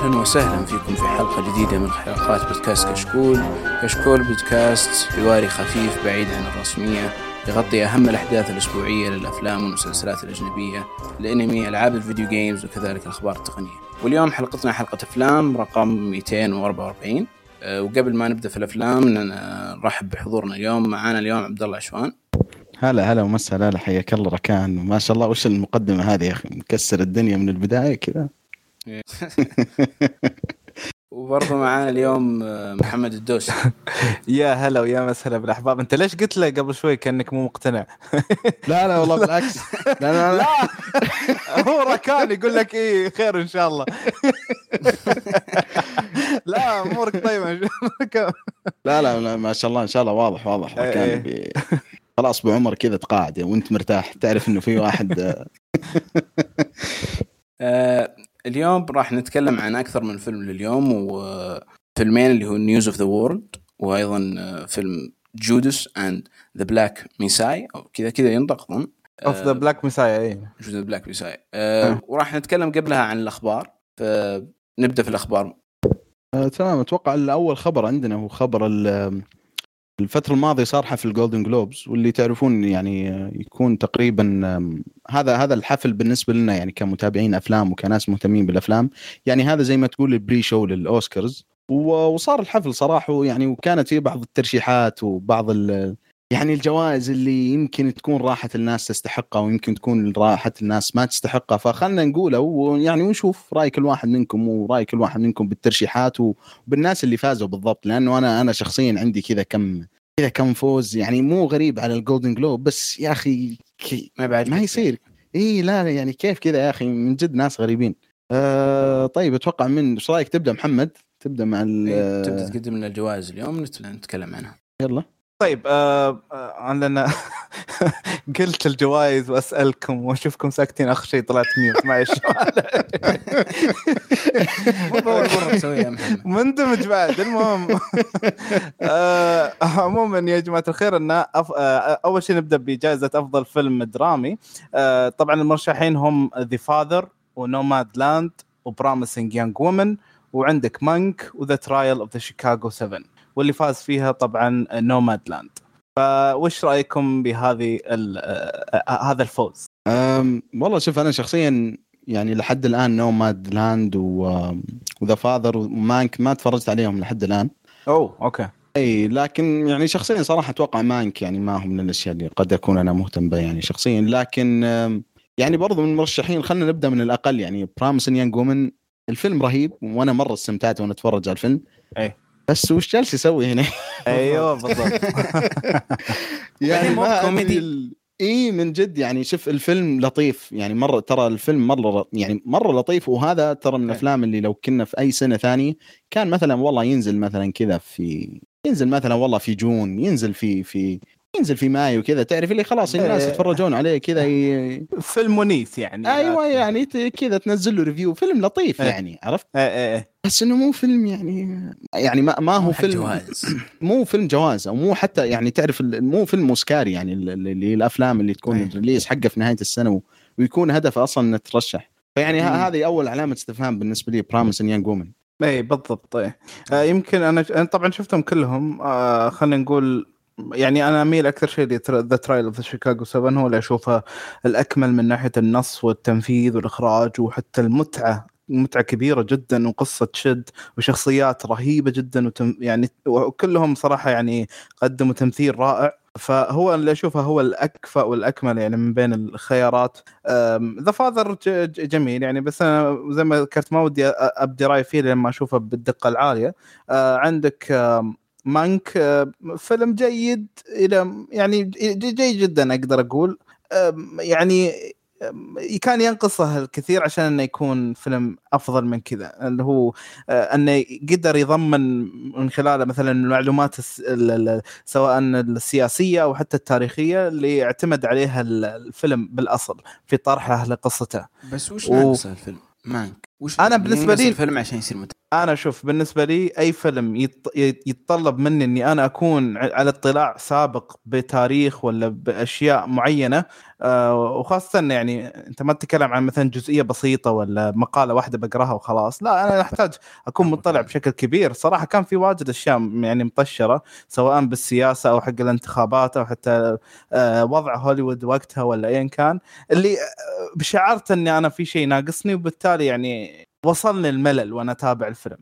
يا أهلا وسهلا فيكم في حلقة جديدة من حلقات بودكاست كشكول. كشكول بودكاست حواري خفيف بعيد عن الرسمية يغطي أهم الأحداث الأسبوعية للأفلام والمسلسلات الأجنبية الانمي ألعاب الفيديو جيمز وكذلك الأخبار التقنية. واليوم حلقتنا حلقة أفلام رقم 244 أه، وقبل ما نبدأ في الأفلام نرحب بحضورنا اليوم. معانا اليوم عبد الله عشوان. هلا هلا ومسا هلا حياك الله ركان. ما شاء الله وش المقدمة هذه يا أخي؟ مكسر الدنيا من البداية كذا. وبرضه معانا اليوم آه، محمد الدوسي. يا هلا ويا مسهلا بالأحباب. أنت ليش قلت له قبل شوي كأنك مو مقتنع؟ لا لا والله بالعكس. لا لا, لا. هو ركان يقول لك إيه خير إن شاء الله. لا أمورك طيبة لا لا لا ما شاء الله إن شاء الله. واضح واضح. إيه، ركان إيه. بي- خلاص بعمر كذا تقاعد وأنت مرتاح. تعرف إنه في واحد آه، آه، اليوم راح نتكلم عن أكثر من فيلم لليوم وفيلمين اللي هو News of the World وأيضا آه، فيلم Judas and the Black Messiah أو كذا كذا ينطق اظن of the Black Messiah اي Judas the Black Messiah وراح نتكلم قبلها عن الأخبار. فنبدأ في الأخبار. آه، تمام. أتوقع الأول خبر عندنا هو خبر ال- الفترة الماضية صار حفل ال Golden Globes واللي تعرفون يعني يكون تقريبا هذا هذا الحفل بالنسبة لنا يعني كمتابعين أفلام وكناس مهتمين بالأفلام يعني هذا زي ما تقول البري شو للاوسكارز وصار الحفل صراحة يعني وكانت فيه بعض الترشيحات وبعض ال يعني الجوائز اللي يمكن تكون راحة الناس تستحقها ويمكن تكون راحة الناس ما تستحقها فخلنا نقوله ويعني ونشوف رأي كل واحد منكم ورأي كل واحد منكم بالترشيحات وبالناس اللي فازوا بالضبط لأنه أنا أنا شخصيا عندي كذا كم كذا كم فوز يعني مو غريب على ال Golden Globe بس يا أخي كي ما بعد ما يصير. إي لا يعني كيف كذا يا أخي؟ من جد ناس غريبين. آه طيب أتوقع من إيش رأيك تبدأ محمد؟ تبدأ مع ال- تبدأ تقدم لنا الجوائز اليوم نت- نتكلم عنها. يلا. طيب آه آه لأن قلت الجوائز وأسألكم وأشوفكم ساكتين آخر شيء طلعت mute معلش مندمج بعد المهم. آه عموما يا جماعة الخير إن أف... آه أول شيء نبدأ بجائزة أفضل فيلم درامي. آه طبعا المرشحين هم The Father و Nomadland و Promising Young Woman وعندك Mank و The Trial of the Chicago 7 واللي فاز فيها طبعا Nomadland فوش رأيكم بهذه آه هذا الفوز؟ والله شوف أنا شخصيا يعني لحد الآن Nomadland و The Father و Mank ما تفرجت عليهم لحد الآن. أوه okay. أي لكن يعني شخصيا صراحة أتوقع Mank يعني ما هو من الأشياء اللي قد أكون أنا مهتم بها يعني شخصيا. لكن يعني برضو من المرشحين خلينا نبدأ من الأقل يعني Promising Young Woman الفيلم رهيب وأنا مرة استمتعت وأنا أتفرج على الفيلم. إيه. بس وش جالس يسوي هنا؟ أيوه بالضبط يعني مو ما كوميدي. ال- اي من جد يعني شوف الفيلم لطيف يعني مرة ترى الفيلم مرة يعني مرة لطيف وهذا ترى من. الأفلام اللي لو كنا في أي سنة ثانية كان مثلا والله ينزل مثلا كذا في ينزل مثلا والله في June ينزل في في ينزل في مايو كذا تعرف اللي خلاص الناس إيه. يتفرجون عليه كذا ي... فيلم ونيس يعني. أيوه يعني كذا تنزل له review فيلم لطيف إيه. يعني عرفت؟ إيه إيه إيه. بس إنه مو فيلم يعني يعني ما, ما هو فيلم جوائز. مو فيلم جوائز أو مو حتى يعني تعرف ال- مو فيلم اوسكاري يعني ال- ال- اللي الأفلام اللي تكون. ال release حقه في نهاية السنة ويكون هدفه أصلا إنه ترشح. فيعني هذه أول علامة استفهام بالنسبة لي Promising Young Woman اي بالضبط إيه. آه يمكن أنا أنا طبعا شفتهم كلهم. آه خلينا نقول يعني أنا أميل أكثر شيء The Trial of Chicago 7 هو اللي أشوفه الأكمل من ناحية النص والتنفيذ والإخراج وحتى المتعة متعة كبيرة جدا وقصة تشد وشخصيات رهيبة جدا وتم يعني وكلهم صراحة يعني قدموا تمثيل رائع. فهو اللي أشوفه هو الاكفأ والأكمل يعني من بين الخيارات. ذا فاذر جميل يعني بس أنا زي ما ذكرت ما ودي أبدي راي فيه لما أشوفه بالدقة العالية. عندك مانك آه، فيلم جيد إلى يعني جيد جدا أقدر أقول. آم، يعني آم، كان ينقصه الكثير عشان إنه يكون فيلم أفضل من كذا. اللي هو آه، إنه قدر يضمن من خلاله مثلا المعلومات سواء السياسية أو حتى التاريخية اللي اعتمد عليها ال- الفيلم بالأصل في طرحه لقصته. بس وش و- ناقص الفيلم؟ مانك. وش أنا بالنسبة ناقص لي- الفيلم عشان يصير مت... أنا شوف بالنسبة لي أي فيلم يت- يتطلب مني إني أنا أكون على اطلاع سابق بتاريخ ولا بأشياء معينة آه، وخاصة يعني أنت ما تتكلم عن مثلا جزئية بسيطة ولا مقالة واحدة بقراها وخلاص لا أنا أحتاج أكون مطلع بشكل كبير. صراحة كان في واجد أشياء يعني مطشرة سواء بالسياسة أو حق الانتخابات أو حتى آه، وضع هوليوود وقتها ولا ايا كان اللي آه، بشعرت إني أنا في شيء ناقصني وبالتالي يعني وصلني الملل وأنا أتابع الفيلم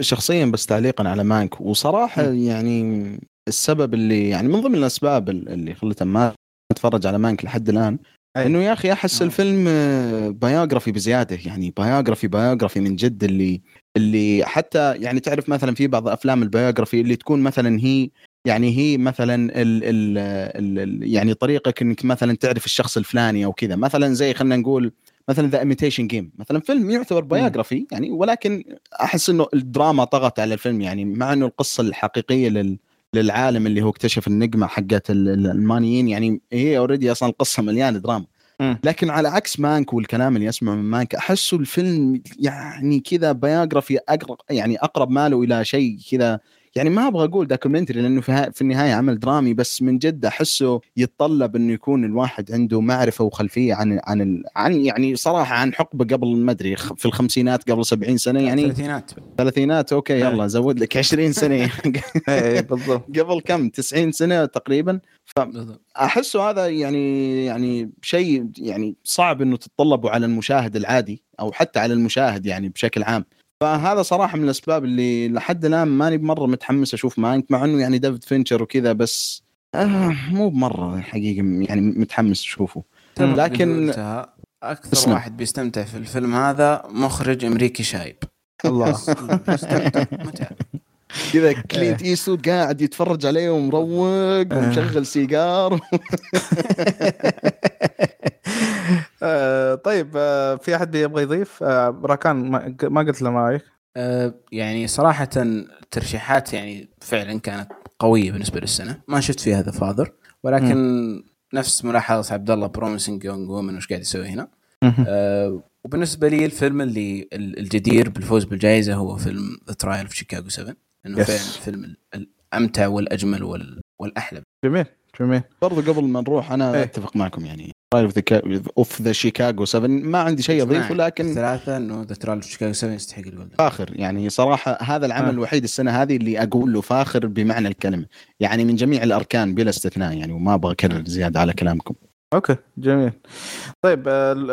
شخصيا بس تعليقا على Mank وصراحة م. يعني السبب اللي يعني من ضمن الأسباب اللي خلتها ما أتفرج على Mank لحد الآن أي. إنه يا أخي أحس آه. الفيلم آه، biography بزيادة يعني biography biography من جد اللي اللي حتى يعني تعرف مثلا في بعض أفلام ال biography اللي تكون مثلا هي يعني هي مثلا ال ال ال ال يعني طريقك إنك مثلا تعرف الشخص الفلاني أو كذا مثلا زي خلينا نقول مثلا The Imitation Game مثلا فيلم يعتبر biography يعني ولكن أحس إنه الدراما طغت على الفيلم يعني مع إنه القصة الحقيقية لل للعالم اللي هو اكتشف الانيجما حقت ال- ال- الألمانيين يعني هي already أصلا القصة مليانة دراما. لكن على عكس Mank والكلام اللي اسمعه من Mank احسه الفيلم يعني كذا biography اقرب يعني أقرب ماله إلى شيء كذا يعني ما أبغى أقول documentary لأنه في, في النهاية عمل درامي بس من جد أحسه يتطلب إنه يكون الواحد عنده معرفة وخلفية عن عن ال- عن يعني صراحة عن حقبة قبل ما أدري في الخمسينات قبل 70 سنة يعني؟ الثلاثينات ثلاثينات okay يلا زود لك 20 سنة. إيه بالضبط. قبل كم؟ 90 سنة تقريبا. بالضبط. أحسه هذا يعني يعني شيء يعني صعب إنه تتطلبه على المشاهد العادي أو حتى على المشاهد يعني بشكل عام. فهذا صراحة من الأسباب اللي لحد الآن ماني بمره متحمس أشوف Mank مع إنه يعني ديفيد فينشر وكذا بس آه مو بمرة الحقيقة يعني متحمس أشوفه. لكن- أكثر اسمع. واحد بيستمتع في الفيلم هذا مخرج أمريكي شايب. الله. كذا كلينت إيستوود قاعد يتفرج عليه ومروق ومشغل سيجار. طيب آه، في أحد يبغى يضيف؟ آه، راكان ما- ما قلت له ما رايك أه يعني صراحة الترشيحات يعني فعلا كانت قوية بالنسبة للسنة. ما شفت فيها The Father ولكن نفس ملاحظة عبد الله Promising Young Woman وش قاعد يسوي هنا؟ أه وبالنسبة لي الفيلم اللي ال- الجدير بالفوز بالجائزة هو فيلم The Trial في Chicago 7 انه Yes. فعلا الفيلم ال- الأمتع والأجمل وال- والأحلى. جميل جميل. برضو قبل ما نروح أنا إيه. أتفق معكم يعني of the Chicago 7 ما عندي شيء اضيفه لكن ثلاثة إنه The Trial of Chicago 7 يستحق ال Golden. فاخر يعني صراحة هذا العمل آه. الوحيد السنة هذه اللي أقول له فاخر بمعنى الكلمة. يعني من جميع الأركان بلا استثناء يعني وما أبغى أكرر زيادة على كلامكم. okay جميل. طيب ال-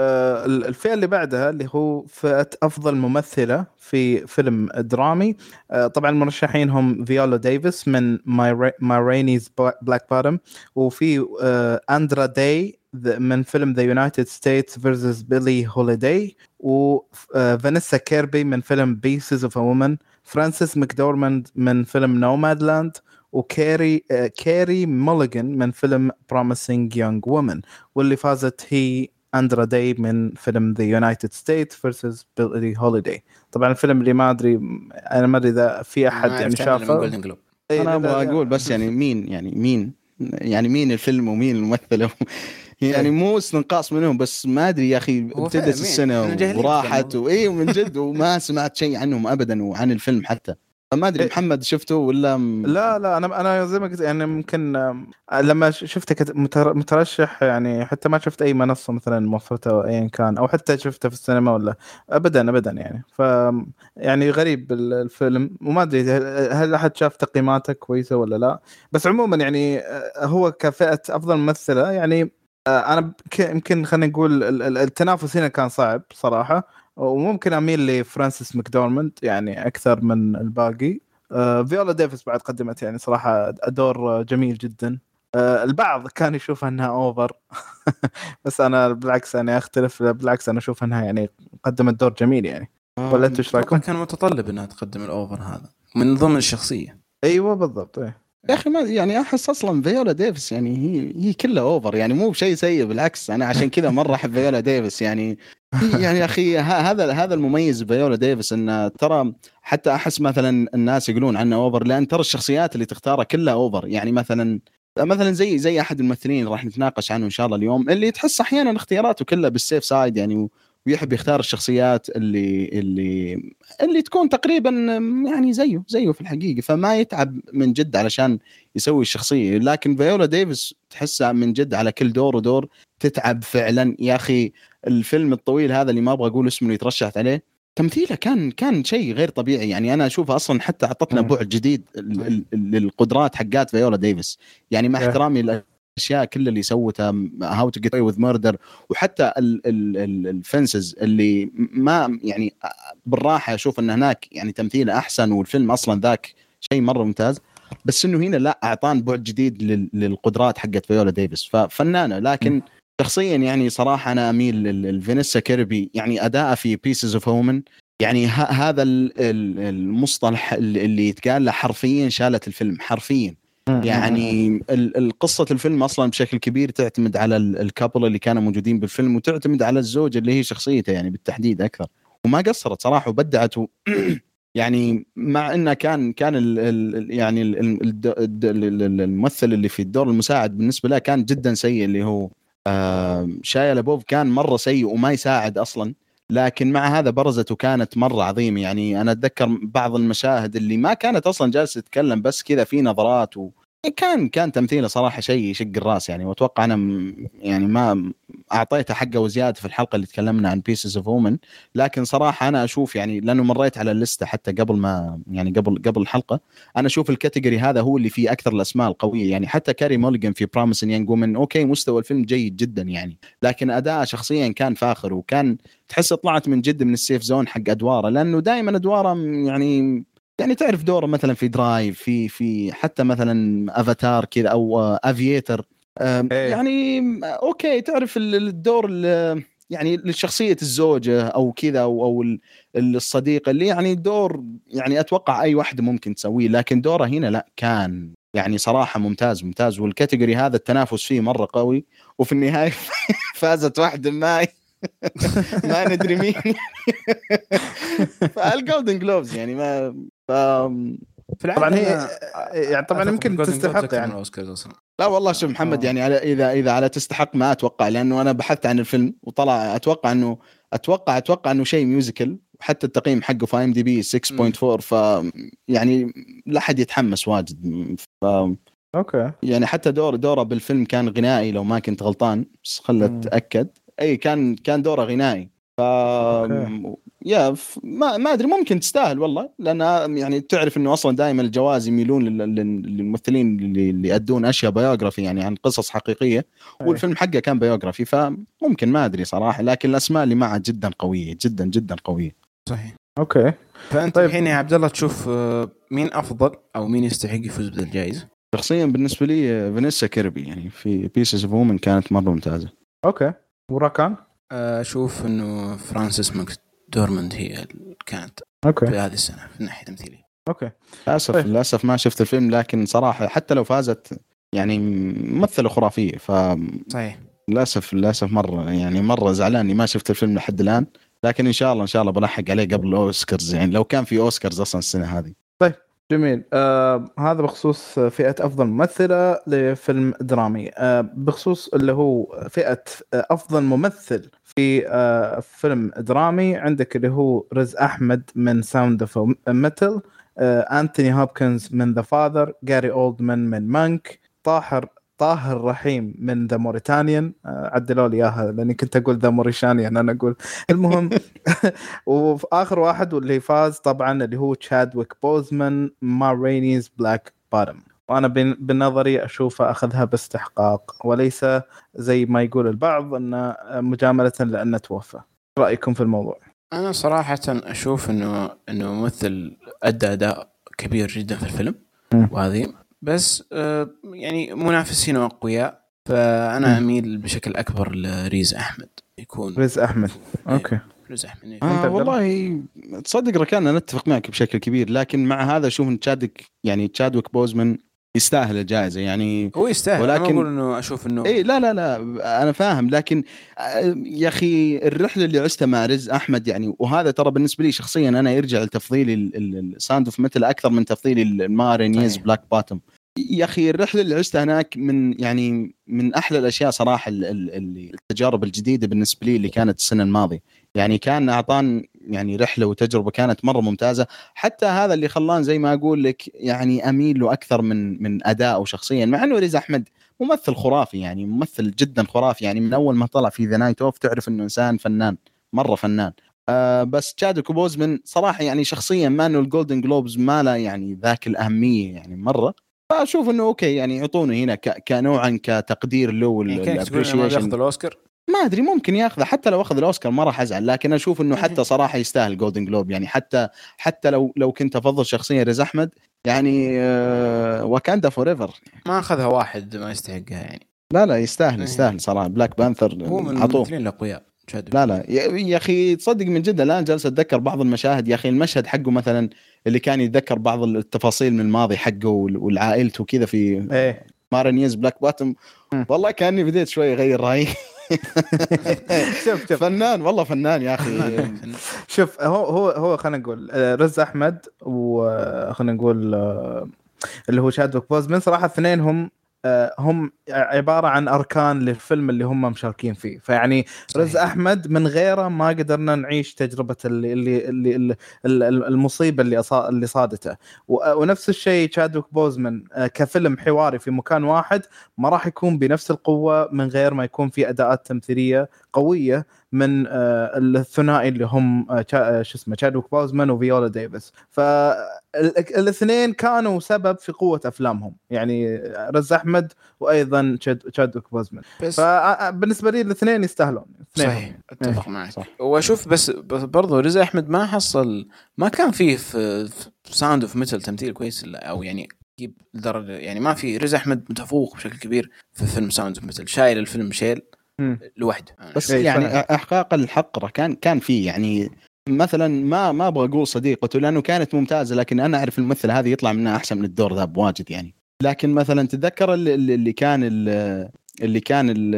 ال- الفئة اللي بعدها اللي هو فئة أفضل ممثلة في فيلم درامي آه، طبعا المرشحين هم فيولا ديفيس من Ma Rainey's Black Bottom وفي آه، أندرا داي من فيلم The United States versus Billie Holiday وفانيسا كيربي من فيلم Pieces of a Woman فرانسيس ماكدورماند من فيلم Nomadland وكيري آه، كيري موليغان من فيلم Promising Young Woman واللي فازت هي اندرا داي من فيلم The United States versus Billie Holiday طبعا الفيلم اللي ما أدري أنا ما أدري إذا في أحد يعني شافه. إيه، أنا أبغى أقول بس يعني مين يعني مين يعني مين الفيلم ومين الممثله يعني مو استنقاص منهم بس ما أدري يا أخي ابتدت مين؟ السنة وراحت. واي من جد وما سمعت شيء عنهم ابدا وعن الفيلم حتى فما أدري إيه. محمد شفته ولا م- لا لا أنا أنا زي ما قلت يعني ممكن آم، لما شفته مترشح يعني حتى ما شفت أي منصة مثلا موفرته أو ايا كان أو حتى شفته في السينما ولا ابدا ابدا يعني ف يعني غريب ال- الفيلم وما أدري هل- أحد شاف تقييماته كويسة ولا لا بس عموما يعني آه، هو كفئة أفضل ممثلة يعني آه، أنا ك- يمكن خلينا نقول ال- ال- التنافس هنا كان صعب صراحة وممكن أميل لفرانسيس ماكدورماند يعني أكثر من الباقي آه، فيولا ديفيس بعد قدمت يعني صراحة دور جميل جدا آه، البعض كان يشوف أنها over بس أنا بالعكس أنا أختلف بالعكس أنا أشوف أنها يعني قدمت دور جميل يعني ولا أنتم إيش رأيكم؟ كان متطلب إنها تقدم ال over هذا من ضمن الشخصية أيوه بالضبط إيه. يا أخي ما يعني أحس أصلا فيولا ديفيس يعني هي هي كلها over. يعني مو بشيء سيء بالعكس أنا عشان كذا مرة أحب فيولا ديفيس. يعني يعني يا أخي هذا هذا المميز بفيولا ديفيس ان ترى حتى أحس مثلا الناس يقولون عنها over لأن ترى الشخصيات اللي تختارها كلها over. يعني مثلا مثلا زي زي أحد الممثلين راح نتناقش عنه إن شاء الله اليوم اللي تحس أحيانا اختياراته كلها بال safe side يعني ويحب يختار الشخصيات اللي اللي اللي تكون تقريبا يعني زيه زيه في الحقيقة. فما يتعب من جد علشان يسوي الشخصية. لكن فيولا ديفيس تحسها من جد على كل دور ودور تتعب فعلا. يا أخي الفيلم الطويل هذا اللي ما أبغى أقول اسمه اللي ترشحت عليه تمثيله كان كان شيء غير طبيعي. يعني أنا أشوفه أصلا حتى أعطتنا. بعد جديد للقدرات حقات فيولا ديفيس. يعني مع. احترامي الأشياء كل اللي سوتها How to Get Away with Murder وحتى ال Fences اللي ما يعني بالراحة أشوف إن هناك يعني تمثيله أحسن والفيلم أصلا ذاك شيء مرة ممتاز. بس إنه هنا لا أعطتنا بعد جديد لل- للقدرات حقت فيولا ديفيس. ففنانه لكن شخصيا يعني صراحة أنا أميل لفينيسا كيربي يعني اداءها في Pieces of a Woman يعني هذا ال- ال- المصطلح اللي يتقال له حرفيا شالت الفيلم حرفيا. يعني ال- ال- قصة الفيلم أصلا بشكل كبير تعتمد على ال- الكابل اللي كانوا موجودين بالفيلم وتعتمد على الزوجة اللي هي شخصيته يعني بالتحديد أكثر. وما قصرت صراحة وبدعت و... يعني مع انه كان كان ال ال يعني ال ال الد- ال- ال- الممثل اللي في الدور المساعد بالنسبة له كان جدا سيء اللي هو آه شايا لابوف كان مرة سيء وما يساعد أصلا. لكن مع هذا برزت وكانت مرة عظيمة. يعني أنا أتذكر بعض المشاهد اللي ما كانت أصلا جالسة تتكلم بس كذا في نظرات و... كان كان تمثيله صراحة شيء يشق الراس يعني وأتوقع أنا يعني ما أعطيته حقه وزياده في الحلقة اللي تكلمنا عن Pieces of Woman لكن صراحة أنا أشوف يعني لأنه مريت على اللسته حتى قبل ما يعني قبل قبل الحلقة أنا أشوف ال category هذا هو اللي فيه أكثر الأسماء القوية يعني. حتى كاري موليجان في Promising Young Woman okay مستوى الفيلم جيد جدا يعني لكن أداءه شخصيا كان فاخر وكان تحس طلعت من جد من ال safe zone حق أدواره لأنه دائما أدواره يعني يعني تعرف دوره مثلا في Drive في في حتى مثلا افاتار كذا أو Aviator إيه. يعني okay تعرف ال- الدور ال- يعني لشخصية الزوجة أو كذا أو أو ال- الصديقه اللي يعني دور يعني أتوقع أي واحدة ممكن تسويه لكن دوره هنا لا كان يعني صراحة ممتاز ممتاز. وال category هذا التنافس فيه مرة قوي وفي النهاية فازت واحدة ما ما ندري مين. فال Golden Globes يعني ما ف... في طبعا هي يعني طبعا يمكن تستحق يعني الأوسكارز أصلاً. لا والله شوف محمد آه. يعني على اذا إذا على تستحق ما أتوقع لأنه أنا بحثت عن الفيلم وطلع أتوقع انه أتوقع أتوقع إنه شيء musical وحتى التقييم حقه في IMDb 6.4 ف يعني لا حد يتحمس واجد ف okay يعني حتى دور دوره بالفيلم كان غنائي لو ما كنت غلطان بس خلت. أتأكد أي كان كان دوره غنائي ف. يا ف... ما ما أدري ممكن تستاهل والله لأن يعني تعرف إنه أصلا دائما الجوائز يميلون لل- لل- للممثلين اللي, اللي يأدون أشياء biography يعني عن قصص حقيقية. والفيلم حقه كان biography فممكن ما أدري صراحة لكن الأسماء اللي معه جدا قوية جدا جدا قوية. صحيح. okay. فأنت طيب. الحين يا عبد الله تشوف آه، مين أفضل أو مين يستحق يفوز بالجائزة؟ شخصيا بالنسبة لي آه، فانيسا كيربي يعني في Pieces of Woman كانت مرة ممتازة. okay. وراكان؟ أشوف إنه فرانسيس ماكدورماند هي اللي كانت okay. في هذه السنة في الناحية التمثيلية. أوكي. للأسف طيب. للأسف ما شفت الفيلم لكن صراحة حتى لو فازت يعني ممثلة خرافية فللاسف صحيح. للأسف مرة يعني مرة زعلان اني ما شفت الفيلم لحد الآن لكن إن شاء الله إن شاء الله بلحق عليه قبل الأوسكارز يعني لو كان في أوسكارز أصلا السنة هذه. جميل. آه هذا بخصوص فئة أفضل ممثلة لفيلم درامي. آه بخصوص اللي هو فئة آه، أفضل ممثل في آه فيلم درامي عندك اللي هو ريز أحمد من Sound of Metal أنتوني هوبكنز من The Father جاري أولدمان من Mank طاهر طاهر رحيم من The Mauritanian آه عدلوا لي إياها لأني كنت أقول The Mauritanian أنا أقول. المهم وفي آخر واحد واللي فاز طبعا اللي هو تشادويك بوزمان Ma Rainey's Black Bottom وأنا بن- بنظري أشوفه أخذها باستحقاق وليس زي ما يقول البعض انه مجاملة لأنه توفى. رأيكم في الموضوع؟ أنا صراحة أشوف إنه إنه ممثل أدى أداء كبير جدا في الفيلم. وعظيم بس آه، يعني منافسينه اقوياء فأنا. أميل بشكل أكبر لريز أحمد. يكون رز أحمد. okay. ريز أحمد. أنت آه؟ والله تصدق ركان أنا أتفق معك بشكل كبير لكن مع هذا أشوف إن تشادك يعني تشادويك بوزمان يستاهل الجائزة يعني. هو يستاهل ولكن أنا أقول إنه أشوف انه اي لا لا لا أنا فاهم لكن آه، يا أخي الرحلة اللي عشتها مع رز أحمد يعني وهذا ترى بالنسبة لي شخصيا أنا يرجع لتفضيلي ال Sound of Metal أكثر من تفضيلي ال Ma Rainey's صحيح. Black Bottom يا أخي الرحلة اللي عشتها هناك من يعني من أحلى الأشياء صراحة التجارب الجديدة بالنسبة لي اللي كانت السنة الماضية. يعني كان أعطانا يعني رحلة وتجربة كانت مرة ممتازة. حتى هذا اللي خلاني زي ما أقول لك يعني أميل له أكثر من من اداء شخصيا مع إنه ريز أحمد ممثل خرافي يعني ممثل جدا خرافي يعني من أول ما طلع في The Night Of تعرف إنه إنسان فنان مرة فنان. آه بس تشادوك بوزمن صراحة يعني شخصيا ما إنه ال Golden Globes ما له يعني ذاك الأهمية يعني مرة. فأشوف إنه okay يعني يعطونه هنا كنوعا كتقدير له يعني كانك تقول إنه ما بياخذ وال appreciation الأوسكار؟ ما أدري ممكن ياخذه. حتى لو أخذ الأوسكار ما راح أزعل لكن أشوف إنه حتى صراحة يستاهل Golden Globe يعني حتى حتى لو لو كنت أفضل شخصيا ريز أحمد يعني آه Wakanda forever ما أخذها واحد ما يستحقها يعني. لا لا يستاهل إيه. يستاهل صراحة. Black Panther هو من عطوه الممثلين الأقوياء. لا لا. يا يا أخي تصدق من جد الآن جالس أتذكر بعض المشاهد. يا أخي المشهد حقه مثلا اللي كان يتذكر بعض التفاصيل من الماضي حقه وال- والعائلته وكذا في إيه. Ma Rainey's Black Bottom. والله كأني بديت شوي أغير رأيي. شوف شوف. فنان والله فنان يا أخي. شوف هو هو هو خلينا نقول آه، رز أحمد وخلينا نقول آه، اللي هو شادوك بوزمن صراحة اثنين هم آه، هم عبارة عن أركان للفيلم اللي هم مشاركين فيه فيعني رز. أحمد من غيره ما قدرنا نعيش تجربة اللي اللي اللي, اللي ال- المصيبة اللي اللي صادته ونفس الشيء تشادوك بوزمان آه، كفيلم حواري في مكان واحد ما راح يكون بنفس القوة من غير ما يكون في أداءات تمثيلية قوية من آه، الثنائي اللي هم آه، آه، شو اسمه تشادوك بوزمان وفيولا ديفيس. فالاثنين كانوا سبب في قوة أفلامهم. يعني رز أحمد وأيضا تشاد- تشادوك بوزمان. فبالنسبه لي الاثنين يستاهلون. اثنين صحيح أتفق معك. صح. وأشوف بس برضو رز أحمد ما حصل ما كان فيه في Sound of Metal تمثيل كويس أو يعني يجيب درجة يعني ما في رزا أحمد متفوق بشكل كبير في فيلم Sound of Metal شايل الفيلم شيل. لوحده. بس إيه، يعني. إحقاقا للحق كان كان فيه يعني مثلا ما ما أبغى أقول صديقته لأنه كانت ممتازة لكن أنا أعرف الممثل هذه يطلع منها أحسن من الدور ذا بواجد يعني. لكن مثلا تتذكر اللي, اللي كان ال- اللي كان ال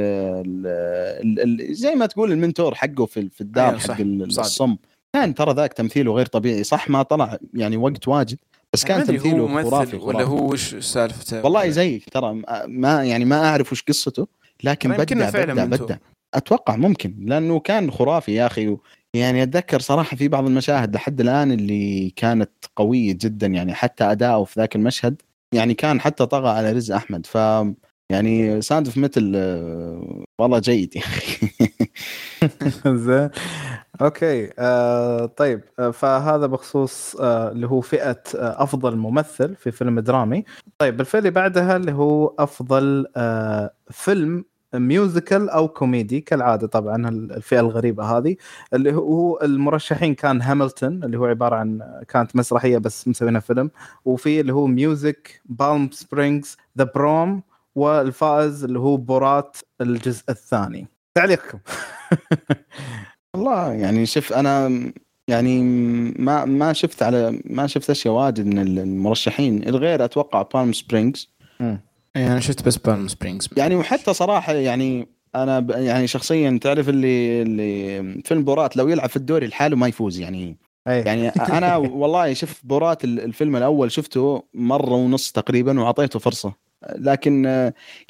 ال ال زي ما تقول ال mentor حقه في في الدار أيوة حق. الصم. كان ترى ذاك تمثيله غير طبيعي صح؟ ما طلع يعني وقت واجد بس كان تمثيله ممثل خرافي ولا. هو وش سالفته؟ والله زيك ترى ما يعني ما أعرف وش قصته لكن بدع بدع. بدع أتوقع ممكن لأنه كان خرافي يا أخي يعني أتذكر صراحة في بعض المشاهد لحد الآن اللي كانت قوية جدا يعني حتى أداؤه في ذاك المشهد يعني كان حتى طغى على رز أحمد. ف يعني Sound of Metal والله جيد يا أخي. زين. okay آه طيب آه فهذا بخصوص آه اللي هو فئة آه أفضل ممثل في فيلم درامي. طيب الفئة اللي بعدها اللي هو أفضل آه فيلم musical أو كوميدي كالعادة طبعا الفئة الغريبة هذه. اللي هو المرشحين كان هاملتون اللي هو عبارة عن كانت مسرحية بس مسوينها فيلم. وفي اللي هو Music Palm Springs The Prom والفائز اللي هو Borat الجزء الثاني. تعليقكم. والله يعني شوف أنا يعني ما ما شفت على ما شفت أشياء واجد من المرشحين. الغير أتوقع Palm Springs يعني أنا شفت بس Palm Springs يعني وحتى صراحة يعني أنا ب- يعني شخصيا تعرف اللي اللي فيلم Borat لو يلعب في الدوري لحاله ما يفوز يعني. أي. يعني أنا والله شوف Borat ال- الفيلم الأول شفته مرة ونص تقريبا وأعطيته فرصة. لكن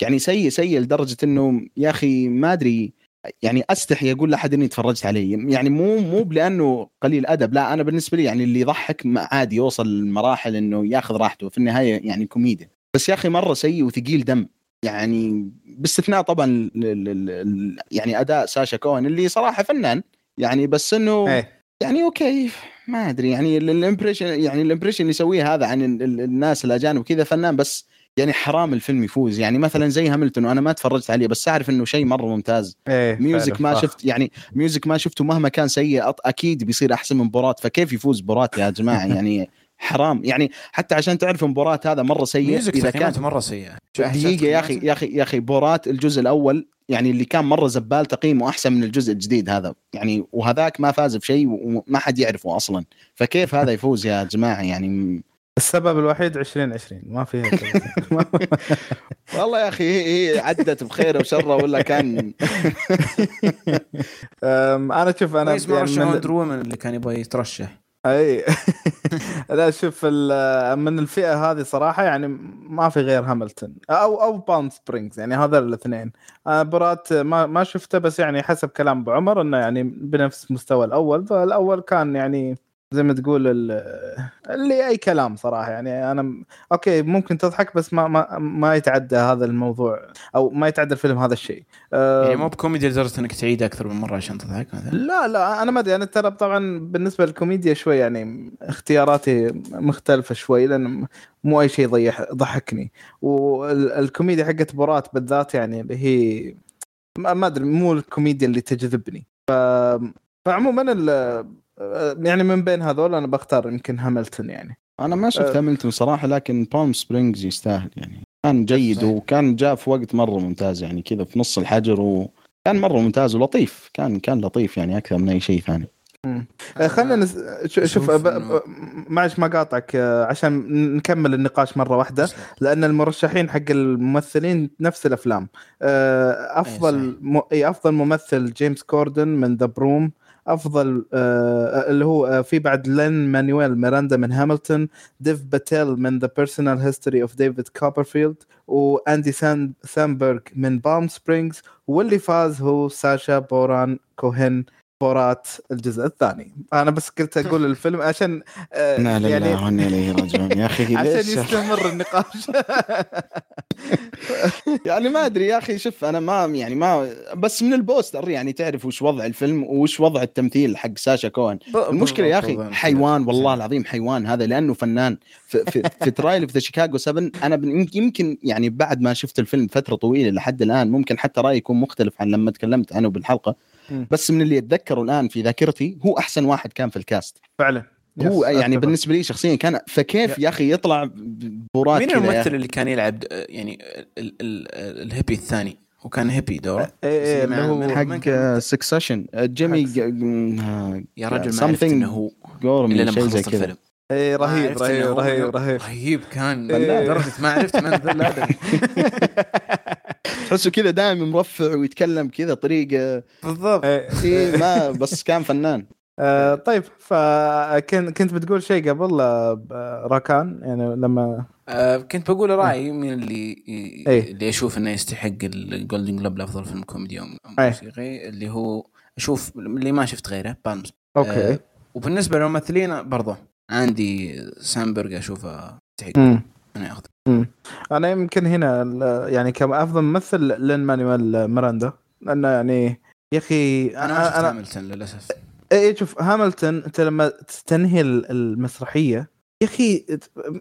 يعني سيء سيء لدرجة إنه يا أخي ما أدري يعني أستحي أقول لأحد إني تفرجت عليه. يعني مو مو لأنه قليل أدب لا أنا بالنسبة لي يعني اللي يضحك عادي يوصل لمراحل إنه ياخذ راحته. في النهاية يعني كوميديا. بس يا أخي مرة سيء وثقيل دم. يعني باستثناء طبعا ال- ال- يعني أداء ساشا كوهن اللي صراحة فنان. يعني بس إنه إيه. يعني okay ما أدري. يعني ال- ال impression يعني ال impression اللي يسويه هذا عن ال- ال- الناس الأجانب كذا فنان بس يعني حرام الفيلم يفوز. يعني مثلا زي هاملتون وأنا ما تفرجت عليه بس أعرف إنه شيء مرة ممتاز. إيه Music ما. شفت يعني Music ما شفته مهما كان سيء أكيد بيصير أحسن من بورات فكيف يفوز بورات يا جماعة؟ يعني حرام. يعني حتى عشان تعرف بورات هذا مرة سيء إذا كان تقييماته مرة سيئة. دقيقة يا أخي يا أخي يا أخي بورات الجزء الأول يعني اللي كان مرة زبال تقييمه أحسن من الجزء الجديد هذا. يعني وهذاك ما فاز بشيء وما حد يعرفه أصلا. فكيف هذا يفوز يا جماعة؟ يعني السبب الوحيد 2020 ما فيها والله يا أخي هي, هي عدت بخير وشرة ولا كان؟ أنا شوف أنا كويس ما يعني رشحوا اندرو اللي كان يبغى يترشح. أي. لا شوف من الفئة هذه صراحة يعني ما في غير هاملتون أو أو Palm Springs يعني هذا الاثنين. آه، بورات ما ما شفته بس يعني حسب كلام أبو عمر إنه يعني بنفس مستوى الأول. فالأول كان يعني زي ما تقول ال- اللي أي كلام صراحة. يعني أنا م- okay ممكن تضحك بس ما ما ما يتعدى هذا الموضوع أو ما يتعدى الفيلم هذا الشيء. يعني مو بكوميدي لدرجة إنك تعيد أكثر من مرة عشان تضحك مثلا؟ لا لا أنا ما أدري. أنا ترى طبعا بالنسبة للكوميديا شوي يعني اختياراتي مختلفة شوي لأن مو أي شيء يضح يضحكني والكوميديا حقت بورات بالذات يعني اللي هي ما أدري مو الكوميديا اللي تجذبني. ف... فعموما. يعني من بين هذول أنا بختار يمكن هاملتون يعني. أنا ما شفت أه. هاملتون صراحة لكن بالم سبرينجز يستاهل يعني. كان جيد صحيح. وكان جاء في وقت مرة ممتاز يعني كذا في نص الحجر وكان مرة ممتاز ولطيف. كان كان لطيف يعني أكثر من أي شيء ثاني. آه، خلينا نس... شوف ب... معلش ما قاطعك آه، عشان نكمل النقاش مرة واحدة. لأن المرشحين حق الممثلين نفس الأفلام. آه، أفضل م... أفضل ممثل جيمس كوردن من The Prom أفضل آه اللي هو آه في بعد لين مانويل ميراندا من هاملتون ديف باتيل من The Personal History of David Copperfield وأندي سان سامبرغ من Palm Springs واللي فاز هو ساشا بارون كوهن بورات الجزء الثاني. أنا بس قلت أقول الفيلم عشان آه إنا لله يعني وإنا إليه راجعون. يا أخي عشان يستمر النقاش. يعني ما أدري يا أخي شوف أنا ما يعني ما بس من ال poster يعني تعرف وش وضع الفيلم وش وضع التمثيل حق ساشا كوهن. المشكلة يا أخي حيوان والله العظيم حيوان هذا لأنه فنان. في, في, في Trial of the Chicago 7 أنا يمكن يعني بعد ما شفت الفيلم فترة طويلة لحد الآن ممكن حتى رأيي يكون مختلف عن لما تكلمت عنه بالحلقة بس من اللي اتذكره الآن في ذاكرتي هو أحسن واحد كان في ال cast. فعلا. هو يعني أتفق. بالنسبة لي شخصيا كان فكيف يا أخي يطلع بورات مين الممثل؟ اللي كان يلعب آه، يعني ال- ال- ال hippie الثاني؟ هو كان hippie دوره إيه، إيه، اللي هو من- من حق كان- Succession جيرمي ج- يا رجل ما عرفت something إنه هو. إلا لما خلصت كذا. الفيلم. إيه رهيب رهيب رهيب رهيب. رهيب كان. لدرجة ما عرفت من ذا تحسه كذا دائما مرفع ويتكلم كذا طريقة بالضبط إيه. إيه ما بس كان فنان آه، طيب فكنت كنت بتقول شيء قبل آه، راكان يعني لما آه كنت بقول رأيي من اللي إيه. اللي أشوف إنه يستحق ال Golden Globe لأفضل فيلم كوميدي أو إيه. موسيقي اللي هو أشوف اللي ما شفت غيره Palms okay آه وبالنسبة للممثلين برضه عندي سامبرغ أشوفه يستحق. إنه يأخذ. أنا يمكن هنا يعني كأفضل ممثل لين مانويل ميراندا. لأنه يعني يا أخي أنا ما شفت أنا هاملتون للأسف. اي شوف هاملتون أنت لما تنهي ال- المسرحية يا أخي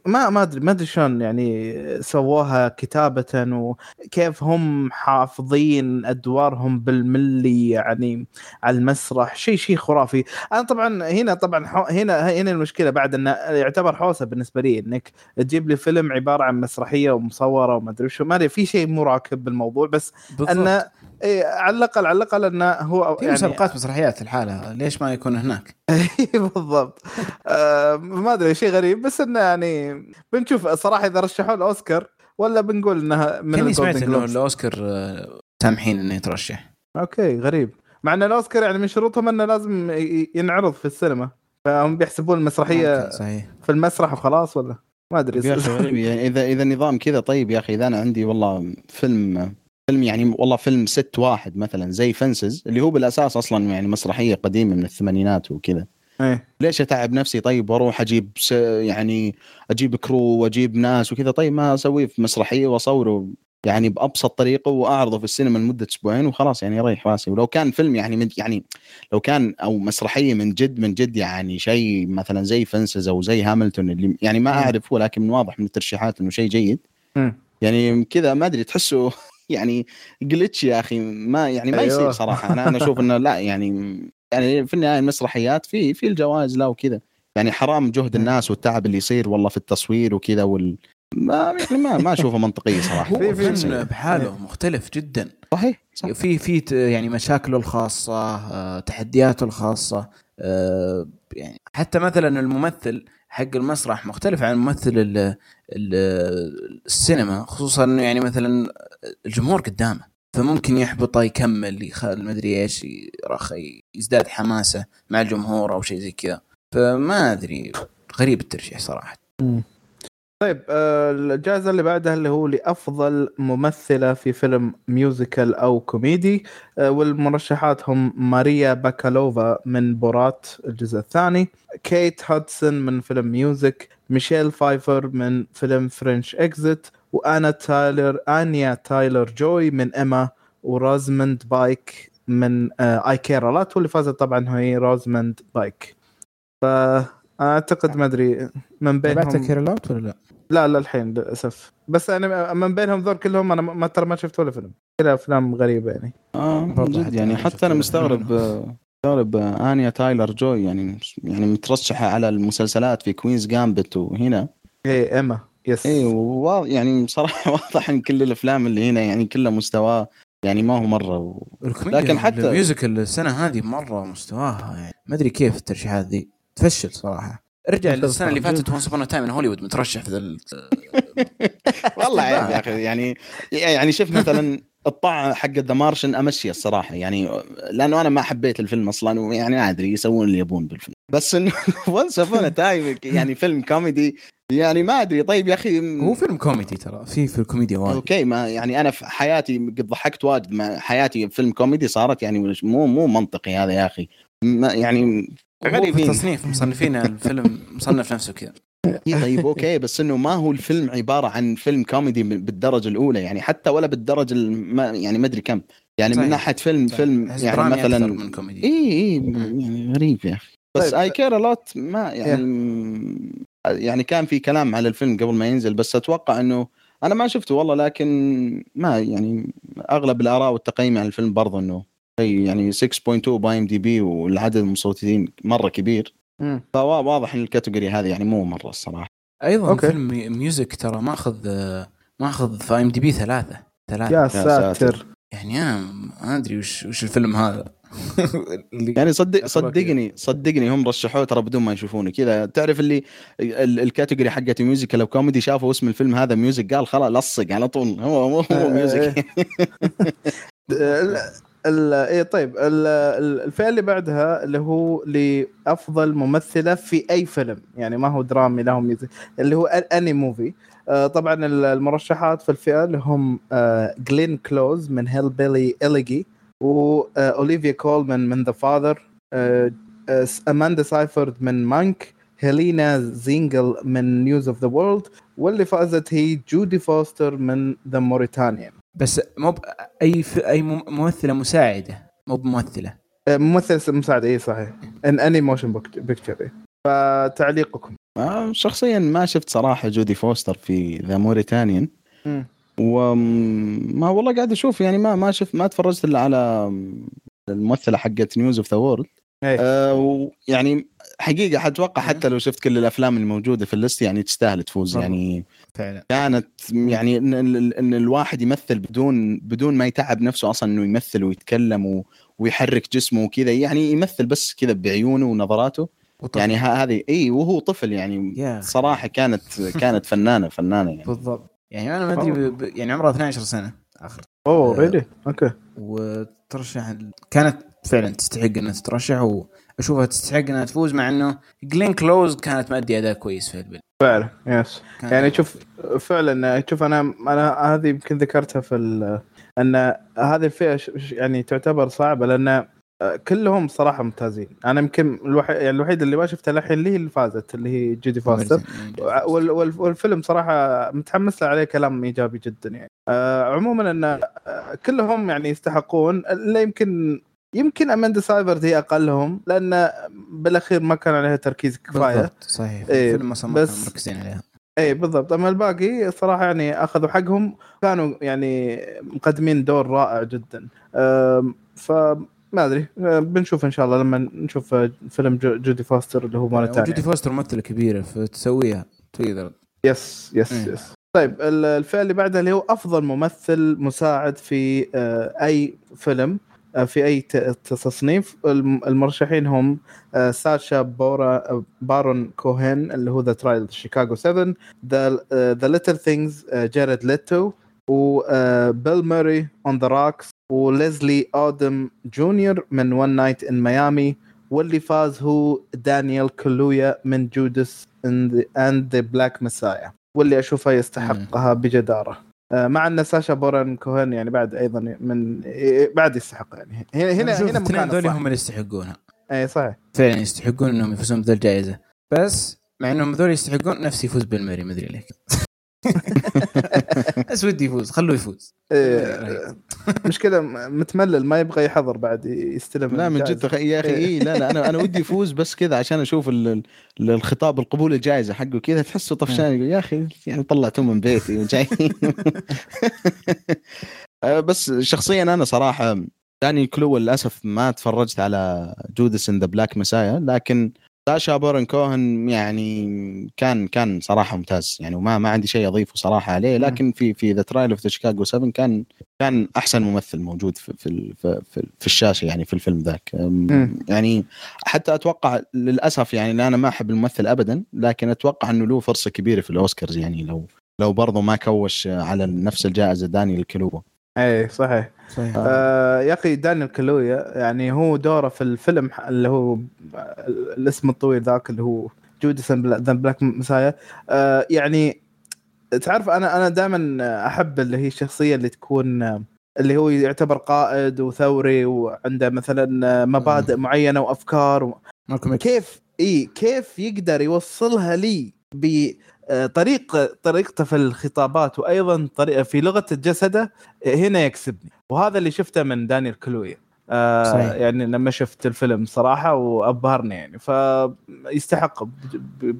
ما ما أدري ما أدري شلون يعني سووها كتابه وكيف هم حافظين أدوارهم بالملي يعني على المسرح. شيء شيء خرافي. أنا طبعا هنا طبعا هنا هنا المشكلة بعد إنه يعتبر حوسة بالنسبة لي إنك تجيب لي فيلم عبارة عن مسرحية ومصورة وما أدري شو. ما أدري في شيء مو راكب بالموضوع بس إنه إيه على الاقل على الأقل إنه هو في مسابقات مسرحيات الحالة ليش ما يكون هناك؟ بالضبط. آه ما أدري شيء غريب بس إنه يعني بنشوف صراحة إذا رشحوا الأوسكار ولا بنقول انها من كأني سمعت إنه. الأوسكار آه، سامحين إنه يترشح. أوكي غريب. مع إن الأوسكار يعني من شروطهم إنه لازم ينعرض في السينما. فهم بيحسبون المسرحيه صحيح. في المسرح وخلاص ولا؟ ما أدري. يعني اذا إذا النظام كذا طيب يا أخي إذا أنا عندي والله فيلم فيلم يعني والله فيلم set واحد مثلا زي Fences اللي هو بالأساس أصلا يعني مسرحية قديمة من الثمانينات وكذا. إيه. ليش أتعب نفسي؟ طيب وأروح أجيب س... يعني أجيب crew وأجيب ناس وكذا. طيب ما اسويه في مسرحية واصوره يعني بأبسط طريقة وأعرضه في السينما لمدة أسبوعين وخلاص يعني يريح راسي. ولو كان فيلم يعني من يعني لو كان أو مسرحية من جد من جد يعني شيء مثلا زي Fences أو زي هاملتون اللي يعني ما مم. أعرف هو لكن من واضح من الترشيحات إنه شيء جيد. مم. يعني كذا ما أدري تحسه يعني جلتش يا أخي ما يعني ما أيوه. يصير صراحة. أنا أنا أشوف إنه لا يعني يعني في النهاية المسرحيات في في الجوائز لا وكذا. يعني حرام جهد الناس والتعب اللي يصير والله في التصوير وكذا وال ما يعني ما ما أشوفه منطقيه صراحة. هو في- فيلم بحاله مختلف جدا. صحيح صح. في في ت- يعني مشاكله الخاصة آه، تحدياته الخاصة آه، يعني حتى مثلا الممثل حق المسرح مختلف عن ممثل ال- ال- السينما خصوصا انه يعني مثلا الجمهور قدامه. فممكن يحبطه يكمل يخل مدري إيش يزداد حماسة مع الجمهور أو شيء زي كذا. فما أدري غريب الترشيح صراحة. طيب آه، الجائزة اللي بعدها اللي هو لأفضل ممثلة في فيلم musical أو كوميدي آه، والمرشحات هم ماريا باكالوفا من بورات الجزء الثاني كيت هودسون من فيلم Music ميشيل فايفر من فيلم French Exit وأنا تايلر أنيا تايلر جوي من إما وروزموند بايك من آه، I Care a Lot واللي فازت طبعا هي روزموند بايك. فاعتقد ما أدري من تابعت بينهم Care a Lot ولا لا؟ لا لا الحين للأسف. بس أنا من بينهم ذول كلهم أنا ما ترى ما شفت ولا فيلم. كلها أفلام غريبة يعني. آه جد حتى يعني أنا حتى أنا مستغرب مستغرب آه، أنيا تايلر جوي يعني يعني مترشحة على المسلسلات في كوينز جامبت وهنا. إيه إيما. يس. اي وواضح يعني بصراحة واضح إن كل الأفلام اللي هنا يعني كلها مستواه يعني ما هو مرة و... لكن حتى- الميوزيكال السنة هذه مرة مستواها يعني ما أدري كيف الترشيحات ذي تفشل صراحة. ارجع للسنة اللي. فاتت وانس ابون تايم هوليوود مترشح في ذا ال- والله عيب يا أخي يعني يعني شوف مثلا الطاعة حق ذا مارشن أمشي الصراحة يعني لأنه أنا ما حبيت الفيلم أصلا ويعني ما أدري يسوون اللي يبون بالفيلم. بس إنه Once Upon a Time يعني فيلم كوميدي يعني ما أدري. طيب يا أخي هو فيلم كوميدي ترى. في في الكوميديا وايد. okay ما يعني أنا في حياتي قد ضحكت واجد ما حياتي فيلم كوميدي صارت يعني مو مو منطقي هذا يا أخي. ما يعني هو في التصنيف مصنفين الفيلم مصنف نفسه كذا. طيب okay بس إنه ما هو الفيلم عبارة عن فيلم كوميدي بالدرجة الأولى يعني حتى ولا بالدرجة الم... يعني ما أدري كم. يعني صحيح. من ناحية فيلم فيلم أحس يعني درامي أكثر مثلا من كوميدي. إي إي يعني غريب يا أخي. بس طيب. I Care a Lot ما يعني يعني كان في كلام على الفيلم قبل ما ينزل بس أتوقع إنه أنا ما شفته والله لكن ما يعني أغلب الآراء والتقييم على الفيلم برضه إنه شيء يعني 6.2 ب IMDb والعدد المصوتين مرة كبير. فواضح إن ال category هذه يعني مو مرة الصراحة أيضا okay. فيلم م- Music ترى ماخذ ماخذ في IMDb ثلاثة ثلاثة يا ساتر. يعني أنا ما أدري وش وش الفيلم هذا يعني صدق صدقني صدقني هم رشحوه ترى بدون ما يشوفونه كذا تعرف اللي ال- ال category حقت musical comedy شافوا اسم الفيلم هذا Music قال خلاص لصق على طول. هو مو هو music ال- ال- إيه طيب. ال- ال- الفئة اللي بعدها اللي هو لأفضل ممثلة في أي فيلم. يعني ما هو درامي ولا music اللي هو any movie آه، طبعا ال- المرشحات في الفئة اللي هم آه، جلين كلوز من Hillbilly Elegy وأوليفيا كولمان من The Father أماندا سايفورد من Mank هيلينا زينجل من News of the World واللي فازت هي جودي فوستر من The Mauritanian بس مو أي ف... أي مم- ممثلة مساعدة؟ مو بممثلة. ممثل مساعد اي صحيح. in any motion picture فتعليقكم. آه، شخصيا ما شفت صراحة جودي فوستر في The Mauritanian وما والله قاعد أشوف يعني ما ما شفت ما تفرجت إلا على الممثلة حقت News of the World. آه ويعني حقيقة حتوقع حتى لو شفت كل الأفلام الموجودة في ال list يعني تستاهل تفوز طبعاً. يعني فعلا كانت يعني إن, إن- الواحد يمثل بدون بدون ما يتعب نفسه أصلا إنه يمثل ويتكلم و ويحرك جسمه وكذا يعني يمثل بس كذا بعيونه ونظراته وطفل. يعني هذه اي وهو طفل يعني. صراحة كانت كانت فنانه فنانة يعني بالضبط يعني أنا ما أدري ب... يعني عمرها 12 سنة آخر. أوه آه. really okay. وترشح كانت فعلا تستحق إنها تترشح وأشوفها تستحق إنها تفوز مع إنه جلين كلوز كانت مأدي أداء كويس في الفيلم فعلا yes يعني شوف فعلا شوف أنا أنا هذه يمكن ذكرتها في ال- أن هذه الفئة يعني تعتبر صعبة لأن كلهم صراحة ممتازين. أنا يمكن الوحيد يعني الوحيد اللي ما شفتها للحين اللي هي اللي فازت اللي هي جودي فوستر. وال- وال- والفيلم صراحة متحمس له عليه كلام إيجابي جدا يعني. آه عموما إن آه، كلهم يعني يستحقون. الا يمكن يمكن اماندا سايفرد هي أقلهم لأن بالأخير ما كان عليها تركيز كفاية. بالضبط صحيح. إيه، الفيلم أصلا ما بس- كانوا مركزين عليها. اي بالضبط. أما الباقي صراحة يعني أخذوا حقهم كانوا يعني مقدمين دور رائع جدا. أم، فما أدري. أه، بنشوف إن شاء الله لما نشوف أه، فيلم جو- جودي فوستر اللي هو مال وجودي الثاني فوستر ممثله كبيرة فتسويها تقدر yes yes. yes طيب ال- الفئة اللي بعدها اللي هو أفضل ممثل مساعد في أه، أي فيلم في أي تصنيف. الم- المرشحين هم ساشا بورا- بارون كوهن اللي هو The Trial Chicago 7 the The Little Things جاريد ليتو وبيل موري On the Rocks وليزلي اودم جونيور من One Night in Miami واللي فاز هو دانيال كالويا من Judas and the Black Messiah واللي اشوفه يستحقها بجدارة. آه، مع أن ساشا بارون كوهن يعني بعد أيضا من بعد يستحق يعني. هنا هنا هنا مكان ذولي هم اللي يستحقونها. اي صحيح. فعلا يستحقون إنهم يفوزون بذا الجائزة. بس مع إنهم ذول يستحقون نفسي يفوز بالمري ما أدري ليش. بس ودي يفوز. خلوه يفوز. إيه مشكلة متملل ما يبغى يحضر بعد يستلم لا من جد يا أخي إيه. لا لا أنا أنا ودي يفوز بس كذا عشان أشوف الخطاب القبول الجائزة حقه كذا تحسه طفشان يقول يا أخي يعني طلعته من بيتي وجاي آه، بس شخصيا أنا صراحة داني كلو للأسف ما تفرجت على Judas and the Black Messiah لكن ساشا بارون كوهن يعني كان كان صراحة ممتاز. يعني وما ما عندي شيء أضيفه صراحة عليه. لكن في في The Trial of the Chicago 7 كان كان أحسن ممثل موجود في في في, في, الشاشة يعني في الفيلم ذاك. يعني حتى أتوقع للأسف يعني أنا ما أحب الممثل ابدا لكن أتوقع إنه له فرصة كبيرة في الأوسكارز يعني لو لو برضه ما كوش على نفس الجائزة دانيال كالويا اي صحيح. صحيح. آه يا أخي دانيال كالويا يعني هو دوره في الفيلم اللي هو الاسم الطويل ذاك اللي هو Judas the Black Messiah. آه يعني تعرف أنا أنا دائما أحب اللي هي الشخصية اللي تكون اللي هو يعتبر قائد وثوري وعنده مثلا مبادئ معينة وأفكار و... كيف؟ إي كيف يقدر يوصلها لي طريق طريقته في الخطابات وأيضا طريقه في لغة جسده هنا يكسبني. وهذا اللي شفته من دانيال كلوي. آه صحيح. يعني لما شفت الفيلم صراحة وأبهرني يعني. فيستحق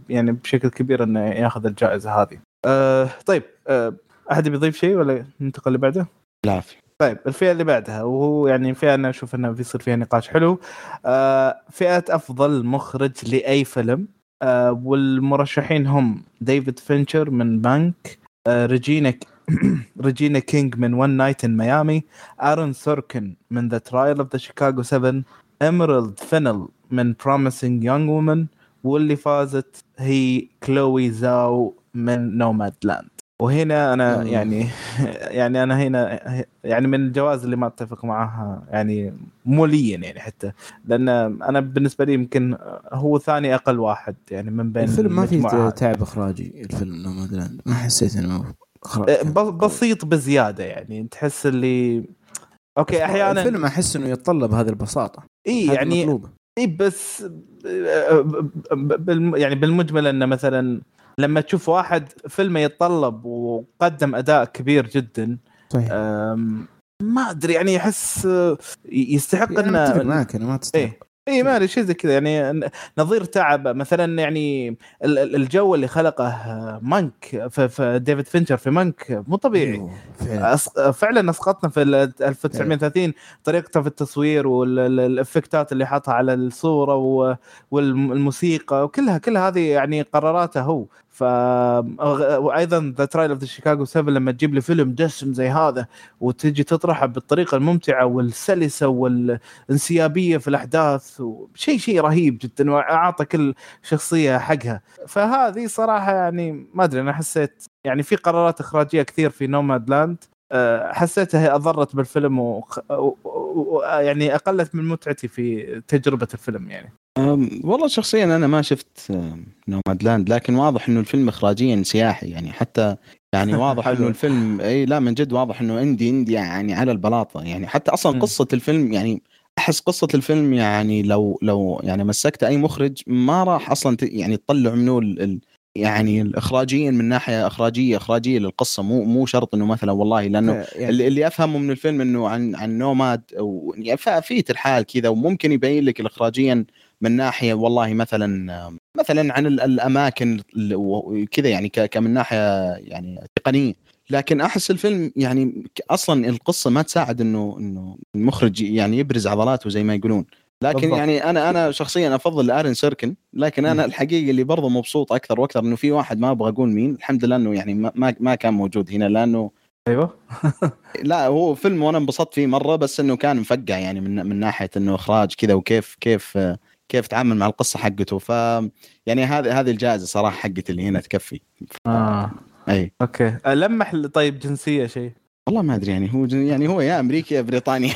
يعني بشكل كبير إنه يأخذ الجائزة هذه. آه طيب آه أحد بيضيف شيء ولا ننتقل اللي بعده؟ لا. في طيب الفئة اللي بعدها وهو يعني فئة أنا أشوف إنه بيصير فيها نقاش حلو. آه فئة أفضل مخرج لأي فيلم. آه والمرشحين هم ديفيد فينشر من Mank آه ريجينا ريجينا كينج من One Night in Miami آرون سوركن من The Trial of the Chicago 7 ايميرالد فينيل من Promising Young Woman واللي فازت هي كلوي زاو من Nomadland وهنا أنا يعني يعني أنا هنا يعني من الجوائز اللي ما أتفق معها يعني موليا يعني حتى لأن أنا بالنسبة لي يمكن هو ثاني أقل واحد يعني من بين الفيلم ما في تعب إخراجي الفيلم ما حسيت إنه إيه، بسيط بزيادة يعني تحس اللي okay أحيانا الفيلم أحس إنه يتطلب هذه البساطة اي يعني. اي بس يعني بالمجمل إنه مثلا لما تشوف واحد فيلمه يتطلب وقدم أداء كبير جدا صحيح. ما أدري يعني أحس يستحق يعني إنه معك أنا ما تستحق. إيه. اي ما أدري شيء زي كذا يعني نظير تعب مثلا يعني الجو اللي خلقه مانك في ديفيد فينشر في مانك مو طبيعي. فعلا, فعلا أسقطنا في 1930 طريقته في التصوير وال effects ات اللي حاطها على الصورة والموسيقى وكلها كل هذه يعني قراراته هو. وأيضا The Trial of the Chicago 7 لما تجيب لي فيلم دسم زي هذا وتجي تطرحه بالطريقة الممتعة والسلسة والانسيابية في الأحداث شيء شيء رهيب جدا وأعطى كل شخصية حقها. فهذه صراحة يعني ما أدري أنا حسيت يعني في قرارات إخراجية كثير في Nomadland آه، حسيتها أضرت بالفيلم ويعني و... أقلت من متعتي في تجربة الفيلم يعني. والله شخصيا أنا ما شفت نوماد لاند لكن واضح إنه الفيلم اخراجيا سياحي يعني حتى يعني واضح إنه الفيلم إي لا من جد واضح إنه اندي اندي يعني على البلاطة يعني. حتى أصلا قصة الفيلم يعني أحس قصة الفيلم يعني لو لو يعني مسكت أي مخرج ما راح أصلا يعني تطلع منه ال يعني اخراجيا من ناحية إخراجية إخراجية للقصة مو مو شرط إنه مثلا والله لأنه يعني اللي, اللي أفهمه من الفيلم إنه عن عن نوماد يعني في الحال كذا وممكن يبين لك اخراجيا من ناحية والله مثلا مثلا عن الأماكن وكذا يعني كمن ناحية يعني تقنية. لكن أحس الفيلم يعني أصلا القصة ما تساعد إنه إنه المخرج يعني يبرز عضلاته زي ما يقولون. لكن بالضبط. يعني أنا أنا شخصيا أفضل ارن سيركن لكن أنا الحقيقة اللي برضه مبسوط أكثر وأكثر إنه في واحد ما أبغى أقول مين الحمد لله إنه يعني ما ما كان موجود هنا لأنه أيوه. لا هو فيلم وأنا انبسطت فيه مرة بس إنه كان مفقع يعني من من ناحية إنه إخراج كذا وكيف كيف كيف تعامل مع القصة حقته. ف يعني هذه هذه الجائزة صراحة حقتي اللي هنا تكفي. ف... آه. أي. okay. لمح طيب جنسية شيء. والله ما أدري يعني هو يعني هو يا أمريكي يا بريطاني.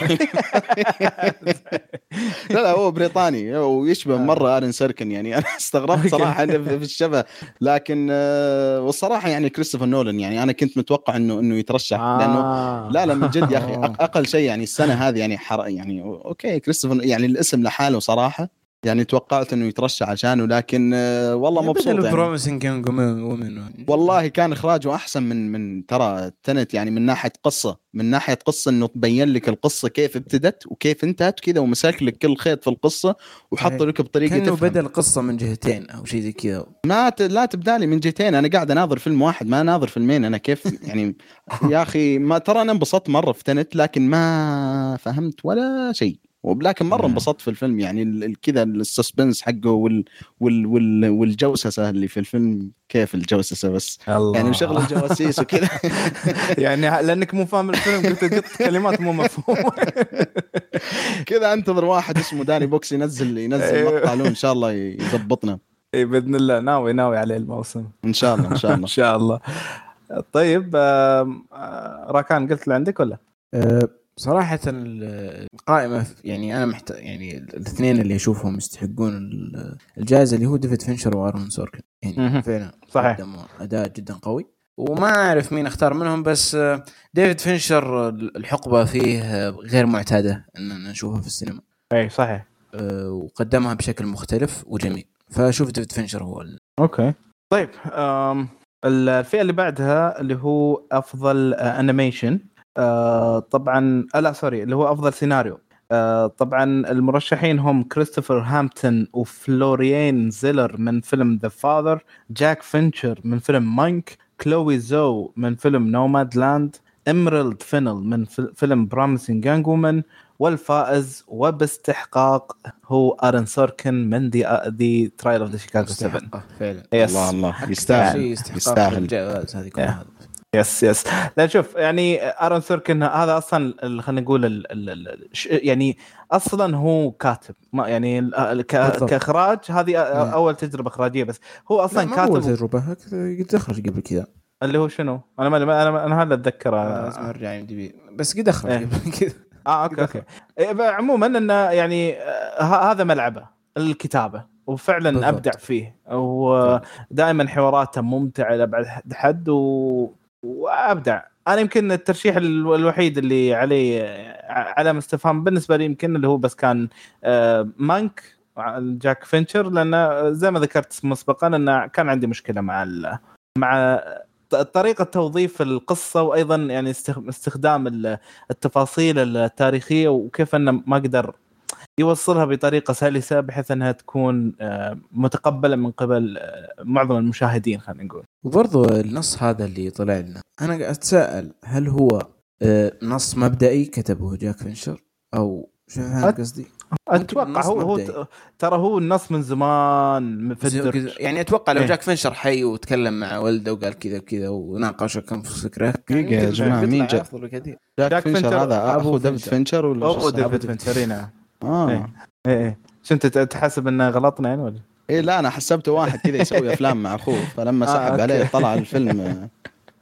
لا لا هو بريطاني ويشبه مرة آرون سوركن يعني. أنا استغربت صراحة في الشبه. لكن آه، والصراحة يعني كريستوفر نولن يعني أنا كنت متوقع إنه إنه يترشح لأنه آه. لا لا من جد يا أخي أقل شيء يعني السنة هذه يعني حر يعني okay كريستوفر يعني الاسم لحاله صراحة. يعني توقعت إنه يترشح عشانه لكن آه، والله مبسوط يعني. Promising Young Woman والله كان إخراجه أحسن من من ترى Tenet يعني من ناحية قصة من ناحية قصة إنه تبين لك القصة كيف ابتدت وكيف انتهت كذا ومسك لك كل خيط في القصة وحطوا لك بطريقة كأنه بدأ القصة من جهتين أو شيء زي كذا. ما ت... لا تبدا لي من جهتين أنا قاعد أناظر فيلم واحد ما أناظر فيلمين أنا كيف يعني يا أخي ما ترى أنا انبسطت مرة في Tenet لكن ما فهمت ولا شيء. ولكن مرة. انبسطت في الفيلم. يعني ال- ال- كذا ال suspense حقه وال... وال... وال... والجوسسة اللي في الفيلم كيف الجوسسة بس. الله. يعني شغل الجواسيس وكذا. يعني لأنك مو فاهم الفيلم قلت قلت كلمات مو مفهومه كذا انتظر واحد اسمه داني بوكس ينزل ينزل أيوه. مقطع له إن شاء الله يضبطنا. اي بإذن الله. ناوي ناوي عليه الموسم. إن شاء الله إن شاء إن الله شاء الله. طيب آه، راكان قلت اللي عندك ولا؟ صراحة ال- القائمة يعني أنا محتاج يعني الاثنين اللي أشوفهم يستحقون ال- الجائزة اللي هو ديفيد فينشر وآرون سوركن. يعني فعلا صحيح. أداء جدا قوي. وما أعرف مين أختار منهم بس ديفيد فينشر الحقبة فيه غير معتادة أن نشوفها في السينما. أي صحيح. أه، وقدمها بشكل مختلف وجميل. فأشوف ديفيد فينشر هو ال- okay. طيب آم، الفئة اللي بعدها اللي هو أفضل آه، animation آه، طبعا آه، لا sorry اللي هو أفضل سيناريو. آه، طبعا المرشحين هم كريستوفر هامبتون وفلوريان زيلر من فيلم The Father جاك فينشر من فيلم Mank كلوي جاو من فيلم Nomadland ايميرالد فينيل من في- فيلم Promising Young Woman والفائز وباستحقاق هو آرون سوركن من the The Trial of the Chicago 7 يستحقه فعلا. yes الله الله. يستاهل يستاهل. الجائزة هذه. كلها. yes yes لا شوف يعني آرون سوركن هذا أصلا خلينا نقول ال ال ال ش- يعني أصلا هو كاتب ما يعني. كإخراج هذه مم. أول تجربة إخراجية بس هو أصلا كاتب تجربة هكذا قد أخرج قبل كذا اللي هو شنو؟ أنا ما أنا أنا هذا أتذكره لازم أرجع IMDb بس قد أخرج إيه. قبل كذا آه okay okay إيه، عموما انه يعني آه، هذا ملعبه الكتابة وفعلا بالضبط. أبدع فيه ودائما حواراته ممتعة لابعد حد و... وأبدع أنا يمكن الترشيح ال- الوحيد اللي عليه ع- علامه استفهام بالنسبة لي يمكن اللي هو بس كان آه، مانك جاك فينشر لأنه زي ما ذكرت مسبقا انه كان عندي مشكلة مع. مع ط- طريقة توظيف القصة وأيضا يعني استخ- استخدام ال- التفاصيل التاريخية وكيف أنه ما قدر يوصلها بطريقة سلسة بحيث أنها تكون آه، متقبلة من قبل آه، معظم المشاهدين خلينا نقول. وبرضو النص هذا اللي طلع لنا أنا قاعد أتساءل هل هو آه، نص مبدئي كتبه جاك فينشر أو شو فاهم أت- قصدي؟ أتوقع هو هو مبدئي. ترى هو النص من زمان في يعني أتوقع لو إيه. جاك فينشر حي وتكلم مع ولده وقال كذا وكذا وناقشه كم في فكره كان دقيقة يا بيطلع مين جاك؟ جاك, فينشر, هذا أخو ديفيد فينشر. ولا اسمه؟ ديفيد فينشر نعم آه إيه. إيه إيه شو أنت تحسب إنه غلطنا يعني ولا؟ إيه لا أنا حسبته واحد كذا يسوي أفلام مع أخوه فلما آه، سحب okay. عليه طلع الفيلم. آه،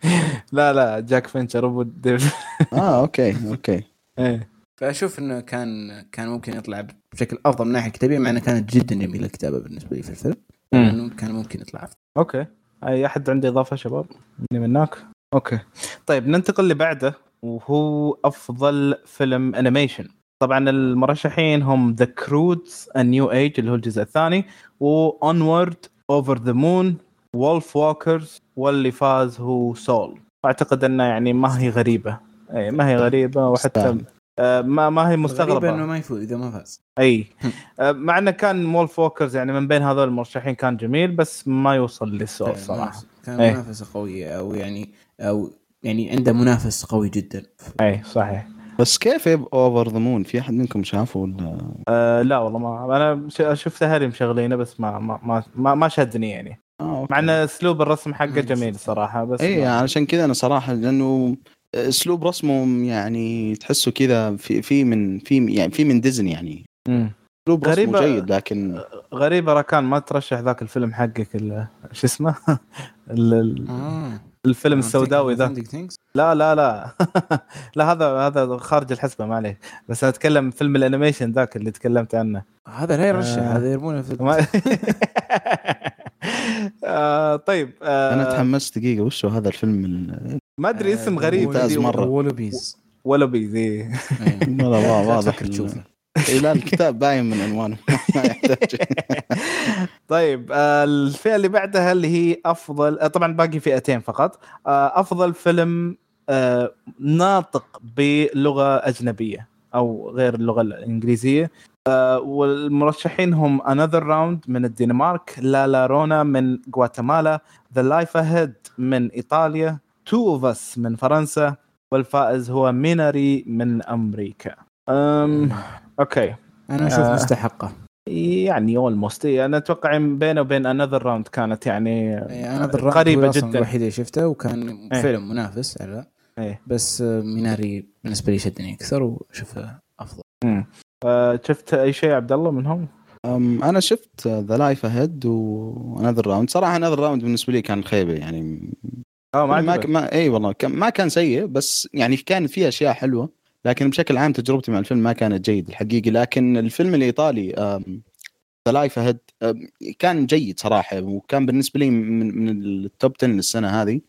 لا لا جاك فينشر أبو ديفيد آه okay okay. إيه. فأشوف إنه كان كان ممكن يطلع بشكل أفضل من ناحية كتابية مع انها كانت جدا جميله الكتابه بالنسبة لي في الفيلم. مم. انه كان ممكن يطلع أفضل. أوكي. أي أحد عنده إضافة شباب؟ مني منك؟ أوكي. طيب ننتقل اللي بعده وهو أفضل فيلم animation طبعا المرشحين هم The Croods: A New Age اللي هو الجزء الثاني و Onward Over the Moon Wolfwalkers واللي فاز هو Soul أعتقد إنه يعني ما هي غريبة. اي ما هي غريبة وحتى. آه، ما ما هي غريبة مستغربه إنه ما يفوز إذا ما فاز. أي. آه، مع إنه كان Wolfwalkers يعني من بين هذول المرشحين كان جميل بس ما يوصل لل Soul صراحة. كان. منافسة قوية أو يعني أو يعني عنده منافس قوي جدا. أي صحيح. بس كيف Over the Moon في أحد منكم شافه ولا آه لا والله ما أنا شفت أهلي مشغلينه بس ما ما ما, ما, شدني يعني okay. مع إن أسلوب الرسم حقه. جميل صراحة بس اي ما- علشان كذا أنا صراحة لأنه أسلوب رسمه يعني تحسه كذا في في من في يعني في من ديزني يعني مم. أسلوب رسمه غريبة- جيد لكن غريبة راكان ما ترشح ذاك الفيلم حقك شو اسمه ال- آه الفيلم السوداوي ذا. لا لا لا. لا هذا هذا خارج الحسبة ما عليه. بس أنا أتكلم فيلم ال animation ذاك اللي تكلمت عنه. هذا لا يرشح آه. هذا يرمونه في ما... آه طيب آه. أنا تحمست دقيقة وش هو هذا الفيلم ال- ما أدري اسم غريب. ممتاز مرة. وولوبيز ولا بيزي والله وا- واضح تشوفه. لا الكتاب باين من عنوانه. ما يحتاج. طيب آه الفئة اللي بعدها اللي هي أفضل آه طبعا باقي فئتين فقط. آه أفضل فيلم ناطق بلغة أجنبية أو غير اللغة الإنجليزية. والمرشحين هم Another Round من الدنمارك La Llorona من غواتيمالا The Life Ahead من إيطاليا Two of Us من فرنسا والفائز هو ميناري من أمريكا. أم okay. أنا أشوف آه. مستحقة. يعني almost أنا أتوقع بينه وبين Another Round كانت يعني إيه، أنا بالرغم قريبة جدا. الوحيد اللي شفته وكان إيه. فيلم منافس على إيه. بس آه، ميناري بالنسبة لي شدني أكثر وشوفه أفضل. آه، شفت أي شيء عبد الله منهم؟ أم، أنا شفت The Life Ahead و Another Round صراحة Another Round بالنسبة لي كان خيبة يعني آه ما ما, ما اي والله ما كان سيء بس يعني كان فيه أشياء حلوة. لكن بشكل عام تجربتي مع الفيلم ما كانت جيد الحقيقة لكن الفيلم الإيطالي The Life Ahead كان جيد صراحة وكان بالنسبة لي من, من ال top 10 للسنة هذه.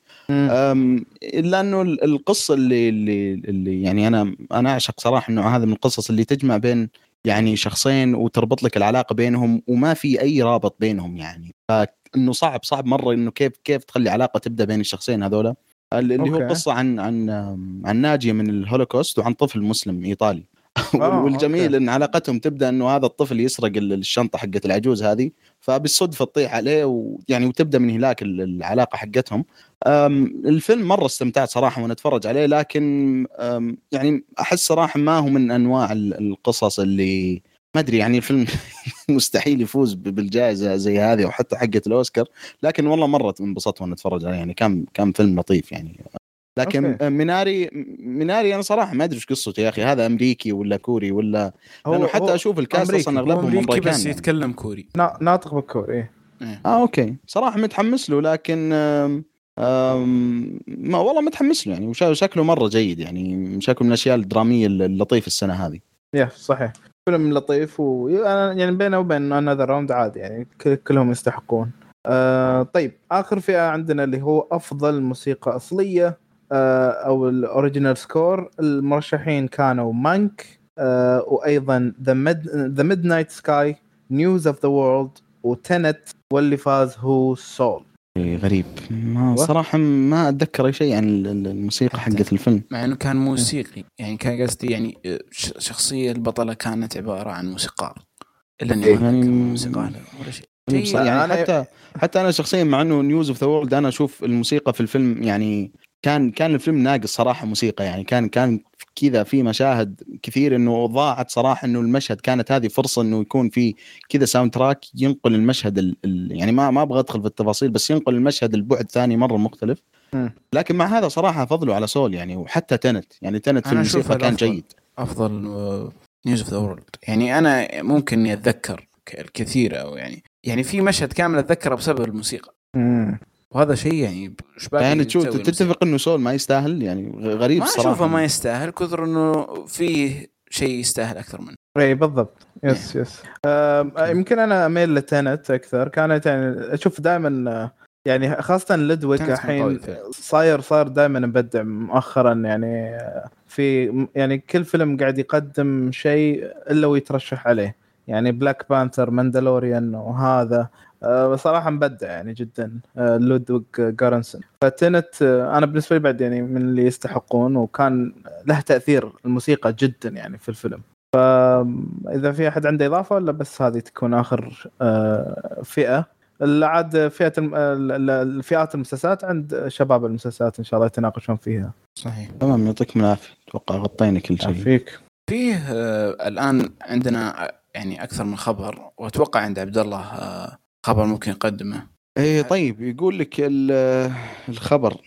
إلا إنه ال- القصة اللي اللي اللي يعني أنا أنا أعشق صراحة النوع هذا من القصص اللي تجمع بين يعني شخصين وتربط لك العلاقة بينهم وما في أي رابط بينهم يعني. فإنه صعب صعب مرة إنه كيف كيف تخلي علاقة تبدأ بين الشخصين هذولا. اللي هو okay. قصة عن عن عن ناجية من الهولوكوست وعن طفل مسلم إيطالي آه، والجميل أوكي. إن علاقتهم تبدأ إنه هذا الطفل يسرق ال- الشنطة حقت العجوز هذه فبالصدفة تطيح عليه ويعني وتبدأ من هناك ال- العلاقة حقتهم الفيلم مرة استمتعت صراحة وأنا أتفرج عليه لكن يعني أحس صراحة ما هو من أنواع ال- القصص اللي ما أدري يعني الفيلم مستحيل يفوز بالجائزة زي هذه أو حتى حقة الأوسكار لكن والله مرة انبسطت وأنا أتفرج عليه يعني كان كان فيلم لطيف يعني لكن okay. ميناري ميناري أنا صراحة ما أدري إيش قصته يا أخي هذا أمريكي ولا كوري ولا لأنه حتى أشوف ال cast أمريكي. أصلا هو أغلبهم أمريكي بس يعني. يتكلم كوري نا- ناطق بالكور إيه إيه. آه okay صراحة متحمس له لكن آم آم ما والله متحمس له يعني وشا- شكله مرة جيد يعني شكله من الأشياء الدرامية اللطيفة السنة هذه يا صحيح فيلم لطيف و يعني بينه وبين Another Round عادي يعني كلهم يستحقون. آه طيب آخر فئة عندنا اللي هو أفضل موسيقى أصلية آه أو ال original score المرشحين كانوا مانك آه وأيضا The Midnight Sky News of the World و Tenet واللي فاز هو Soul غريب. ما. صراحة ما أتذكر أي شيء عن ال- ال- الموسيقى حقت الفيلم. مع إنه كان موسيقي. يعني كان قصدي يعني آه، ش- شخصية البطلة كانت عبارة عن موسيقار. إلا إني ما يعني- أتذكر موسيقار ولا شيء. شيء- يعني أنا- حتى حتى أنا شخصيا مع إنه News of the World أنا أشوف الموسيقى في الفيلم يعني كان كان الفيلم ناقص صراحة موسيقى يعني كان كان كذا في مشاهد كثير إنه ضاعت صراحة إنه المشهد كانت هذه فرصة إنه يكون في كذا soundtrack ينقل المشهد ال ال يعني ما ما أبغى أدخل في التفاصيل بس ينقل المشهد لبعد ثاني مرة مختلف. لكن مع هذا صراحة فضلوا على Soul يعني وحتى Tenet يعني Tenet في الموسيقى كان الأفضل. جيد أفضل News of the World يعني أنا ممكن إني أتذكر الكثير أو يعني يعني في مشهد كامل أتذكره بسبب الموسيقى. وهذا شيء يعني إيش يعني تشوف؟ تتفق إنه Soul ما يستاهل؟ يعني غريب ما الصراحه أشوفه ما يستاهل كثر إنه فيه شيء يستاهل أكثر منه. إي بالضبط. yes yes آه يمكن أنا أميل ل Tenet أكثر. كانت يعني أشوف دائما يعني خاصة لودويج الحين. صاير صاير دائما مبدع مؤخرا. يعني في يعني كل فيلم قاعد يقدم شيء إلا ويترشح عليه. يعني Black Panther Mandalorian وهذا. صراحة مبدع يعني جدا آه، لودويج جورانسون. ف Tenet آه، أنا بالنسبة لي بعد يعني من اللي يستحقون وكان له تأثير الموسيقى جدا يعني في الفيلم. فاذا في أحد عنده إضافة ولا بس هذه تكون آخر آه، فئة؟ اللي عاد فئة الم- ال- ال- الفئات المسلسلات عند شباب المسلسلات إن شاء الله يتناقشون فيها. صحيح. تمام يعطيكم العافية. أتوقع غطينا كل شيء. فيك فيه آه، الآن عندنا آه، يعني أكثر من خبر وأتوقع عند عبد الله آه، خبر ممكن يقدمه. إيه طيب يقول لك ال- الخبر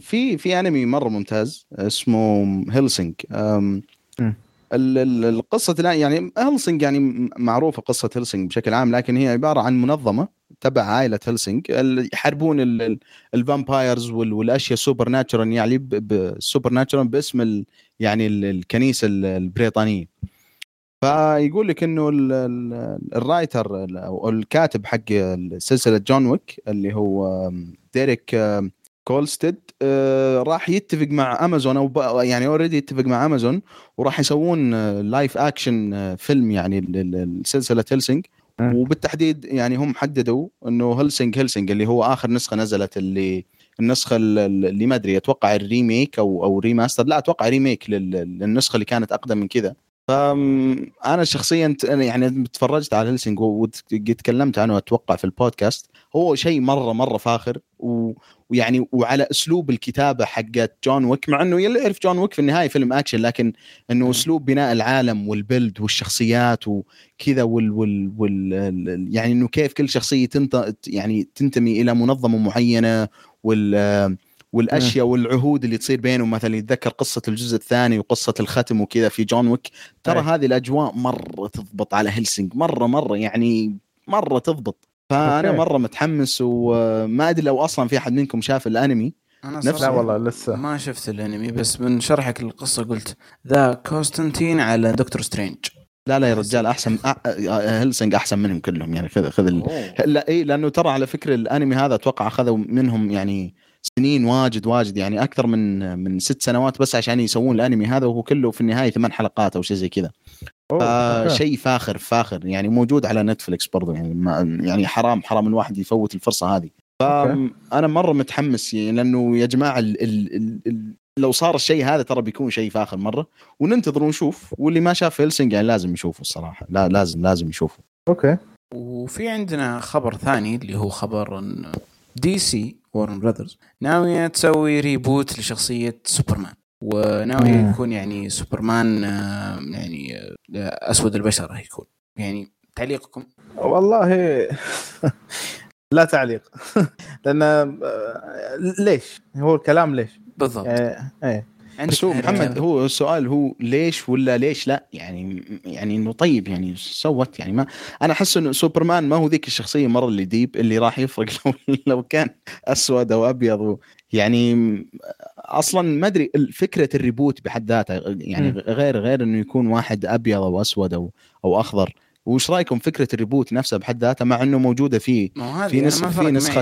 في في أنمي مرة ممتاز اسمه هيلسينج أم، مم. ال- ال- القصة الآن يعني هلسنج يعني م- معروفة قصة هلسنج بشكل عام لكن هي عبارة عن منظمة تبع عائلة هلسنج اللي يحاربون ال- ال- ال vampires وال- والأشياء ال supernatural يعني بال supernatural باسم ال يعني ال- الكنيسة ال- البريطانية. فيقول لك إنه ال- ال- ال writer ال- أو الكاتب حق سلسلة جون ويك اللي هو ديريك كولستد آه، راح يتفق مع أمازون أو يعني already يتفق مع أمازون وراح يسوون live action فيلم يعني ال- ال- سلسله هيلسنج. وبالتحديد يعني هم حددوا إنه هيلسنج هيلسنج اللي هو آخر نسخة نزلت اللي النسخة ال- ال- اللي ما أدري أتوقع ال remake أو أو remaster لا أتوقع remake لل- للنسخة اللي كانت أقدم من كذا. فانا شخصيا يعني تفرجت على هيلسنج وتكلمت عنه أتوقع في البودكاست. هو شيء مرة مرة فاخر و ويعني وعلى أسلوب الكتابة حقت جون ويك مع إنه يلا يعرف جون ويك في النهاية فيلم أكشن لكن إنه أسلوب بناء العالم والبلد والشخصيات وكذا وال, وال, وال ال- يعني إنه كيف كل شخصية تنت يعني تنتمي إلى منظمة معينة وال والأشياء والعهود اللي تصير بينهم مثلا يتذكر قصة الجزء الثاني وقصة الختم وكذا في جون ويك. ترى أي. هذه الأجواء مرة تضبط على هيلسنج مرة مرة يعني مرة تضبط. فأنا okay. مرة متحمس وما أدري لو أصلا في أحد منكم شاف الأنمي. أنا نفس- لا والله لسه. ما شفت الأنمي بس من شرحك للقصه قلت ذا كوستنتين على دكتور سترينج. لا لا يا رجال أحسن هيلسنج أحسن منهم كلهم يعني خذ خذ ال... لا اي لأنه ترى على فكرة الأنمي هذا أتوقع أخذوا منهم يعني سنين واجد واجد يعني أكثر من من ست سنوات بس عشان يسوون الأنمي هذا وهو كله في النهاية ثمان حلقات أو شيء زي كذا. فشيء فاخر فاخر يعني موجود على نتفلكس برضو يعني ما يعني حرام حرام الواحد يفوت الفرصة هذه. فانا مرة متحمس يعني لأنه يا جماعة ال ال ال ال لو صار الشيء هذا ترى بيكون شيء فاخر مرة. وننتظر ونشوف واللي ما شاف هيلسنج يعني لازم يشوفه الصراحة لا لازم لازم يشوفه. okay. وفي عندنا خبر ثاني اللي هو خبر دي سي وارن براذرز ناويه تسوي reboot لشخصية سوبرمان وناوي مم. يكون يعني سوبرمان آه، يعني آه، أسود البشره يكون. يعني تعليقكم؟ والله لا تعليق. لأن آه، ليش؟ هو الكلام ليش؟ بالضبط. يعني إيه. بس هو محمد. هو السؤال هو ليش ولا ليش لا؟ يعني يعني إنه طيب يعني سوت يعني ما أنا أحس إنه سوبرمان ما هو ذيك الشخصية مرة اللي deep اللي راح يفرق لو لو كان أسود أو أبيض يعني أصلا ما أدري فكرة ال reboot بحد ذاتها يعني مم. غير غير إنه يكون واحد أبيض أو أسود أو أو أخضر. وش رأيكم فكرة ال reboot نفسها بحد ذاتها مع إنه موجودة في في نسخه في نسخة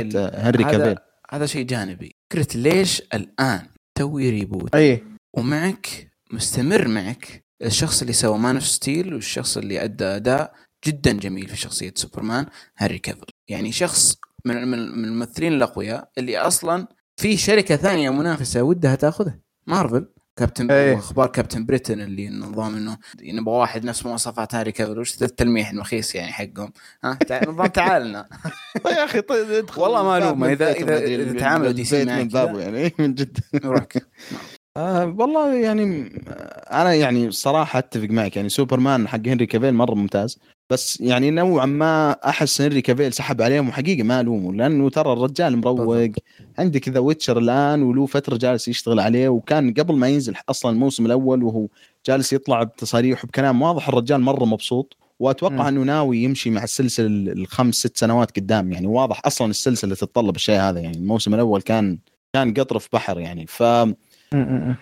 هنري كافيل هذا هذا شيء جانبي. فكرة ليش الآن؟ تسوي reboot أي. ومعك مستمر معك الشخص اللي سوى Man of Steel والشخص اللي أدى أداء جدا جميل في شخصية سوبرمان هاري كافل يعني شخص من من من الممثلين الأقوياء اللي أصلا في شركة ثانية منافسة ودها تاخذه. مارفل. كابتن إيه. أخبار Captain Britain اللي نظام إنه نبغى واحد نفس مواصفات هاري كافل وش التلميح المخيس يعني حقهم ها نظام تعال لنا يا أخي طيب ادخل والله ما باب ألومه. من إذا- تعاملوا دي سي من بابه. يعني من جد آه والله يعني أنا يعني صراحة أتفق معك يعني سوبرمان حق هنري كافيل مرة ممتاز بس يعني نوعا ما أحس هنري كافيل سحب عليهم وحقيقة ما ألومه لأنه ترى الرجال مروق. عندك The Witcher الآن وله فترة جالس يشتغل عليه وكان قبل ما ينزل أصلا الموسم الأول وهو جالس يطلع بتصاريح وبكلام واضح الرجال مرة مبسوط وأتوقع مم. إنه ناوي يمشي مع السلسلة الخمس ست سنوات قدام يعني واضح أصلا السلسلة تتطلب الشيء هذا يعني الموسم الأول كان كان قطرة في بحر يعني ف م- م-.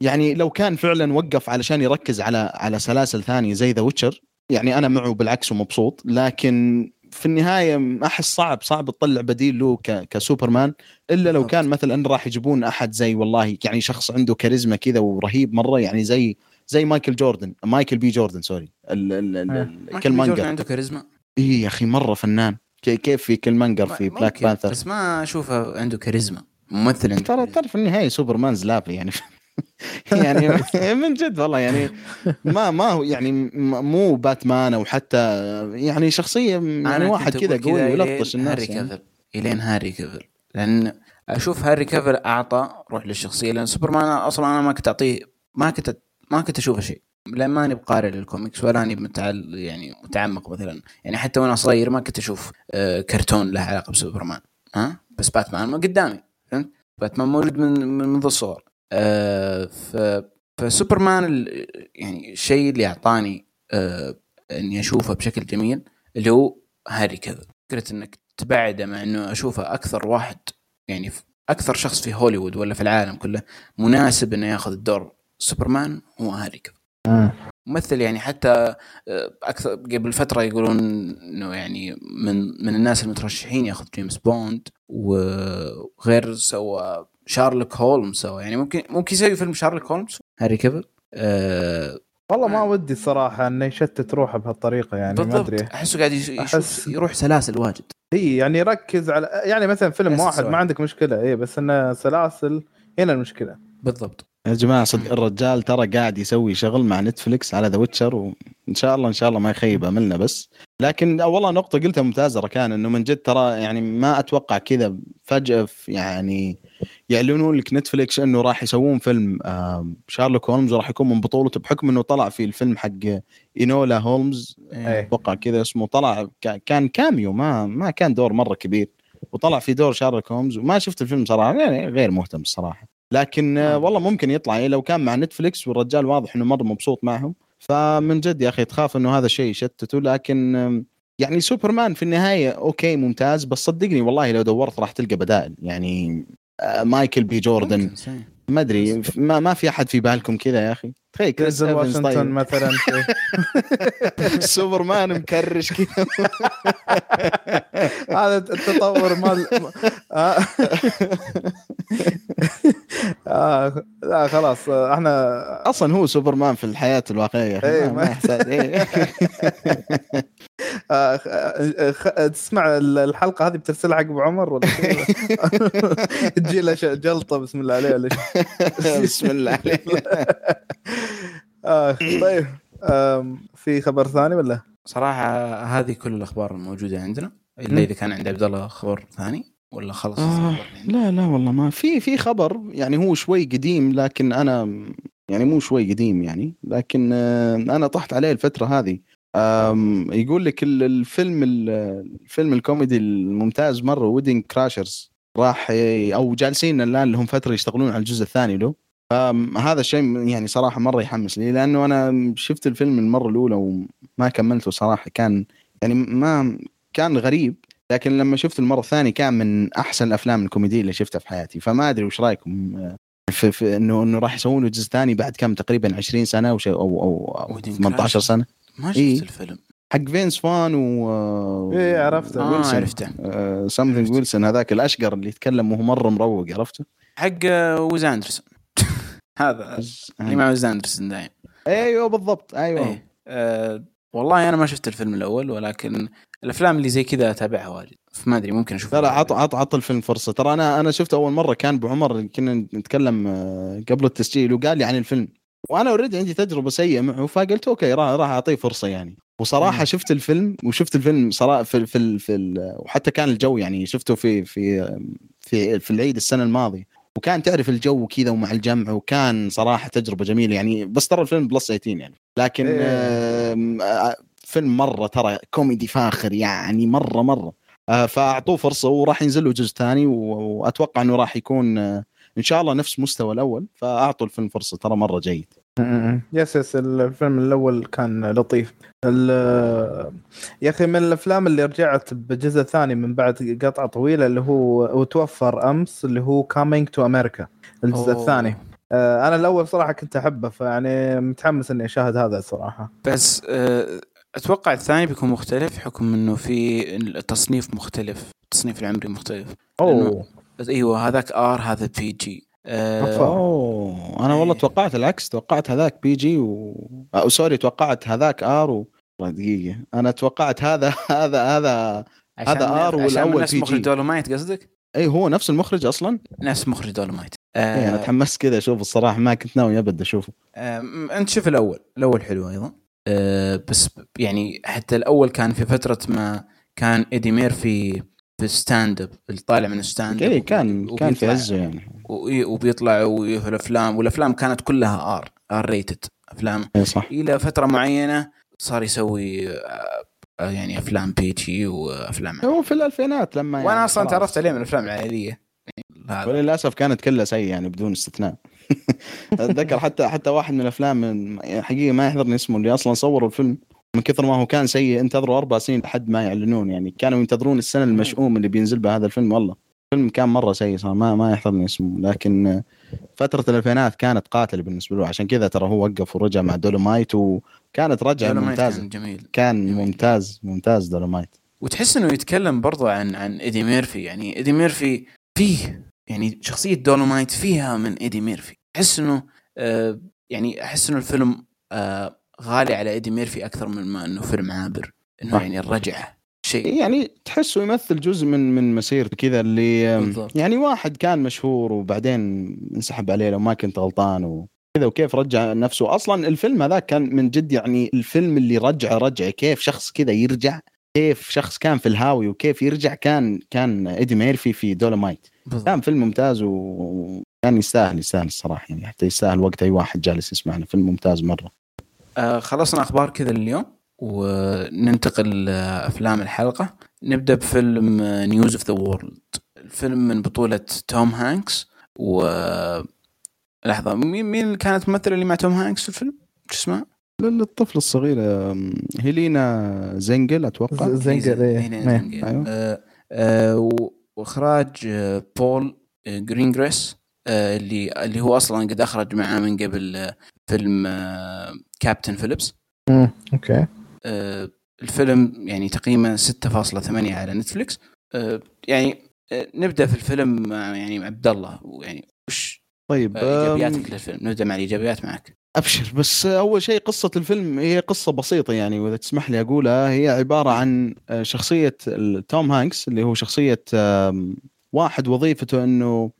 يعني لو كان فعلا وقف علشان يركز على على سلاسل ثانية زي The Witcher يعني أنا معه بالعكس ومبسوط لكن في النهاية أحس صعب صعب تطلع بديل له ك- كسوبرمان إلا لو. كان مثلا راح يجيبون أحد زي والله يعني شخص عنده كاريزما كذا ورهيب مرة يعني زي زي مايكل جوردن مايكل بي جوردن سوري ال ال ال آه. كل مانجر عنده كاريزما إي يا أخي مرة فنان كي- كيف في كل مانجر في بلاك بانثر بس ما أشوفه عنده كاريزما ممثل عنده ترى. ترى في النهاية سوبرمان زلافي يعني يعني من جد والله يعني ما ما هو يعني مو باتمان أو حتى يعني شخصية يعني واحد كذا قوي يلطش هاري الناس يعني. كافل إلين هاري كافل لأن أشوف هاري كافل أعطى روح للشخصية لأن سوبرمان أصلا أنا ما كنت أعطيه ما كنت ما كنت أشوفه شيء. لأن ماني بقارئ للكوميكس ولا أني متعل يعني متعمق مثلا. يعني حتى وأنا صغير ما كنت أشوف آه، كرتون له علاقة بسوبرمان ها؟ بس باتمان ما قدامي فهمت؟ باتمان موجود من من منذ الصغر. فسوبرمان ال- يعني الشيء اللي أعطاني آه إني أشوفه بشكل جميل اللي هو هاري كافل فكرة إنك تبعده مع إنه أشوفه أكثر واحد يعني ف- أكثر شخص في هوليوود ولا في العالم كله مناسب إنه ياخذ الدور سوبرمان هو هاري كافل ممثل يعني حتى آه، أكثر قبل فترة يقولون إنه يعني من من الناس المترشحين ياخذ جيمس بوند وغير سوى شارلوك هولمز سوى. يعني ممكن ممكن يسوي فيلم شارلوك هولمز؟ هاري كيفل؟ آه والله ما ودي الصراحه إنه يشتت روحه بهالطريقة يعني ما بالضبط. ادري أحسه قاعد يش- يشوف أحس- يروح سلاسل واجد. إي يعني ركز على يعني مثلا فيلم واحد. ما عندك مشكلة إي بس إنه سلاسل هنا المشكلة. بالضبط. يا جماعة صدق الرجال ترى قاعد يسوي شغل مع نتفلكس على The Witcher وإن شاء الله إن شاء الله ما يخيب أملنا بس لكن والله نقطة قلتها ممتازة ركان إنه من جد ترى يعني ما أتوقع كذا فجأة يعني يعلنون لك نتفلكس إنه راح يسوون فيلم آه، شيرلوك هولمز وراح يكون من بطولته بحكم إنه طلع في الفيلم حق اينولا هولمز. أتوقع كذا اسمه طلع كا- كان cameo ما ما كان دور مرة كبير وطلع في دور شيرلوك هولمز وما شفت الفيلم صراحة يعني غير مهتم الصراحة لكن آه، والله ممكن يطلع يعني لو كان مع نتفلكس والرجال واضح إنه مره مبسوط معهم. فمن جد يا أخي تخاف إنه هذا الشيء يشتته لكن يعني سوبرمان في النهاية okay ممتاز بس صدقني والله لو دورت راح تلقى بدائل. يعني آه، مايكل بي جوردن. ما أدري ما, ما في أحد في بالكم كذا يا أخي. تخيل كريس واشنطن طيب مثلا سوبرمان مكرش كذا هذا التطور مال آه. آه. لا خلاص إحنا أصلا هو سوبرمان في الحياة الواقعية إيه، ما- يحتاج إيه. آه، تسمع الحلقة هذه بترسلها حق أبو عمر ولا؟ تجي له جلطة بسم الله عليه ولا. بسم الله عليك آه، طيب في خبر ثاني ولا؟ صراحة هذه كل الأخبار الموجودة عندنا. إلا إذا كان عند عبد الله خبر ثاني ولا خلص آه،؟ لا لا والله ما في في خبر يعني هو شوي قديم لكن أنا يعني مو شوي قديم يعني لكن أنا طحت عليه الفترة هذه يقول لك ال- الفيلم ال- الفيلم الكوميدي الممتاز مرة Wedding Crashers راح أو جالسين الآن لهم فترة يشتغلون على الجزء الثاني له فهذا الشيء يعني صراحة مرة يحمس لي لأنه أنا شفت الفيلم المرة الأولى وما كملته صراحة كان يعني ما كان غريب لكن لما شفت المرة الثانية كان من أحسن الأفلام الكوميدية اللي شفتها في حياتي فما أدري وش رأيكم آه، في, في إنه إنه راح يسوون له جزء ثاني بعد كم تقريبا 20 سنة أو شيء أو أو, أو Wedding 18 Crash. سنة ما شفت إيه. الفيلم حق فينس فان و إيه، عرفته. آه ويلسون عرفته سمثينج عرفته. ويلسون هذاك الأشقر اللي يتكلم وهو مرة مروق عرفته؟ حق آه، ويز أندرسون هذا اللي مع ويز اندرسون دايم. أيوه بالضبط. أيوه. إيه آه والله أنا ما شفت الفيلم الأول ولكن الأفلام اللي زي كذا أتابعها واجد. فما أدري ممكن اشوفها لا لا عط عط عط الفيلم فرصة. ترى أنا أنا شفته أول مرة كان ابو عمر كنا نتكلم آه، قبل التسجيل وقال لي عن الفيلم. وأنا already عندي تجربة سيئة معه فقلت okay راح راح أعطيه فرصة يعني. وصراحة مم. شفت الفيلم وشفت الفيلم صراحة في في ال- في ال- وحتى كان الجو يعني شفته في في في في العيد السنة الماضية. وكان تعرف الجو كذا ومع الجمع وكان صراحة تجربة جميلة يعني بس ترى الفيلم plus 18 يعني لكن إيه. آه، فيلم مرة ترى كوميدي فاخر يعني مرة مرة آه، فأعطوه فرصة وراح ينزل له جزء ثاني وأتوقع إنه راح يكون آه، إن شاء الله نفس مستوى الأول فأعطوا الفيلم فرصة ترى مرة جيد. yes yes الفيلم الأول كان لطيف. يا أخي من الأفلام اللي رجعت بجزء ثاني من بعد قطعه طويلة اللي هو وتوفر أمس اللي هو Coming to America الجزء أوه. الثاني. آه، أنا الأول صراحة كنت أحبه فيعني متحمس إني أشاهد هذا صراحة. بس آه أتوقع الثاني بيكون مختلف حكم إنه في التصنيف مختلف التصنيف العمري مختلف. أوه. إيوه هذاك ار هذا بي جي أوه أنا والله إيه. توقعت العكس توقعت هذاك بي جي و أو سوري توقعت هذاك آر و والله دقيقة أنا توقعت هذا هذا هذا هذا R عشان والأول نفس PG. مخرج دولومايت قصدك؟ اي هو نفس المخرج أصلا نفس مخرج دولومايت إيه أنا آه تحمست كذا أشوف الصراحة ما كنت ناوي أبد أشوفه آه أنت شوف الأول الأول حلو أيضا آه بس يعني حتى الأول كان في فترة ما كان إيدي ميرفي في stand up اللي طالع من stand up اي كان كان في عزة يعني. وبيطلع وفي الأفلام والأفلام كانت كلها R R rated أفلام. اي صح. إلى فترة معينة صار يسوي آه، يعني أفلام PG وأفلام. هو في الألفينات لما وأنا يعني أصلا خلاص. تعرفت عليه من الأفلام العائلية. هذا. وللأسف كانت كلها سيئه يعني بدون استثناء. أتذكر حتى حتى واحد من الأفلام يعني حقيقة ما يحضرني اسمه اللي أصلا صوروا الفيلم. من كثر ما هو كان سيء انتظروا أربع سنين لحد ما يعلنون. يعني كانوا ينتظرون السنة المشؤوم اللي بينزل بها هذا الفيلم. والله الفيلم كان مرة سيء صار ما ما يحضرني اسمه. لكن فترة الألفينات كانت قاتلة بالنسبة له. عشان كذا ترى هو وقف ورجع مع Dolemite وكانت رجعة ممتازه كان جميل. كان جميل. ممتاز ممتاز Dolemite وتحس إنه يتكلم برضو عن عن ايدي ميرفي يعني ايدي ميرفي فيه يعني شخصية Dolemite فيها من ايدي ميرفي أحس إنه آه يعني أحس إنه الفيلم آه غالي على إيدي ميرفي أكثر من ما إنه فيلم عابر إنه. يعني الرجعه شيء يعني تحسه يمثل جزء من من مسيرته كذا اللي بالضبط. يعني واحد كان مشهور وبعدين انسحب عليه لو ما كنت غلطان وكذا وكيف رجع نفسه أصلا الفيلم هذا كان من جد يعني الفيلم اللي رجع رجع كيف شخص كذا يرجع كيف شخص كان في الهاوي وكيف يرجع كان كان إيدي ميرفي في Dolemite بالضبط. كان فيلم ممتاز وكان يستاهل يستاهل الصراحة يعني حتى يستاهل وقت أي واحد جالس يسمعنا فيلم ممتاز مرة آه خلصنا أخبار كذا اليوم وننتقل لأفلام الحلقة نبدأ بفيلم News of the World الفيلم من بطولة توم هانكس و لحظة مين مين كانت الممثلة اللي مع توم هانكس في الفيلم؟ شو اسمها؟ للطفل الصغير أم، هيلينا زينجل أتوقع زينجل، إيه. زينجل. أيوه. آه، آه، وإخراج آه، بول آه، جرينجراس اللي اللي هو أصلا قد أخرج معاه من قبل آه، فيلم آه، Captain Phillips مم. okay. آه، الفيلم يعني تقييمه 6.8 على نتفلكس آه، يعني آه، نبدأ في الفيلم مع يعني مع عبد الله يعني وش طيب آه، إيجابياتك للفيلم؟ نبدأ مع الإيجابيات معك. أبشر. بس أول شيء قصة الفيلم هي قصة بسيطة يعني وإذا تسمح لي أقولها هي عبارة عن آه، شخصية توم هانكس اللي هو شخصية واحد وظيفته إنه آه،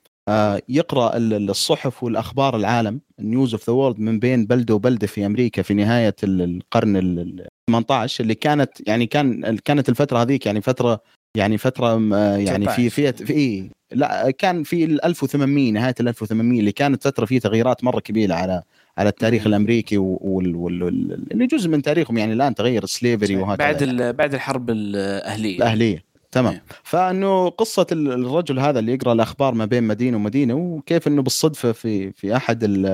يقرأ ال- ال- الصحف والأخبار العالم News of the World من بين بلدة وبلدة في أمريكا في نهاية ال- القرن ال- ال 18 اللي كانت يعني كان كانت الفترة هذيك يعني فترة يعني فترة آه، يعني في في في إيه. لا كان في ال 1800 نهاية ال 1800 اللي كانت فترة فيه تغييرات مرة كبيرة على على التاريخ. الأمريكي وال وال وال اللي جزء من تاريخهم يعني الآن تغير ال slavery وهكذا. بعد بعد الحرب الأهلية. الأهلية. تمام. إيه. فأنه قصة ال- الرجل هذا اللي يقرأ الأخبار ما بين مدينة ومدينة وكيف إنه بالصدفة في في أحد ال-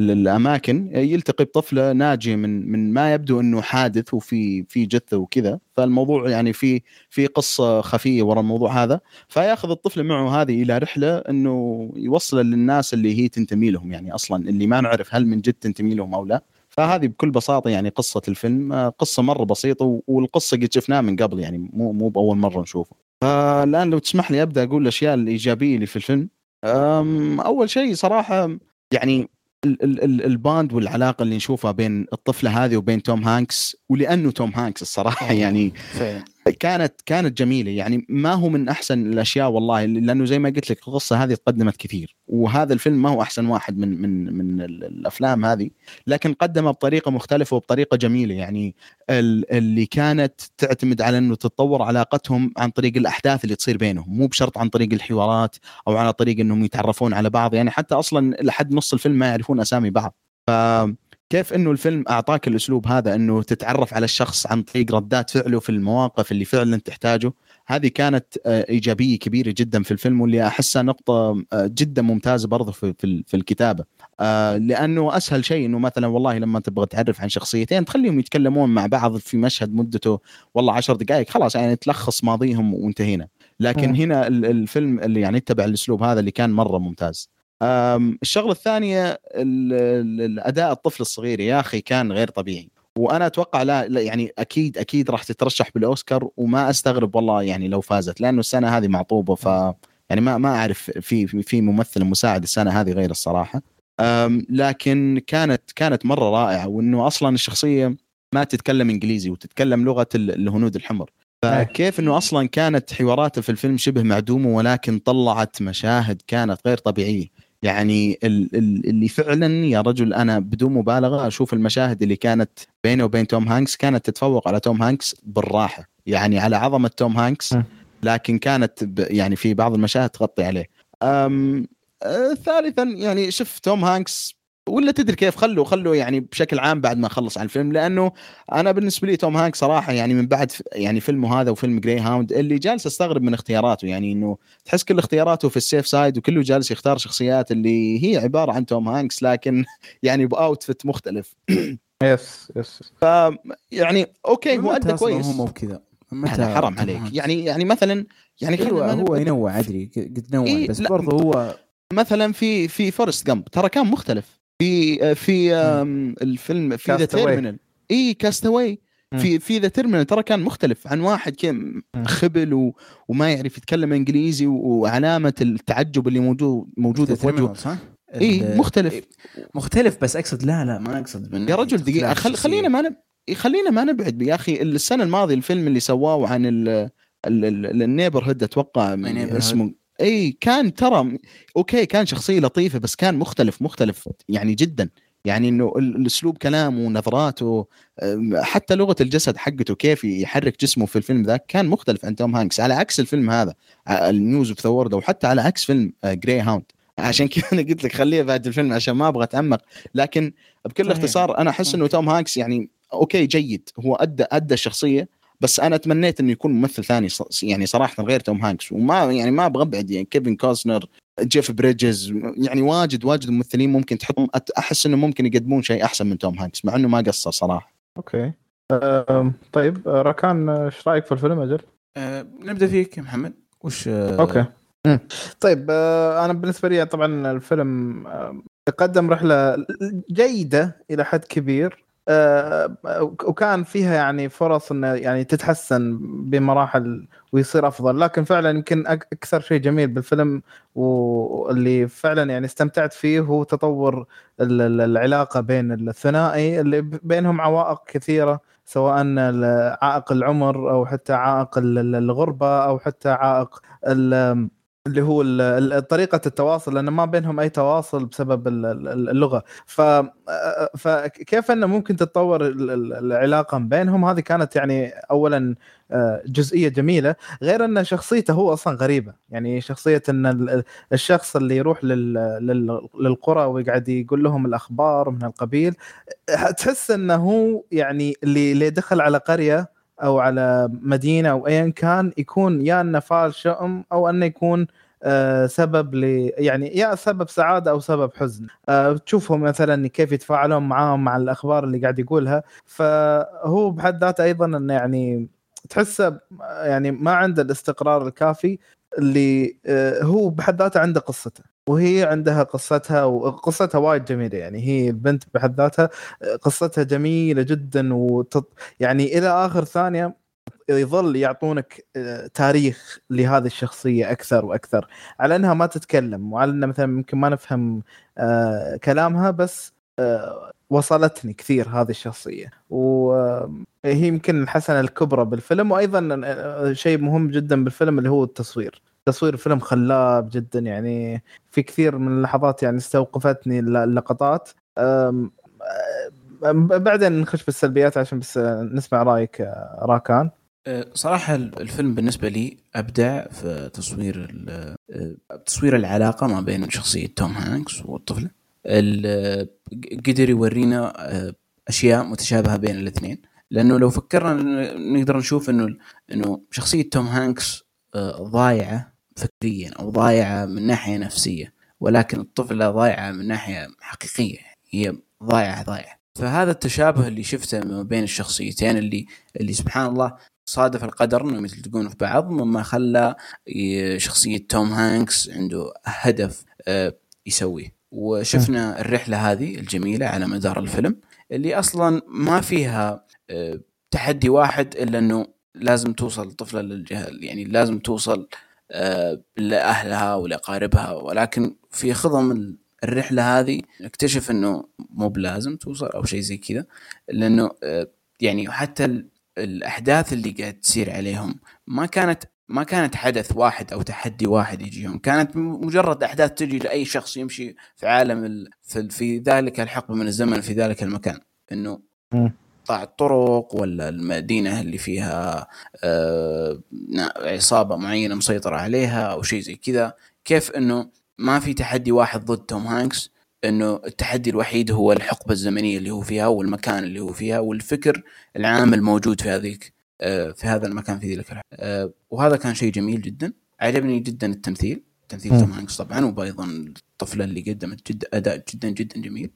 ال- الأماكن يلتقي بطفلة ناجية من من ما يبدو إنه حادث وفي في جثة وكذا. فالموضوع يعني في في قصة خفية وراء الموضوع هذا. فيأخذ الطفله معه هذه إلى رحلة إنه يوصل للناس اللي هي تنتمي لهم يعني أصلا اللي ما نعرف هل من جد تنتمي لهم أو لا. فهذه بكل بساطة يعني قصة الفيلم. آه، قصة مرة بسيطة والقصة قد شفناها من قبل يعني مو مو بأول مرة نشوفه. فالآن لو تسمح لي أبدأ أقول الأشياء الإيجابية اللي في الفيلم. أول شيء صراحة يعني ال- ال- ال- ال bond والعلاقة اللي نشوفها بين الطفلة هذه وبين توم هانكس ولأنه توم هانكس الصراحة يعني كانت كانت جميلة. يعني ما هو من أحسن الأشياء والله لأنه زي ما قلت لك القصة هذه تقدمت كثير وهذا الفيلم ما هو أحسن واحد من من من ال- الأفلام هذه لكن قدمها بطريقة مختلفة وبطريقة جميلة. يعني ال- اللي كانت تعتمد على إنه تتطور علاقتهم عن طريق الأحداث اللي تصير بينهم مو بشرط عن طريق الحوارات أو على طريق إنهم يتعرفون على بعض. يعني حتى أصلا لحد نص الفيلم ما يعرفون أسامي بعض. ف كيف إنه الفيلم أعطاك الأسلوب هذا إنه تتعرف على الشخص عن طريق ردات فعله في المواقف اللي فعلا تحتاجه؟ هذه كانت آه، إيجابية كبيرة جدا في الفيلم واللي أحسها نقطة آه، جدا ممتازة برضه في في الكتابة. آه، لأنه أسهل شيء إنه مثلا والله لما تبغى تعرف عن شخصيتين تخليهم يتكلمون مع بعض في مشهد مدته والله عشر دقائق خلاص يعني تلخص ماضيهم وانتهينا. لكن. هنا ال- الفيلم اللي يعني اتبع الأسلوب هذا اللي كان مرة ممتاز. الشغلة الثانية ال- ال- الأداء الطفل الصغير يا أخي كان غير طبيعي. وأنا أتوقع لا, لا يعني أكيد أكيد راح تترشح بالأوسكار وما أستغرب والله يعني لو فازت لأنه السنة هذه معطوبة ف يعني ما ما أعرف في في- ممثل مساعد السنة هذه غير الصراحة. لكن كانت كانت مرة رائعة وإنه أصلا الشخصية ما تتكلم إنجليزي وتتكلم لغة ال- الهنود الحمر. فكيف إنه أصلا كانت حواراته في الفيلم شبه معدومة ولكن طلعت مشاهد كانت غير طبيعية. يعني ال- ال- اللي فعلا يا رجل أنا بدون مبالغة أشوف المشاهد اللي كانت بينه وبين توم هانكس كانت تتفوق على توم هانكس بالراحة يعني على عظمة توم هانكس. لكن كانت يعني في بعض المشاهد تغطي عليه أم آه، ثالثا يعني شوف توم هانكس ولا تدري كيف خلوا خلوا يعني بشكل عام بعد ما خلص عن الفيلم. لأنه أنا بالنسبة لي توم هانك صراحة يعني من بعد ف- يعني فيلمه هذا وفيلم Greyhound اللي جالس أستغرب من اختياراته. يعني إنه تحس كل اختياراته في ال safe side وكله جالس يختار شخصيات اللي هي عبارة عن توم هانكس لكن يعني ب outfit مختلف. yes yes يعني okay هو أدى كويس. هو مو بكذا متى حرام عليك. هانكس؟ يعني يعني مثلا يعني أيوه ما هو نبدأ- ينوع أدري قد نوع إيه، بس. برضه هو مثلا في في Forrest Gump ترى كان مختلف. في في آم، الفيلم في The. Terminal إي Cast Away. في في The Terminal ترى كان مختلف عن واحد كم خبل و وما يعرف يتكلم إنجليزي وعلامة التعجب اللي موجود موجوده في وجهه صح؟ إي ال- مختلف مختلف بس أقصد لا لا ما أقصد يا رجل دقيقة خل. خلينا ما نب... خلينا ما نبعد يا أخي السنة الماضية الفيلم اللي سواه عن ال ال neighborhood أتوقع My Neighborhood. اسمه إي كان ترى okay كان شخصية لطيفة بس كان مختلف مختلف يعني جدا. يعني إنه ال- الأسلوب كلامه ونظراته حتى لغة الجسد حقته كيف يحرك جسمه في الفيلم ذاك كان مختلف عن توم هانكس. على عكس الفيلم هذا ال News of the World وحتى على عكس فيلم Greyhound عشان كذا أنا قلت لك خليها بعد الفيلم عشان ما أبغى أتعمق. لكن بكل صحيح. اختصار أنا أحس إنه توم هانكس يعني okay جيد. هو أدى أدى الشخصية بس أنا تمنيت إنه يكون ممثل ثاني ص- يعني صراحة غير توم هانكس. وما يعني ما أبغى أبعد يعني كيفن كوستنر جيف بريدجز يعني واجد واجد ممثلين ممكن تحطهم. أحس إنه ممكن يقدمون شيء أحسن من توم هانكس مع إنه ما قصر صراحة. Okay. أم، طيب راكان إيش رأيك في الفيلم أجل؟ آه، نبدأ فيك يا محمد. وش آه، okay. طيب آه، أنا بالنسبة لي طبعا الفيلم آه، قدم رحلة جيدة إلى حد كبير. وكان فيها يعني فرص إنه يعني تتحسن بمراحل ويصير أفضل. لكن فعلا يمكن أكثر شيء جميل بالفيلم واللي فعلا يعني استمتعت فيه هو تطور ال- ال- العلاقة بين الثنائي اللي بينهم عوائق كثيرة سواء عائق العمر أو حتى عائق ال- ال- الغربة أو حتى عائق اللي هو طريقة التواصل لأن ما بينهم أي تواصل بسبب ال- ال- اللغة. ف فكيف إنه ممكن تتطور ال- ال- العلاقة بينهم؟ هذه كانت يعني اولا آه، جزئية جميلة. غير إن شخصيته هو أصلا غريبة. يعني شخصية إن ال- الشخص اللي يروح لل- لل- للقرى ويقعد يقول لهم الأخبار من القبيل تحس إنه هو يعني اللي دخل على قرية أو على مدينة أو ايا كان يكون يا أنه فال شؤم أو أنه يكون آه، سبب ل يعني يا سبب سعادة أو سبب حزن. آه، تشوفهم مثلا كيف يتفاعلون معاهم مع الأخبار اللي قاعد يقولها. فهو بحد ذاته أيضا إنه يعني تحسه يعني ما عنده الاستقرار الكافي اللي آه، هو بحد ذاته عنده قصته. وهي عندها قصتها وقصتها وايد جميلة يعني. هي البنت بحد ذاتها قصتها جميلة جدا وتط... يعني إلى آخر ثانية يظل يعطونك آه، تاريخ لهذه الشخصية أكثر وأكثر على إنها ما تتكلم وعلى انها مثلا يمكن ما نفهم آه، كلامها بس آه، وصلتني كثير هذه الشخصية. وهي يمكن الحسنة الكبرى بالفيلم وأيضا شيء مهم جدا بالفيلم اللي هو التصوير. تصوير الفيلم خلاب جدا يعني في كثير من اللحظات يعني استوقفتني اللقطات. بعدين نخش بالسلبيات عشان بس نسمع رأيك راكان. آه، صراحة الفيلم بالنسبة لي أبدع في تصوير آه، تصوير العلاقة ما بين شخصية توم هانكس والطفلة ال- قدر يورينا آه، أشياء متشابهة بين الاثنين. لأنه لو فكرنا نقدر نشوف إنه إنه شخصية توم هانكس ضايعة فكريا أو ضايعة من ناحية نفسية ولكن الطفلة ضايعة من ناحية حقيقية هي ضايعة ضايعة. فهذا التشابه اللي شفته ما بين الشخصيتين اللي اللي سبحان الله صادف القدر إنهم يلتقون في بعض مما خلى شخصية توم هانكس عنده هدف آه، يسويه. وشفنا الرحلة هذه الجميلة على مدار الفيلم اللي أصلا ما فيها آه، تحدي واحد إلا إنه لازم توصل الطفله للجهه يعني لازم توصل لأهلها ولأقاربها. ولكن في خضم ال- الرحلة هذه نكتشف إنه مو بلازم توصل أو شيء زي كذا لأنه آه، يعني حتى ال- الأحداث اللي قاعد تصير عليهم ما كانت ما كانت حدث واحد أو تحدي واحد يجيهم. كانت مجرد أحداث تجي لأي شخص يمشي في عالم ال... في, في ذلك الحقبة من الزمن في ذلك المكان. إنه. قطاع الطرق ولا المدينة اللي فيها آه عصابة معينة مسيطرة عليها أو شيء زي كذا. كيف إنه ما في تحدي واحد ضد توم هانكس؟ إنه التحدي الوحيد هو الحقبة الزمنية اللي هو فيها والمكان اللي هو فيها والفكر العام الموجود في هذيك آه، في هذا المكان في ذيك آه، وهذا كان شيء جميل جدا. عجبني جدا التمثيل تمثيل توم هانكس طبعا وأيضا الطفلة اللي قدمت جد أداء جدا جدا جميل.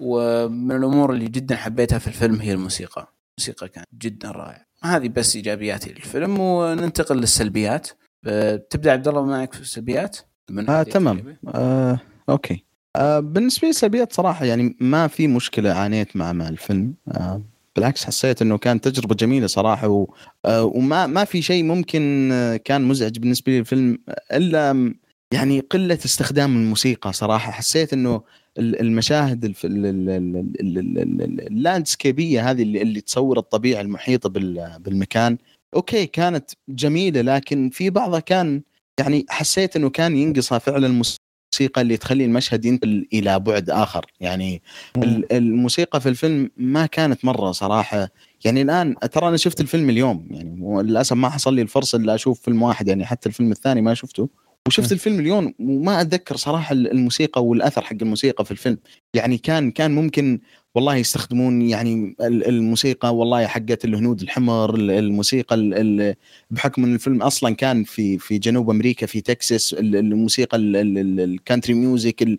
ومن الأمور اللي جدا حبيتها في الفيلم هي الموسيقى. الموسيقى كانت جدا رائعة. هذه بس إيجابياتي للفيلم وننتقل للسلبيات. تبدأ عبد الله معك في السلبيات؟ آه تمام. آه أوكي. آه بالنسبة لي السلبيات صراحة يعني ما في مشكلة عانيت مع مع الفيلم. آه بالعكس حسيت إنه كان تجربة جميلة صراحة و... آه وما ما في شيء ممكن آه، كان مزعج بالنسبة لي الفيلم إلا يعني قلة استخدام الموسيقى صراحة. حسيت إنه المشاهد اللاندسكيبيه هذه اللي, اللي تصور الطبيعة المحيطة بالمكان. أوكي كانت جميلة لكن في بعضها كان يعني حسيت إنه كان ينقصها فعلا الموسيقى اللي تخلي المشهد ينتقل إلى بعد آخر. يعني الموسيقى في الفيلم ما كانت مرة صراحة. يعني الآن ترى أنا شفت الفيلم اليوم يعني للاسف ما حصل لي الفرصة اللي أشوف فيلم واحد يعني حتى الفيلم الثاني ما شفته. وشفت الفيلم اليوم وما أتذكر صراحة الموسيقى والأثر حق الموسيقى في الفيلم. يعني كان كان ممكن والله يستخدمون يعني الموسيقى والله حقت الهنود الحمر الموسيقى بحكم إن الفيلم أصلا كان في في جنوب أمريكا في تكساس الموسيقى ال country music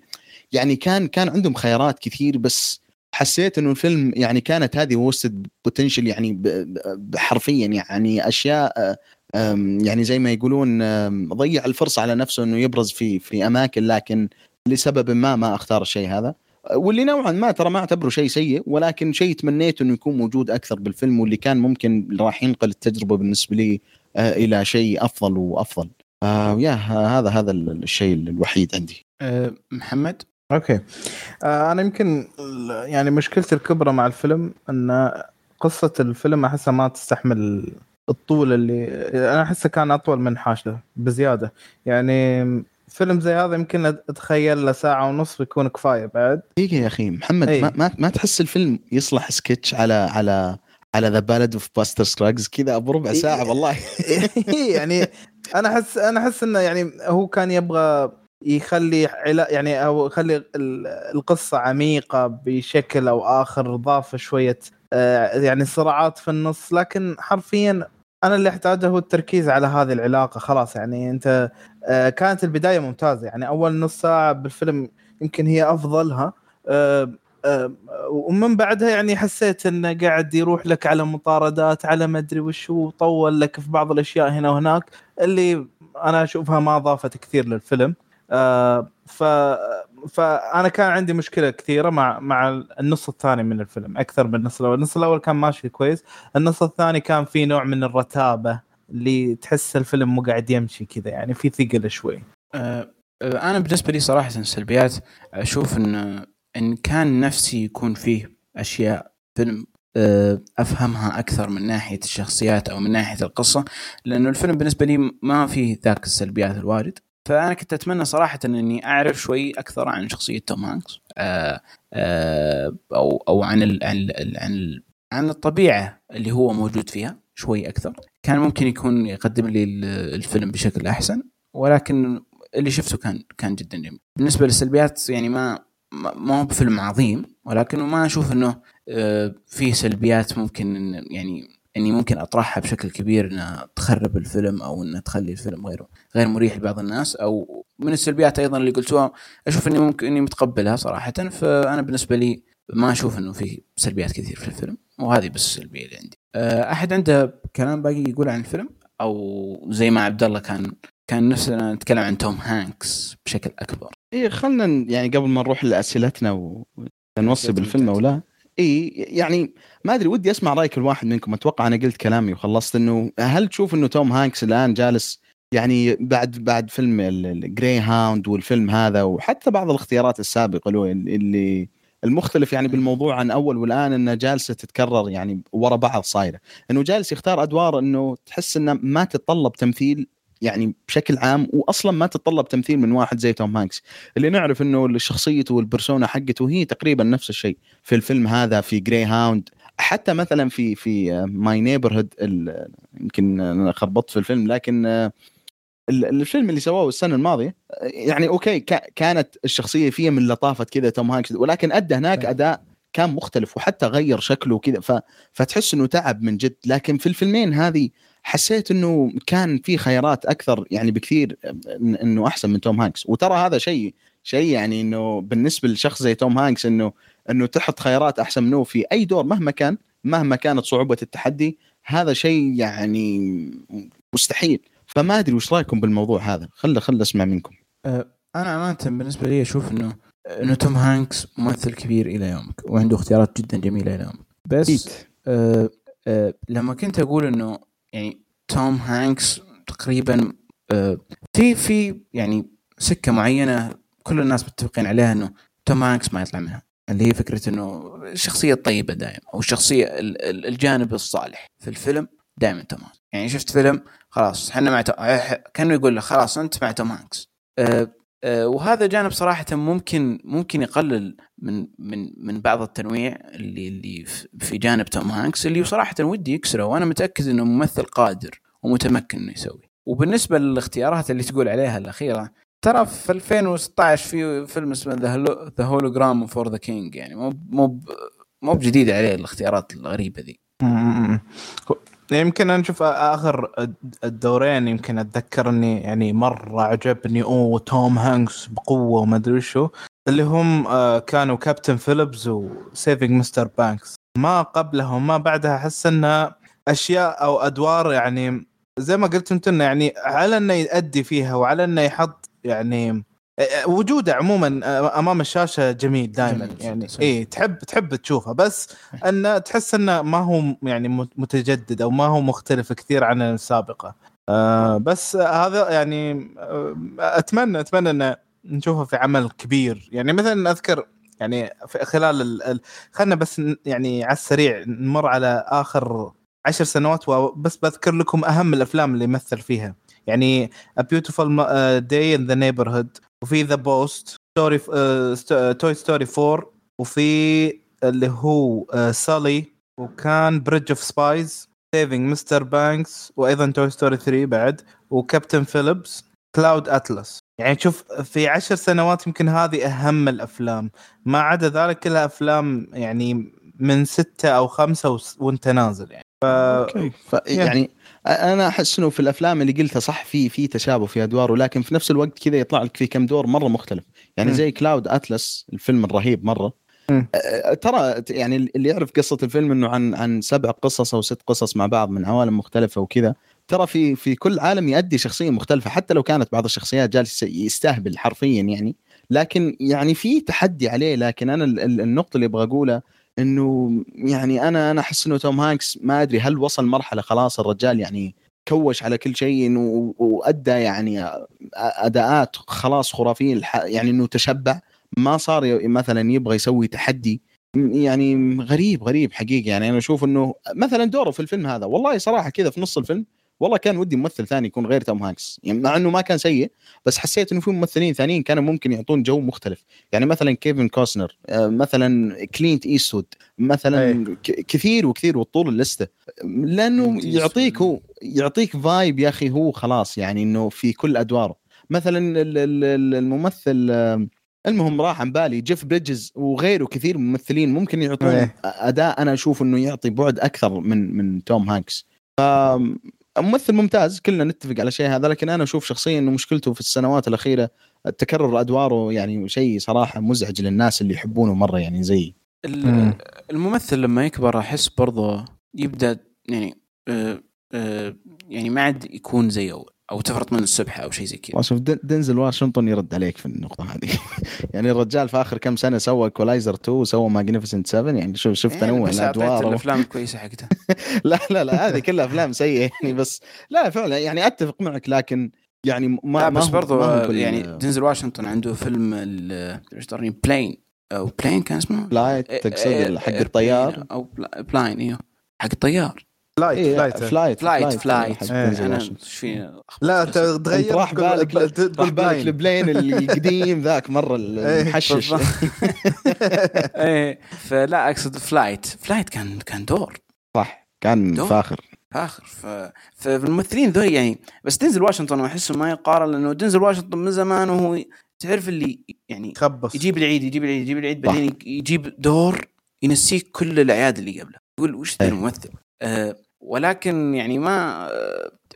يعني كان كان عندهم خيارات كثير بس حسيت إنه الفيلم يعني كانت هذه wasted potential يعني حرفيا يعني أشياء يعني زي ما يقولون ضيع الفرصة على نفسه إنه يبرز في في أماكن لكن لسبب ما ما أختار الشيء هذا. واللي نوعا ما ترى ما أعتبره شيء سيء ولكن شيء تمنيت إنه يكون موجود أكثر بالفيلم واللي كان ممكن راح ينقل التجربة بالنسبة لي آه، إلى شيء أفضل وأفضل. آه يا هذا هذا الشيء الوحيد عندي. أه محمد؟ أوكي. آه أنا يمكن يعني مشكلتي الكبرى مع الفيلم إن قصة الفيلم أحسها ما تستحمل الطول اللي أنا أحسه كان أطول من حاجته بزيادة. يعني فيلم زي هذا يمكن أتخيل له ساعة ونص يكون كفاية بعد. دقيقة يا أخي محمد أي. ما, ما تحس الفيلم يصلح سكتش على على على The Ballad of Buster Scruggs كذا أبو ربع ساعة والله. يعني أنا أحس أنا أحس إنه يعني هو كان يبغى يخلي يعني أو يخلي القصة عميقة بشكل أو آخر ضاف شوية يعني صراعات في النص لكن حرفيا أنا اللي أحتاجه هو التركيز على هذه العلاقة خلاص يعني أنت آه، كانت البداية ممتازة يعني أول نص ساعة بالفيلم يمكن هي أفضلها آه، ومن بعدها يعني حسيت إنه قاعد يروح لك على مطاردات على ما أدري وش هو طول لك في بعض الأشياء هنا وهناك اللي أنا أشوفها ما أضافت كثير للفيلم ف فأنا كان عندي مشكلة كثيرة مع مع النص الثاني من الفيلم أكثر من النص الأول، النص الأول كان ماشي كويس، النص الثاني كان في نوع من الرتابة اللي تحس الفيلم مو قاعد يمشي كذا يعني في ثقل شوي. أه, أه، أنا بالنسبة لي صراحة السلبيات أشوف إن إن كان نفسي يكون فيه أشياء فيلم أه، أفهمها أكثر من ناحية الشخصيات أو من ناحية القصة لأنه الفيلم بالنسبة لي ما فيه ذاك السلبيات الوارد فأنا كنت أتمنى صراحة إني أعرف شوي أكثر عن شخصية توم هانكس آه، آه، أو أو عن ال عن ال عن, ال عن الطبيعة اللي هو موجود فيها شوي أكثر. كان ممكن يكون يقدم لي الفيلم بشكل أحسن ولكن اللي شفته كان كان جدا جميل. بالنسبة للسلبيات يعني ما ما هو بفيلم عظيم ولكن ما أشوف إنه آه، في سلبيات ممكن يعني إني ممكن أطرحها بشكل كبير إنها تخرب الفيلم أو إنها تخلي الفيلم غير غير مريح لبعض الناس أو من السلبيات أيضا اللي قلتوها. أشوف إني ممكن إني متقبلها صراحة فأنا بالنسبة لي ما أشوف إنه في سلبيات كثير في الفيلم وهذه بس السلبية اللي عندي. آه، أحد عنده كلام باقي يقول عن الفيلم؟ أو زي ما عبد الله كان كان نفسنا نتكلم عن توم هانكس بشكل أكبر. إيه خلينا يعني قبل ما نروح لأسئلتنا ونوصي بالفيلم أو لا إي يعني ما أدري ودي أسمع راي كل واحد منكم. أتوقع أنا قلت كلامي وخلصت إنه هل تشوف إنه توم هانكس الآن جالس يعني بعد بعد فيلم ال Greyhound والفيلم هذا وحتى بعض الاختيارات السابقة له اللي المختلف يعني بالموضوع عن أول والآن إنه جالسة تتكرر يعني ورا بعض صايرة. إنه جالس يختار أدوار إنه تحس إنه ما تتطلب تمثيل يعني بشكل عام واصلا ما تتطلب تمثيل من واحد زي توم هانكس. اللي نعرف إنه شخصيته وال persona حقته هي تقريبا نفس الشيء. في الفيلم هذا في Greyhound حتى مثلا في في my neighborhood يمكن أنا خربطت في الفيلم لكن الفيلم اللي سووه السنة الماضية يعني أوكي كانت الشخصية فيه من لطافه كذا توم هانكس ولكن أدى هناك أداء كان مختلف وحتى غير شكله وكذا ف... فتحس إنه تعب من جد. لكن في الفيلمين هذه حسيت إنه كان في خيارات أكثر يعني بكثير إنه أحسن من توم هانكس. وترى هذا شيء شيء يعني إنه بالنسبة لشخص زي توم هانكس إنه إنه تحط خيارات أحسن منه في أي دور مهما كان مهما كانت صعوبة التحدي هذا شيء يعني مستحيل. فما أدري وش رأيكم بالموضوع هذا؟ خل خل أسمع منكم. أه أنا أمانة بالنسبة لي أشوف إنه إنه توم هانكس ممثل كبير إلى يومك وعنده اختيارات جدا جميلة إلى يومك. بس أه أه لما كنت أقول إنه يعني توم هانكس تقريبا أه في في يعني سكة معينة كل الناس متفقين عليها إنه توم هانكس ما يطلع منها. اللي هي فكرة إنه الشخصيه الطيبه دائما أو الشخصيه الجانب الصالح في الفيلم دائما توم هانكس. يعني شفت فيلم خلاص إحنا مع كأنه يقول له خلاص أنت مع توم هانكس. أه وهذا جانب صراحة ممكن ممكن يقلل من من من بعض التنويع اللي اللي في جانب توم هانكس اللي صراحة ودي يكسره وأنا متأكد إنه ممثل قادر ومتمكن إنه يسوي. وبالنسبة للاختيارات اللي تقول عليها الأخيرة ترى في 2016 في فيلم اسمه The Hologram for the King يعني مو مو مو بجديد عليه الاختيارات الغريبة ذي. يمكن أنا أشوف آخر الدورين يمكن اتذكر اني يعني مرة عجبني اوه توم هانكس بقوة وما أدري وشو اللي هم آه، كانوا Captain Phillips و Saving Mr. Banks ما قبلهم ما بعدها أحس انها أشياء أو أدوار يعني زي ما قلت أنت إنه يعني على إنه يأدي فيها وعلى إنه يحط يعني وجوده عموما أمام الشاشة جميل دائما يعني اي تحب تحب تشوفه بس انه تحس أنه ما هو يعني متجدد أو ما هو مختلف كثير عن السابقة. آه بس هذا يعني أتمنى أتمنى انه نشوفه في عمل كبير. يعني مثلا أذكر يعني في خلال ال... خلينا بس يعني على السريع نمر على آخر عشر سنوات وبس بذكر لكم أهم الأفلام اللي مثل فيها. يعني A Beautiful Day in the Neighborhood. وفي The Post Story Toy Story 4 وفي اللي هو Sully uh, وكان Bridge of Spies Saving Mr. Banks وأيضا Toy Story 3 بعد. و Captain Phillips Cloud Atlas يعني شوف في عشر سنوات يمكن هذه أهم الأفلام. ما عدا ذلك كلها أفلام يعني من ستة أو خمسة وانت نازل يعني. ف... أوكي. ف... يعني أنا أحس إنه في الأفلام اللي قلتها صح في في تشابه في أدوار ولكن في نفس الوقت كذا يطلع لك في كم دور مرة مختلف. يعني م. زي Cloud Atlas الفيلم الرهيب مرة. ترى يعني اللي يعرف قصة الفيلم إنه عن عن سبع قصص أو ست قصص مع بعض من عوالم مختلفة وكذا. ترى في في كل عالم يؤدي شخصية مختلفة حتى لو كانت بعض الشخصيات جالس يستهبل حرفيا يعني. لكن يعني في تحدي عليه لكن أنا النقطة اللي أبغى أقولها إنه يعني أنا أنا أحس إنه توم هانكس ما أدري هل وصل مرحلة خلاص الرجال يعني كوش على كل شيء وأدى يعني أداءات خلاص خرافية يعني إنه تشبع. ما صار مثلا يبغى يسوي تحدي. يعني غريب غريب حقيقه يعني أنا أشوف إنه مثلا دوره في الفيلم هذا والله صراحة كذا في نص الفيلم والله كان ودي ممثل ثاني يكون غير توم هانكس. يعني مع إنه ما كان سيء بس حسيت إنه في ممثلين ثانيين كانوا ممكن يعطون جو مختلف. يعني مثلا كيفن كوسنر آه، مثلا كلينت ايستوود مثلا أي. كثير وكثير والطول اللسته لأنه يعطيك هو يعطيك vibe يا أخي هو خلاص يعني إنه في كل أدواره. مثلا الممثل آه، المهم راح عن بالي جيف بريدجز وغيره كثير ممثلين ممكن يعطون أداء أنا أشوف إنه يعطي بعد أكثر من من توم هانكس. ممثل ممتاز كلنا نتفق على شيء هذا لكن أنا أشوف شخصيا إنه مشكلته في السنوات الأخيرة تكرر أدواره يعني شيء صراحة مزعج للناس اللي يحبونه مرة يعني زي الممثل لما يكبر أحس برضه يبدأ يعني آه آه يعني ما عاد يكون زي اول أو تفرط من السبحه أو شيء زي كذا. شوف دنزل واشنطن يرد عليك في النقطة هذه. يعني الرجال في آخر كم سنة سوى Equalizer 2 وسوى Magnificent 7 يعني شوف شوف تنوع الادوار الأفلام الكويسه حقته لا لا لا هذه كلها أفلام سيئة يعني بس لا فعلا يعني أتفق معك لكن يعني ما لا بس برضو يعني دنزل واشنطن عنده فيلم إيش Plane أو Plane كان اسمه؟ Flight تقصد حق الطيار؟ أو Plane إيوه. حق الطيار. Flight إيه Flight Flight Flight Flight أنا إيش في لا تغير راح بالك راح بالك ال Plane القديم ذاك مرة إيه، المحشش. إيه فلا أقصد Flight Flight كان كان دور. صح كان دور. فاخر. فاخر. ف... فالممثلين ذول يعني بس دينزل واشنطن أحسه ما يقارن لأنه دينزل واشنطن من زمان وهو تعرف اللي يعني خبص يجيب العيد يجيب العيد يجيب العيد بعدين يجيب دور ينسيك كل الأعياد اللي قبله يقول وش ذا أي. الممثل؟ آه ولكن يعني ما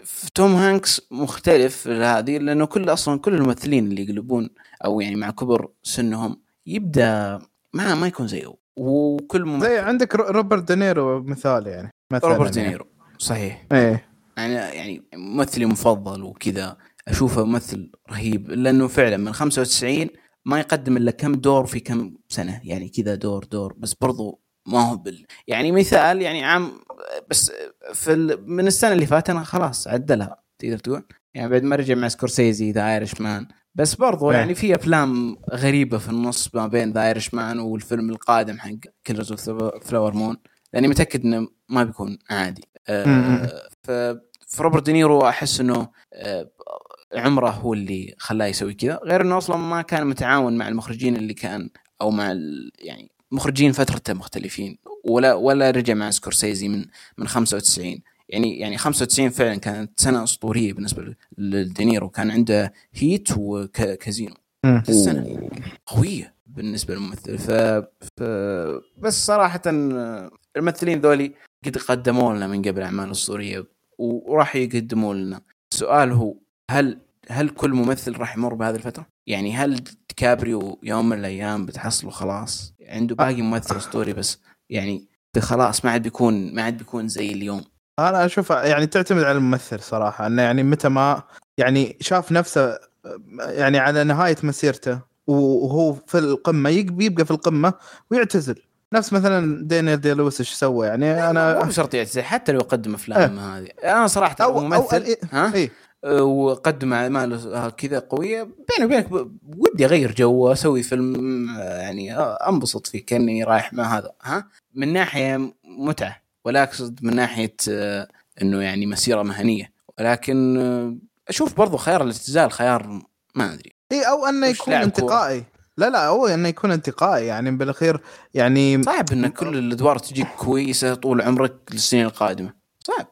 في توم هانكس مختلف هذه لأنه كل أصلا كل الممثلين اللي يقلبون أو يعني مع كبر سنهم يبدأ ما ما يكون زيه. وكل ممثل زي عندك رو- روبرت دينيرو مثال يعني مثلا روبرت يعني. دينيرو صحيح. إيه. يعني يعني ممثلي مفضل وكذا أشوفه ممثل رهيب لأنه فعلا من 95 ما يقدم إلا كم دور في كم سنة يعني كذا دور دور بس برضو ما هو بال يعني مثال يعني عام بس في ال... من السنة اللي فاتت أنا خلاص عدلها تقدر تقول يعني بعد ما رجع مع سكورسيزي The Irishman بس برضو إيه. يعني في أفلام غريبة في النص ما بين The Irishman والفيلم القادم حق Killers of the Flower Moon لأني متأكد إنه ما بيكون عادي. آه ف في روبرت دينيرو أحس إنه آه، عمره هو اللي خلاه يسوي كذا غير إنه أصلا ما كان متعاون مع المخرجين اللي كان أو مع يعني مخرجين فترته مختلفين ولا ولا رجع مع سكورسيزي من من 95 يعني يعني 95 فعلا كانت سنة أسطورية بالنسبة لدينيرو كان عنده هيت وكازينو. السنة. قوية بالنسبة للممثل. ف... ف... بس صراحة الممثلين ذولي قد قدموا لنا من قبل أعمال أسطورية وراح يقدموا لنا. السؤال هو هل هل كل ممثل راح يمر بهذه الفترة؟ يعني هل كابريو يوم من الأيام بتحصله خلاص. عنده باقي ممثل أسطوري بس يعني خلاص ما عاد بيكون ما عاد بيكون زي اليوم. أنا أشوف يعني تعتمد على الممثل صراحة إنه يعني متى ما يعني شاف نفسه يعني على نهاية مسيرته وهو في القمة يبقى في القمة ويعتزل. نفس مثلا دانيال دي لويس إيش سوى؟ يعني مو أنا بشرط يعتزل حتى لو يقدم أفلام هذه. أنا صراحة أو ممثل ها؟ اي وقدم اعمال كذا قوية. بيني وبينك ودي أغير جو وأسوي فيلم يعني أنبسط فيه كأني رايح مع هذا ها؟ من ناحية متعة ولا أقصد من ناحية آه، إنه يعني مسيرة مهنية ولكن آه، أشوف برضو خيار الاعتزال خيار ما أدري. اي أو أنه يكون انتقائي. لا لا هو أنه يكون انتقائي يعني بالأخير يعني صعب إن كل الأدوار تجيك كويسة طول عمرك للسنين القادمة. صعب.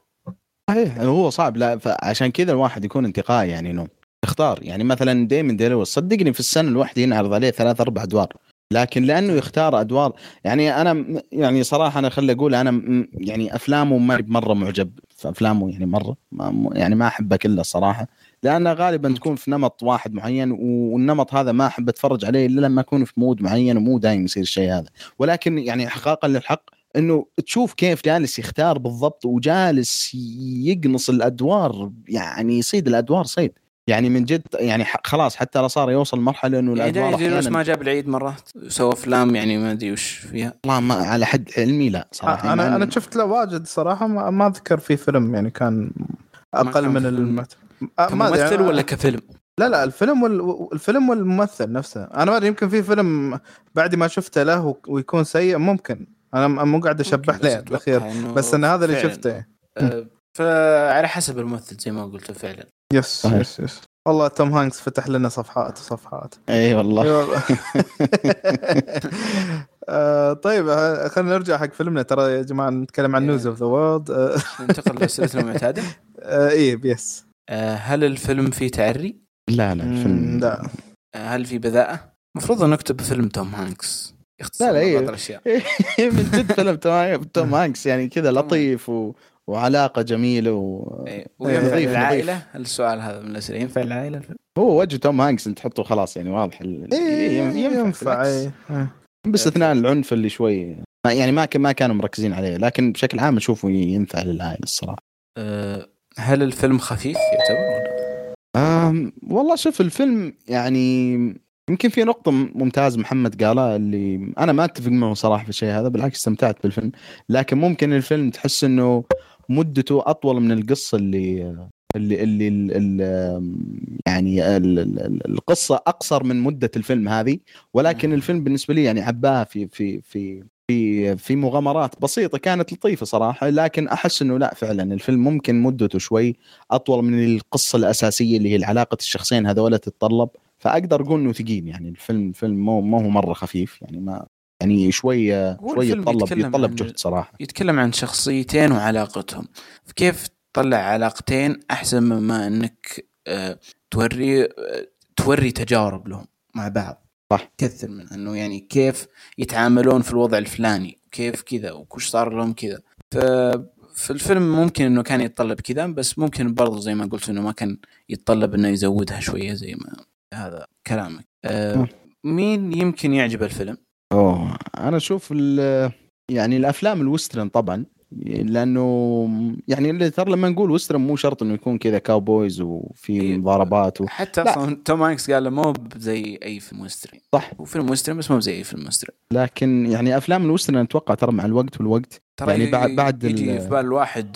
صحيح هو صعب. لا فعشان كذا الواحد يكون انتقائي يعني إنه يختار. يعني مثلا دايمن ديلويس صدقني في السنة الواحد ينعرض عليه ثلاث أربع أدوار لكن لأنه يختار أدوار يعني أنا يعني صراحة أنا خلي أقول أنا يعني أفلامه ما مرة معجب في أفلامه يعني مرة ما يعني ما احبها كلها الصراحه لأنها غالبا تكون في نمط واحد معين والنمط هذا ما أحب أتفرج عليه إلا لما أكون في مود معين ومو دايم يصير الشيء هذا. ولكن يعني احقاقا للحق إنه تشوف كيف جالس يختار بالضبط وجالس يقنص الأدوار يعني يصيد الأدوار صيد. يعني من جد يعني خلاص حتى لا صار يوصل مرحلة إنه يعني الأدوار أحياناً- ما جاب العيد مره سوى أفلام يعني ما أدري وش فيها. والله ما على حد علمي لا صراحة أنا يعني أنا شفت له واجد صراحة ما, ما أذكر في فيلم يعني كان أقل كان من كممثل أنا- ولا كفيلم؟ لا لا الفيلم وال... الفيلم والممثل نفسه. أنا ما أدري يمكن في فيلم بعد ما شفته له ويكون سيء ممكن. أنا مو قاعد بالاخير أتوقع إنه بس أنا هذا اللي. شفته. آه، فعلى حسب الممثل زي ما قلت فعلا. yes صحيح. yes yes. والله توم هانكس فتح لنا صفحات وصفحات. إي والله. اي والله آه، طيب آه، خلينا نرجع حق فيلمنا. ترى يا جماعة نتكلم عن. News of the World ننتقل لاسئلتنا المعتاده إيه yes. آه، هل الفيلم فيه تعري؟ لا لا الفيلم لا. هل في بذاءة؟ المفروض أن نكتب فيلم توم هانكس. يختصر لا، لا، إيه. الأشياء من جد فيلم توم توم هانكس يعني كذا لطيف و... وعلاقة جميلة و... إيه، وينفع نظيف، للعائله؟ السؤال هذا من الأسئلة ينفع الفيلم؟ هو وجه توم هانكس انت تحطه خلاص يعني واضح ال... إيه ينفع, ينفع. إيه. إيه. باستثناء العنف اللي شوي يعني ما ما كانوا مركزين عليه لكن بشكل عام اشوفه ينفع للعائلة الصراحة آه، هل الفيلم خفيف يعتبر ولا؟ والله شوف الفيلم يعني يمكن في نقطة ممتازة محمد قالها اللي أنا ما أتفق معه صراحة في الشيء هذا بالعكس استمتعت بالفيلم. لكن ممكن الفيلم تحس إنه مدته أطول من القصة اللي اللي اللي ال ال يعني ال ال القصة أقصر من مدة الفيلم هذه. ولكن مم. الفيلم بالنسبة لي يعني عباها في في في في في مغامرات بسيطة كانت لطيفة صراحة. لكن أحس إنه لا فعلا الفيلم ممكن مدته شوي أطول من القصة الأساسية اللي هي علاقه الشخصين هذول تتطلب. فأقدر أقول إنه ثقيل يعني الفيلم فيلم مو مو هو مرة خفيف يعني ما يعني شوية شوية يتطلب يتطلب جهد صراحة. يتكلم عن شخصيتين وعلاقتهم. كيف تطلع علاقتين أحسن مما إنك آه، توري آه، توري تجارب لهم مع بعض؟ صح. كثر من إنه يعني كيف يتعاملون في الوضع الفلاني؟ كيف كذا؟ وكش صار لهم كذا؟ في الفيلم ممكن إنه كان يتطلب كذا بس ممكن برضو زي ما قلت إنه ما كان يتطلب إنه يزودها شوية زي ما هذا كلامك آه مين يمكن يعجب الفيلم؟ أوه أنا أشوف يعني الأفلام ال Western طبعا لأنه يعني اللي ترى لما نقول Western مو شرط إنه يكون كذا cowboys وفي إيه مضاربات و... حتى أصلا توم هانكس قال مو زي أي فيلم Western. صح. هو فيلم Western بس مو زي أي فيلم Western. لكن يعني أفلام ال Western أتوقع ترى مع الوقت والوقت. ترى يعني بعد بعد يجي في بال الواحد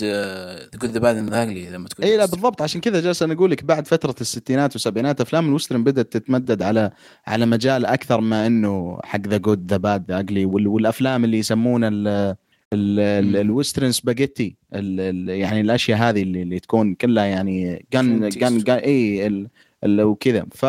تقول The Bad The Ugly لما تقول اي لا بالضبط. عشان كذا جالس أنا أقول لك بعد فترة الستينات والسبعينات أفلام ال Western بدأت تتمدد على على مجال أكثر ما إنه حق The Good The Bad The Ugly والأفلام اللي يسمونه ال Western Spaghetti يعني الأشياء هذه اللي, اللي تكون كلها يعني gun gun إي وكذا ف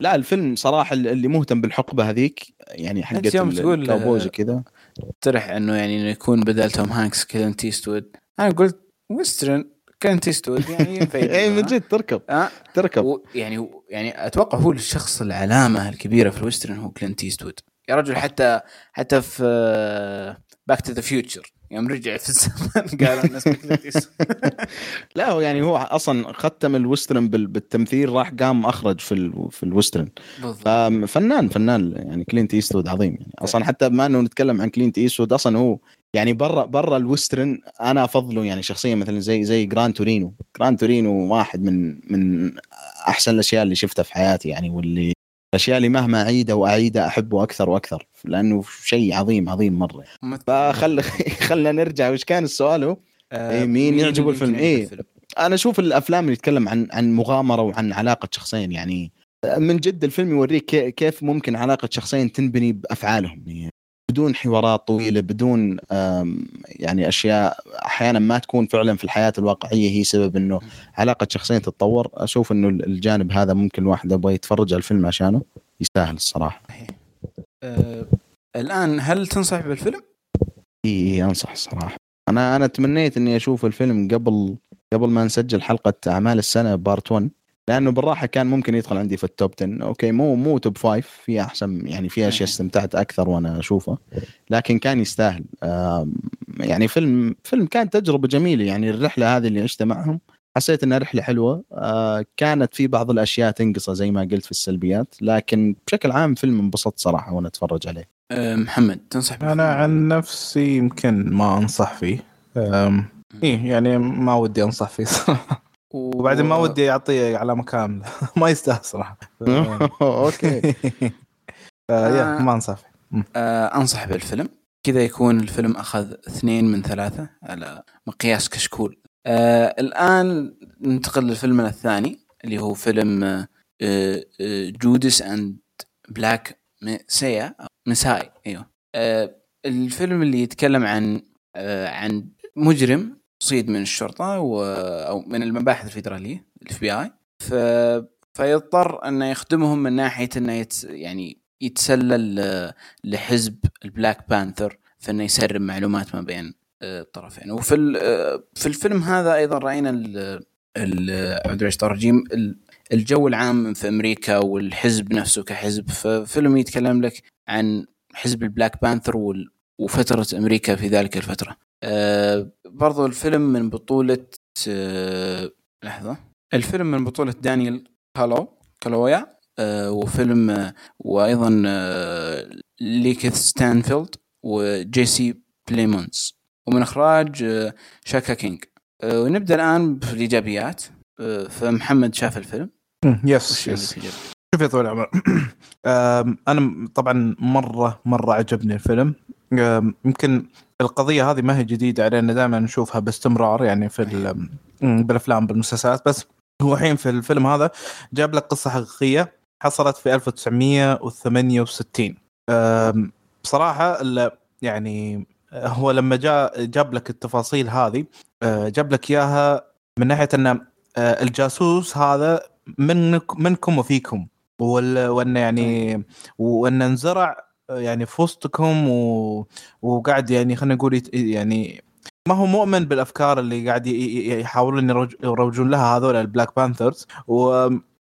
لا الفيلم صراحة اللي مهتم بالحقبة هذيك يعني حقت ال cowboys وكذا. اقترح إنه يعني إنه يكون بدل توم هانكس كلينت ايستوود أنا قلت Western كلينت ايستوود يعني إي من جد تركب أه؟ تركب. يعني يعني أتوقع هو الشخص العلامة الكبيرة في ال Western هو كلينت ايستوود يا رجل حتى حتى في Back to the Future يوم رجع في الزمن قال الناس لا هو يعني هو أصلا ختم ال Western بالتمثيل راح قام أخرج في في ال Western. فنان فنان يعني كلينت ايستوود عظيم. يعني أصلا حتى بما إنه نتكلم عن كلينت ايستوود أصلا هو يعني برا برا ال Western أنا أفضله يعني شخصيا مثلا زي زي Gran Torino. Gran Torino واحد من من أحسن الأشياء اللي شفتها في حياتي يعني واللي الاشياء اللي مهما اعيده واعيده أحبه أكثر وأكثر لأنه شيء عظيم عظيم مرة فخل خلنا نرجع وش كان السؤال هو؟ آه إيه مين, مين يعجبه الفيلم؟ إيه أنا أشوف الأفلام اللي يتكلم عن عن مغامرة وعن علاقة شخصين يعني من جد الفيلم يوريك كيف ممكن علاقة شخصين تنبني بأفعالهم يعني بدون حوارات طويلة بدون يعني أشياء أحيانا ما تكون فعلا في الحياة الواقعية هي سبب إنه علاقة شخصين تتطور. أشوف إنه الجانب هذا ممكن الواحد يبغى يتفرج على الفيلم عشانه يستاهل الصراحة. أه الآن هل تنصح بالفيلم؟ إي أنصح الصراحة. أنا أنا تمنيت إني أشوف الفيلم قبل قبل ما نسجل حلقة أعمال السنة part 1 لأنه بالراحة كان ممكن يدخل عندي في ال top 10 okay مو مو top 5 في أحسن يعني في أشياء استمتعت أكثر وأنا اشوفه لكن كان يستاهل. يعني فيلم فيلم كان تجربة جميلة. يعني الرحلة هذه اللي عشتها معهم حسيت إنها رحلة حلوة. آه، كانت في بعض الأشياء تنقصها زي ما قلت في السلبيات. لكن بشكل عام فيلم انبسطت صراحة وأنا أتفرج عليه. أه، محمد تنصح أنا عن نفسي يمكن ما أنصح فيه. إيه يعني ما ودي أنصح فيه صراحة. وبعدين ما ودي اعطيه علامه كامله ما يستاهل صراحة. أوكي. يا ما أنصح. آه أنصح بالفيلم. كذا يكون الفيلم أخذ اثنين من ثلاثة على مقياس كشكول. آه الآن ننتقل للفيلم الثاني اللي هو فيلم آه آه جودس أند Black Messiah أيوه. آه الفيلم اللي يتكلم عن آه عن مجرم صيد من الشرطة و... أو من المباحث الفيدرالية ال FBI. ف... فيضطر أنه يخدمهم من ناحية أنه يت... يعني يتسلل لحزب ال Black Panther في انه يسرب معلومات ما بين آه، الطرفين. وفي آه، في الفيلم هذا أيضا رأينا ال الرجيم الجو العام في أمريكا والحزب نفسه كحزب. ففيلم يتكلم لك عن حزب ال Black Panther وفترة أمريكا في ذلك الفترة. آه برضو الفيلم من بطولة آه لحظة. الفيلم من بطولة دانيال كالو كالويا آه وفيلم آه وأيضا آه ليكيث ستانفيلد وجيسي بليمونز. ومن إخراج آه شاكا كينج. آه ونبدأ الآن بالإيجابيات. آه فمحمد شاف الفيلم. yes yes شوف يا طويل العمر. أنا طبعا مرة مرة عجبني الفيلم. يمكن القضية هذه ما هي جديدة علينا دائما نشوفها باستمرار يعني في بالأفلام بالمسلسلات. بس هو الحين في الفيلم هذا جاب لك قصة حقيقية حصلت في 1968 بصراحة يعني هو لما جاء جاب لك التفاصيل هذه جاب لك إياها من ناحية إن الجاسوس هذا من منكم وفيكم وان يعني وان انزرع يعني في وسطكم و... وقاعد يعني خلينا نقول يعني ما هو مؤمن بالأفكار اللي قاعد يحاولون يروجون لها هذول ال Black Panthers و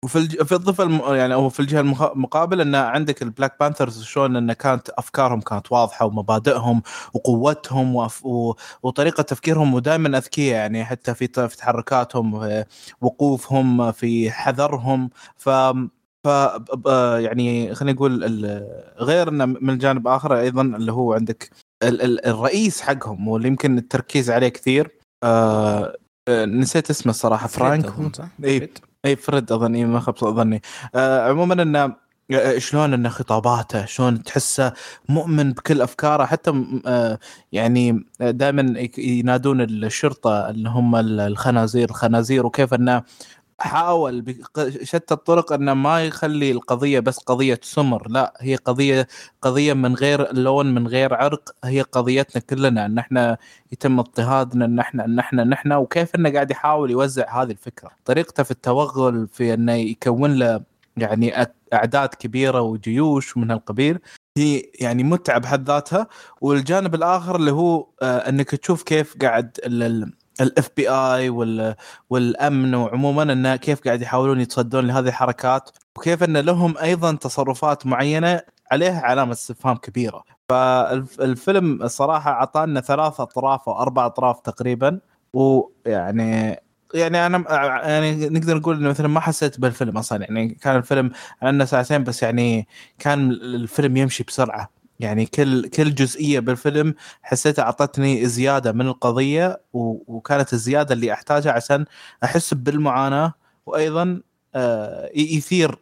وفي الج... في الضفه الم... يعني أو في الجهة المقابل إن عندك ال Black Panthers شلون إن كانت أفكارهم كانت واضحة ومبادئهم وقوتهم وف... و... وطريقة تفكيرهم. ودائما أذكياء يعني حتى في في تحركاتهم في وقوفهم في حذرهم. ف ف يعني خلينا نقول غير انه من الجانب الآخر أيضا اللي هو عندك ال... ال... الرئيس حقهم واللي يمكن التركيز عليه كثير آه... نسيت اسمه الصراحة فرانك اي اي فريد؟ أظني ما خاب ظني آه عموما إنه آه، شلون إنه خطاباته شلون تحسه مؤمن بكل أفكاره حتى آه يعني دائما ينادون الشرطة اللي هم الخنازير الخنازير وكيف إنه حاول بشتى الطرق إنه ما يخلي القضية بس قضية سمر لا هي قضية قضية من غير لون من غير عرق هي قضيتنا كلنا إن إحنا يتم اضطهادنا إن إحنا إن إحنا نحن وكيف إنه قاعد يحاول يوزع هذه الفكرة. طريقته في التوغل في إنه يكون له يعني أعداد كبيرة وجيوش من هالقبيل هي يعني متعة بحد ذاتها. والجانب الآخر اللي هو آه إنك تشوف كيف قاعد الاف بي اي والأمن وعموما انه كيف قاعد يحاولون يتصدون لهذه الحركات وكيف إن لهم أيضا تصرفات معينة عليها علامة استفهام كبيرة. فالفيلم الصراحه أعطانا ثلاث أطراف أو أربع أطراف تقريبا ويعني يعني أنا يعني نقدر نقول إنه مثلا ما حسيت بالفيلم أصلا. يعني كان الفيلم عندنا ساعتين بس يعني كان الفيلم يمشي بسرعة. يعني كل كل جزئية بالفيلم حسيتها أعطتني زيادة من القضية وكانت الزيادة اللي أحتاجها عشان أحس بالمعاناة وأيضا آه، يثير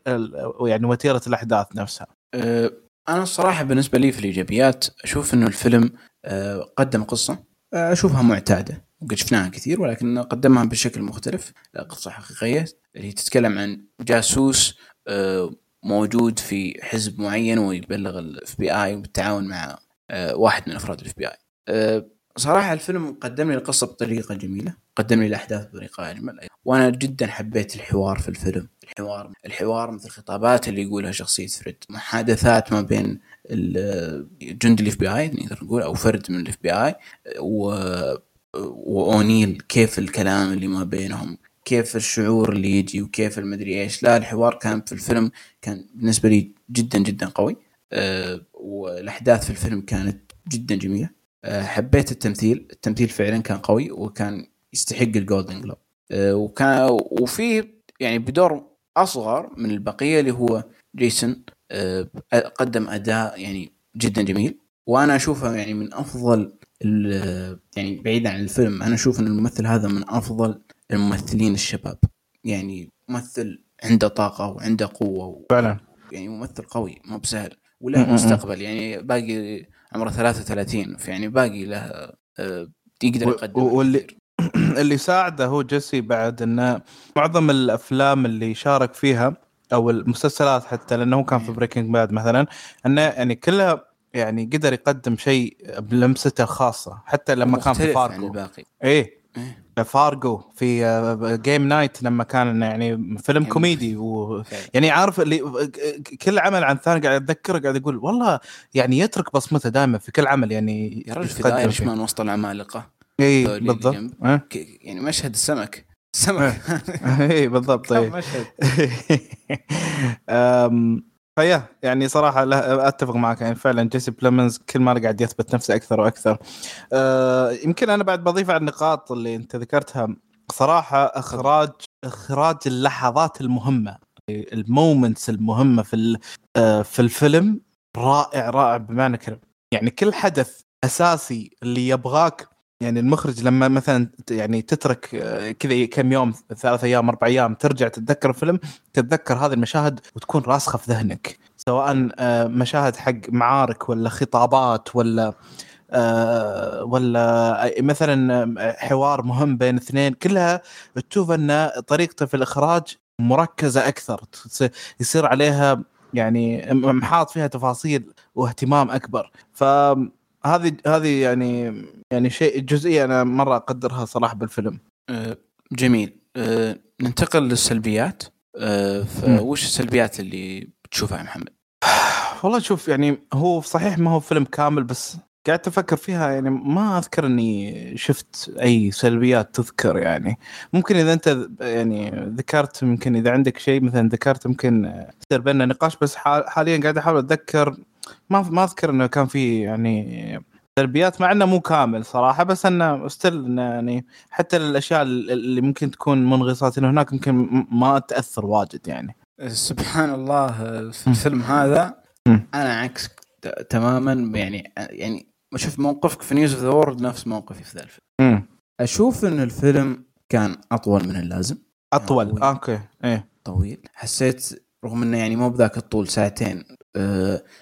يعني وتيرة الأحداث نفسها. أه، أنا الصراحة بالنسبة لي في الإيجابيات أشوف إنه الفيلم أه، قدم قصة. أشوفها معتادة. وقد شفناها كثير ولكن قدمها بشكل مختلف. قصة حقيقية اللي تتكلم عن جاسوس موجود في حزب معين ويبلغ ال FBI بالتعاون مع آه، واحد من أفراد ال FBI صراحة الفيلم قدم لي القصة بطريقة جميلة قدم لي الأحداث بطريقة أجمل. وأنا جدا حبيت الحوار في الفيلم. الحوار الحوار مثل الخطابات اللي يقولها شخصية فريد. محادثات ما بين جندي ال FBI نقدر نقول أو فرد من ال FBI و وأونيل كيف الكلام اللي ما بينهم. كيف الشعور اللي يجي وكيف المدري إيش. لا الحوار كان في الفيلم كان بالنسبة لي جدا جدا قوي. أه والأحداث في الفيلم كانت جدا جميلة. أه حبيت التمثيل. التمثيل فعلا كان قوي وكان يستحق ال Golden Globe أه وكان وفي يعني بدور أصغر من البقية اللي هو جيسون قدم أداء يعني جدا جميل. وأنا أشوفه يعني من أفضل يعني بعيدا عن الفيلم أنا أشوف إن الممثل هذا من أفضل الممثلين الشباب. يعني ممثل عنده طاقة وعنده قوة فعلا. يعني ممثل قوي مو بسهل. وله مستقبل. يعني باقي عمره 33 يعني باقي له آه، يقدر يقدم واللي اللي ساعده هو جيسي بعد انه معظم الأفلام اللي شارك فيها أو المسلسلات حتى لأنه كان في Breaking Bad مثلا إنه يعني كلها يعني قدر يقدم شيء بلمسته الخاصة حتى لما كان في فاركو الباقي. إيه, إيه. فارجو في Game آه، Night لما كان يعني فيلم كوميدي و يعني عارف اللي كل عمل عن ثاني قاعد أتذكره قاعد يقول والله يعني يترك بصمته دائما في كل عمل يعني يا رجل في Irishman وسط العمالقة؟ اي بالضبط. يعني مشهد السمك. السمك. اي بالضبط. اي مشهد؟ فيا يعني صراحة أتفق معك يعني فعلا جيسي بليمنز كل ما قاعد يثبت نفسه أكثر وأكثر. آه يمكن أنا بعد بضيف على النقاط اللي أنت ذكرتها. صراحة إخراج إخراج اللحظات المهمة ال moments المهمة في آه في الفيلم رائع رائع بمعنى كلمة. يعني كل حدث أساسي اللي يبغاك يعني المخرج لما مثلا يعني تترك آه، كذا كم يوم ثلاث أيام أربع أيام ترجع تتذكر الفيلم تتذكر هذه المشاهد وتكون راسخة في ذهنك. سواء آه، مشاهد حق معارك ولا خطابات ولا آه، ولا مثلا حوار مهم بين اثنين كلها تشوف أن طريقته في الإخراج مركزة أكثر. يصير عليها يعني محاط فيها تفاصيل واهتمام أكبر. ف هذه هذه يعني يعني شيء جزئية أنا مرة أقدرها صراحة بالفيلم. أه جميل أه ننتقل للسلبيات أه فوش السلبيات اللي بتشوفها يا محمد؟ والله شوف يعني هو صحيح ما هو فيلم كامل بس قاعد أفكر فيها يعني ما أذكر إني شفت أي سلبيات تذكر يعني ممكن إذا أنت يعني ذكرت يمكن إذا عندك شيء مثلا ذكرت ممكن يصير بيننا نقاش بس حاليا قاعد أحاول أتذكر ما ما أذكر إنه كان في يعني سلبيات مع إنه مو كامل صراحة بس إنه still يعني حتى الأشياء اللي ممكن تكون منغصات إنه هناك ممكن ما تأثر واجد يعني. سبحان الله في الفيلم هذا أنا عكس تماما يعني يعني شوف موقفك في News of the World نفس موقفي في ذا الفيلم. أشوف إن الفيلم كان أطول من اللازم. أطول okay إيه. طويل. حسيت رغم إنه يعني مو بذاك الطول ساعتين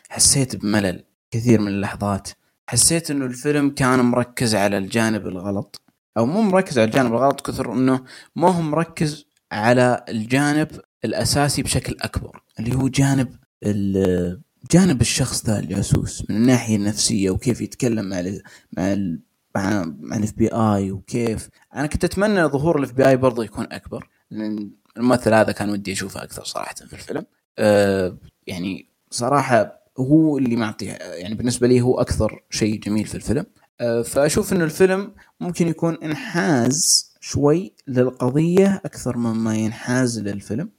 حسيت بملل كثير من اللحظات. حسيت إنه الفيلم كان مركز على الجانب الغلط أو مو مركز على الجانب الغلط كثر إنه ما هو مركز على الجانب الأساسي بشكل أكبر اللي هو جانب جانب الشخص ذا الجاسوس من الناحية النفسية وكيف يتكلم مع ال مع ال مع, مع ال FBI وكيف. أنا كنت أتمنى ظهور ال FBI برضه يكون أكبر لأن الممثل هذا كان ودي أشوفه أكثر صراحة في الفيلم. أه يعني صراحة هو اللي معطي يعني بالنسبة لي هو أكثر شيء جميل في الفيلم. أه فأشوف انه الفيلم ممكن يكون إنحاز شوي للقضية أكثر مما ينحاز للفيلم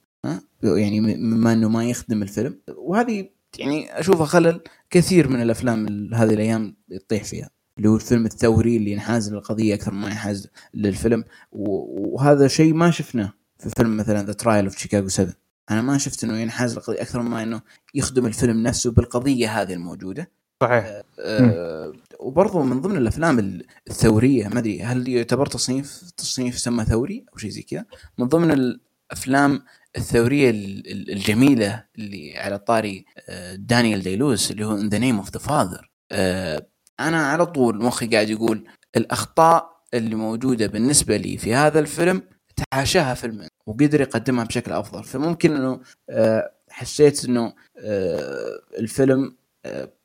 يعني مما إنه ما يخدم الفيلم. وهذه يعني أشوفها خلل كثير من الأفلام هذه الأيام يطيح فيها. اللي هو الفيلم الثوري اللي ينحاز للقضية أكثر ما ينحاز للفيلم. وهذا شيء ما شفناه في فيلم مثلا The Trial of Chicago 7 أنا ما شفت إنه ينحاز للقضيه أكثر ما إنه يخدم الفيلم نفسه بالقضية هذه الموجودة. صحيح. آه, آه، وبرضه من ضمن الأفلام الثورية ما أدري هل يعتبر تصنيف تصنيف سمى ثوري أو شيء زي كذا؟ من ضمن الأفلام الثورية الجميلة اللي على طاري آه، دانيال دي لويس اللي هو In the Name of the Father أنا على طول مخي قاعد يقول الأخطاء اللي موجودة بالنسبة لي في هذا الفيلم تحاشاها فيلم وقدر يقدمها بشكل أفضل. فممكن إنه آه، حسيت إنه آه، الفيلم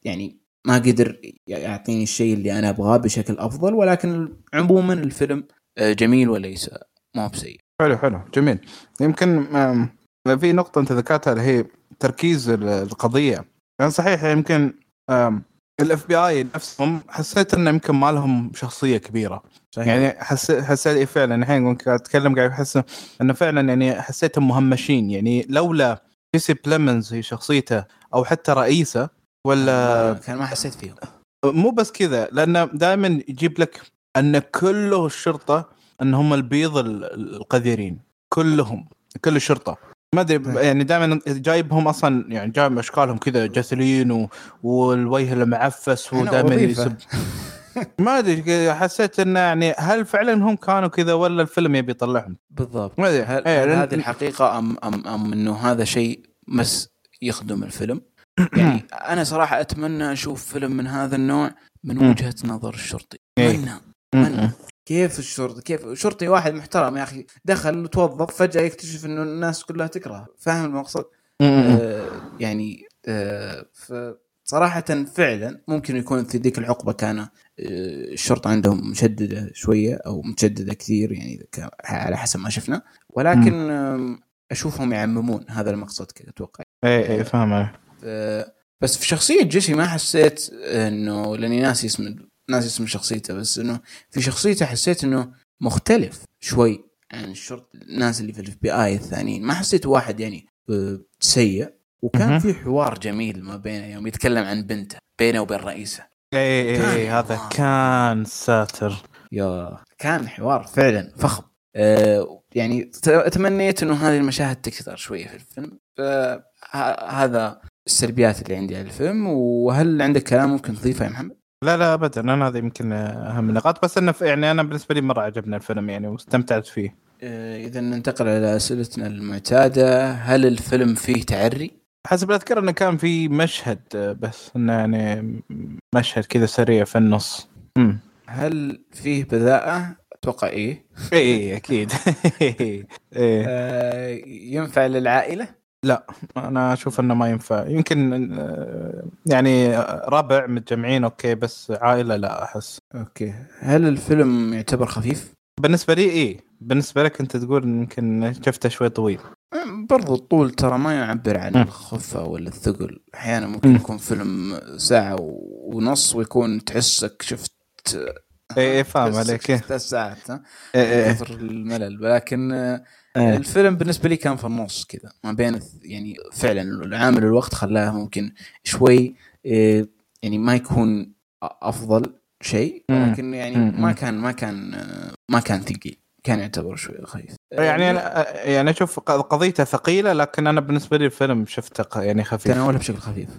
يعني ما قدر يعطيني الشيء اللي أنا أبغاه بشكل أفضل ولكن عموما الفيلم جميل وليس ما هو بسيء. حلو حلو جميل. يمكن في نقطة أنت ذكرتها اللي هي تركيز القضية. يعني صحيح يمكن ال FBI نفسهم حسيت إنه يمكن ما لهم شخصية كبيرة. صحيح. يعني حسيت حسيت إيه فعلا. الحين قاعد أتكلم قاعد أحس إنه فعلا يعني حسيتهم مهمشين. يعني لولا جيسي بليمنز هي شخصيته أو حتى رئيسه ولا كان ما حسيت فيهم. مو بس كذا لأنه دائما يجيب لك أن كله الشرطة أن هم البيض القذرين. كلهم. كل الشرطة. ما أدري يعني دائما جايبهم أصلا يعني جايب أشكالهم كذا جاثلين و... والوجه المعفس ودائما يسب ما أدري حسيت انه يعني هل فعلا هم كانوا كذا ولا الفيلم يبي يطلعهم؟ بالضبط. ما أدري هل, هل هل هذه الحقيقة ام ام أم إنه هذا شيء بس يخدم الفيلم؟ يعني أنا صراحة أتمنى أشوف فيلم من هذا النوع من وجهة نظر الشرطي. أتمنى أتمنى. كيف الشرطي؟ كيف؟ شرطي واحد محترم يا أخي. دخل وتوظف فجأة يكتشف إنه الناس كلها تكره. فاهم المقصد؟ آه يعني آه صراحة فعلا ممكن يكون في ذيك الحقبة كان آه الشرطة عندهم مشددة شوية أو متشددة كثير يعني على حسب ما شفنا. ولكن آه أشوفهم يعممون هذا المقصد كذا أتوقع. اي اي فاهم. بس في شخصية جيسي ما حسيت إنه لأني ناسي اسم ناسي اسم شخصيته بس إنه في شخصيته حسيت إنه مختلف شوي عن الشرط الناس اللي في ال FBI الثانيين. ما حسيت واحد يعني سيء. وكان في حوار جميل ما بينه يوم يتكلم عن بنته بينه وبين رئيسه. اي اي اي هذا كان ساتر. يا كان حوار فعلا فخم. أه يعني تمنيت إنه هذه المشاهد تكثر شوية في الفيلم. هذا السلبيات اللي عندي على الفيلم. وهل عندك كلام ممكن تضيفه يا محمد؟ لا لا ابدا. أنا هذا يمكن أهم النقاط بس إنه يعني أنا بالنسبة لي مرة عجبني الفيلم يعني واستمتعت فيه. آه، اذا ننتقل إلى أسئلتنا المعتادة. هل الفيلم فيه تعري؟ حسب اذكر إنه كان في مشهد بس إنه يعني مشهد كذا سريع في النص. امم هل فيه بذاءه؟ أتوقع إيه. إيه أكيد. إيه. آه ينفع للعائلة؟ لا أنا أشوف إنه ما ينفع يمكن يعني ربع متجمعين أوكي بس عائلة لا أحس أوكي هل الفيلم يعتبر خفيف بالنسبة لي إيه بالنسبة لك أنت تقول يمكن شفته شوي طويل برضو الطول ترى ما يعبر عن م. الخفة ولا الثقل أحيانا ممكن. يكون فيلم ساعة ونص ويكون تحسك شفت إيه إيه، فاهم تحسك عليك ثلاث ساعات ها إيه، إيه، كثر الملل ولكن آه، إيه. الفيلم بالنسبة لي كان في النص كذا ما بين يعني فعلا عامل الوقت خلاه ممكن شوي يعني ما يكون أفضل شيء مم. ولكن يعني. ما كان ما كان ما كان ثقيل كان يعتبر شوي خفيف يعني أنا يعني أشوف قضيته ثقيلة لكن أنا بالنسبة لي الفيلم شفته يعني خفيف تناولها بشكل خفيف.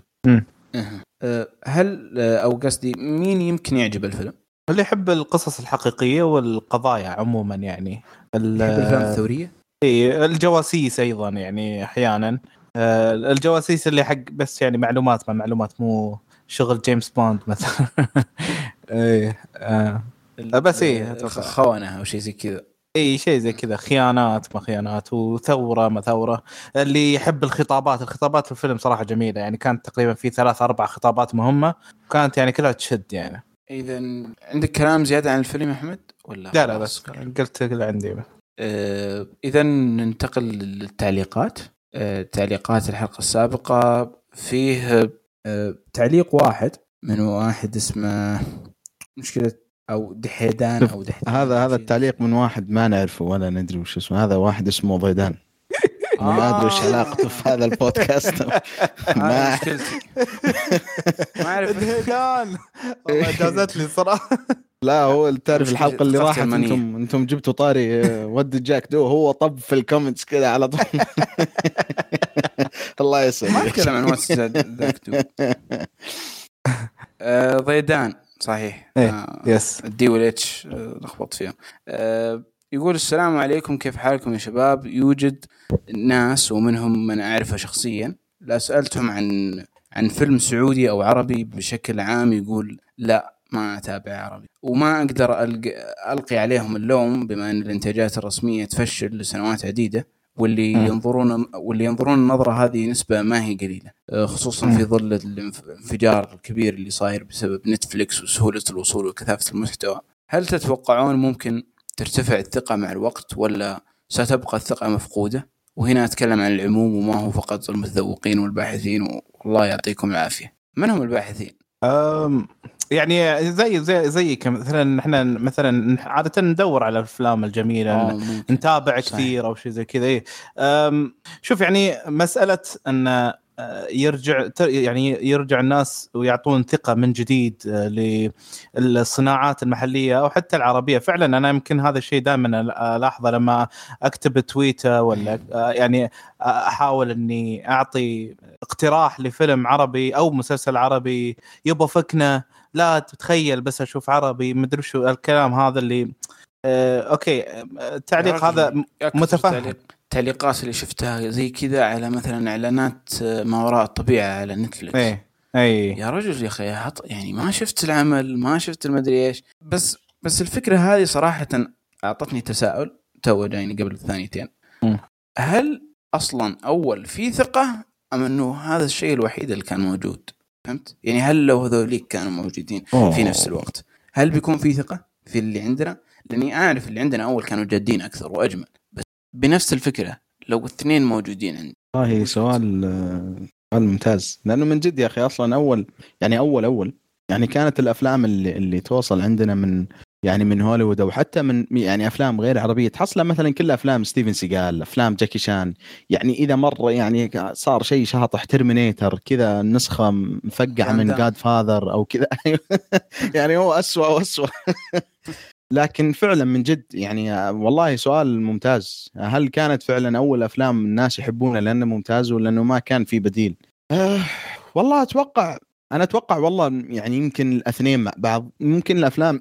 أه، هل أه، أو قصدي مين يمكن يعجب الفيلم؟ اللي يحب القصص الحقيقية والقضايا عموما يعني الأفلام الثورية؟ إيه، الجواسيس أيضا يعني أحيانا آه، الجواسيس اللي حق بس يعني معلومات ما معلومات مو شغل جيمس بوند مثلا إيه آه. بس أتوقع. خونة أو شيء زي كذا. إي شيء زي كذا. خيانات ما خيانات وثورة ما ثورة. اللي يحب الخطابات الخطابات في الفيلم صراحة جميلة. يعني كانت تقريبا في ثلاث أربع خطابات مهمة. كانت يعني كلها تشد يعني. إذا عندك كلام زيادة عن الفيلم يا أحمد؟ ولا لا لا بس؟ قلت اللي عندي. أه، إذا ننتقل للتعليقات. أه، تعليقات الحلقة السابقة. فيه أه، تعليق واحد من واحد اسمه مشكلة أو دحيدان أو دحيدان هذا هذا. التعليق من واحد ما نعرفه ولا ندري وش اسمه. هذا واحد اسمه ضيدان. ما أدري وش آه. علاقته في هذا البودكاست. ما مشكلتي. ما أعرف. الهيدان والله جازت لي صراحة لا هو تعرف الحلقة اللي راحت. أنتم أنتم جبتوا طاري آه، ود جاك دو. هو طب في الكومنتس كذا على طول. الله ما يسعدك أتكلم عن واتس ذاك تو. آه، ضيدان. صحيح. إيه، آه، يس الدي والاتش آه، لخبطت فيهم. آه، يقول السلام عليكم كيف حالكم يا شباب؟ يوجد ناس ومنهم من أعرفه شخصيا. لا سألتهم عن عن فيلم سعودي أو عربي بشكل عام يقول لا ما أتابع عربي. وما أقدر ألقي عليهم اللوم بما أن الإنتاجات الرسمية تفشل لسنوات عديدة. واللي. ينظرون واللي ينظرون النظرة هذه نسبة ما هي قليلة. آه، خصوصا. في ظل الانف- الانفجار الكبير اللي صاير بسبب نتفليكس وسهولة الوصول وكثافة المحتوى. هل تتوقعون ممكن ترتفع الثقة مع الوقت ولا ستبقى الثقة مفقودة؟ وهنا أتكلم عن العموم وما هو فقط المتذوقين والباحثين والله يعطيكم العافية. من هم الباحثين؟ أم، يعني زي زي زي مثلا إحنا مثلا عادة ندور على الأفلام الجميلة آه،. نتابع صحيح. كثير أو شيء زي كذا. أم، شوف يعني مسألة إن آه، يرجع يعني يرجع الناس ويعطون ثقة من جديد آه، للصناعات المحلية أو حتى العربية فعلا أنا يمكن هذا الشيء دائما ألاحظه لما أكتب تويتر ولا يعني أحاول إني أعطي اقتراح لفيلم عربي أو مسلسل عربي يبغى فكنا لا تتخيل بس أشوف عربي مدري شو الكلام هذا اللي آه، أوكي التعليق هذا متفهم. تعليق- تعليقات اللي شفتها زي كذا على مثلا إعلانات آه، ما وراء الطبيعة على نتفلكس إيه اي يا رجل يا أخي يعني ما شفت العمل ما شفت المدري إيش. بس بس الفكرة هذه صراحة أعطتني تساؤل تو جايني قبل ثانيتين. هل أصلا أول في ثقة أم إنه هذا الشيء الوحيد اللي كان موجود؟ فهمت؟ يعني هل لو هذوليك كانوا موجودين في نفس الوقت هل بيكون في ثقة في اللي عندنا؟ لأني أعرف اللي عندنا أول كانوا جادين أكثر وأجمل بس بنفس الفكرة لو الاثنين موجودين عندي والله سؤال سؤال ممتاز لأنه من جد يا أخي أصلا أول يعني أول أول يعني كانت الأفلام اللي اللي توصل عندنا من يعني من هوليوود أو حتى من يعني أفلام غير عربية. تحصلها مثلا كلها أفلام ستيفن سيجال أفلام جاكي شان. يعني إذا مره يعني صار شيء شاطح Terminator كذا نسخة مفقعة من. Godfather أو كذا. يعني هو اسوء واسوء لكن فعلا من جد يعني آه، والله سؤال ممتاز. هل كانت فعلا أول أفلام الناس يحبونها لأنه ممتاز ولا انه ما كان في بديل؟ أه والله أتوقع أنا أتوقع والله يعني يمكن الاثنين مع بعض. ممكن الأفلام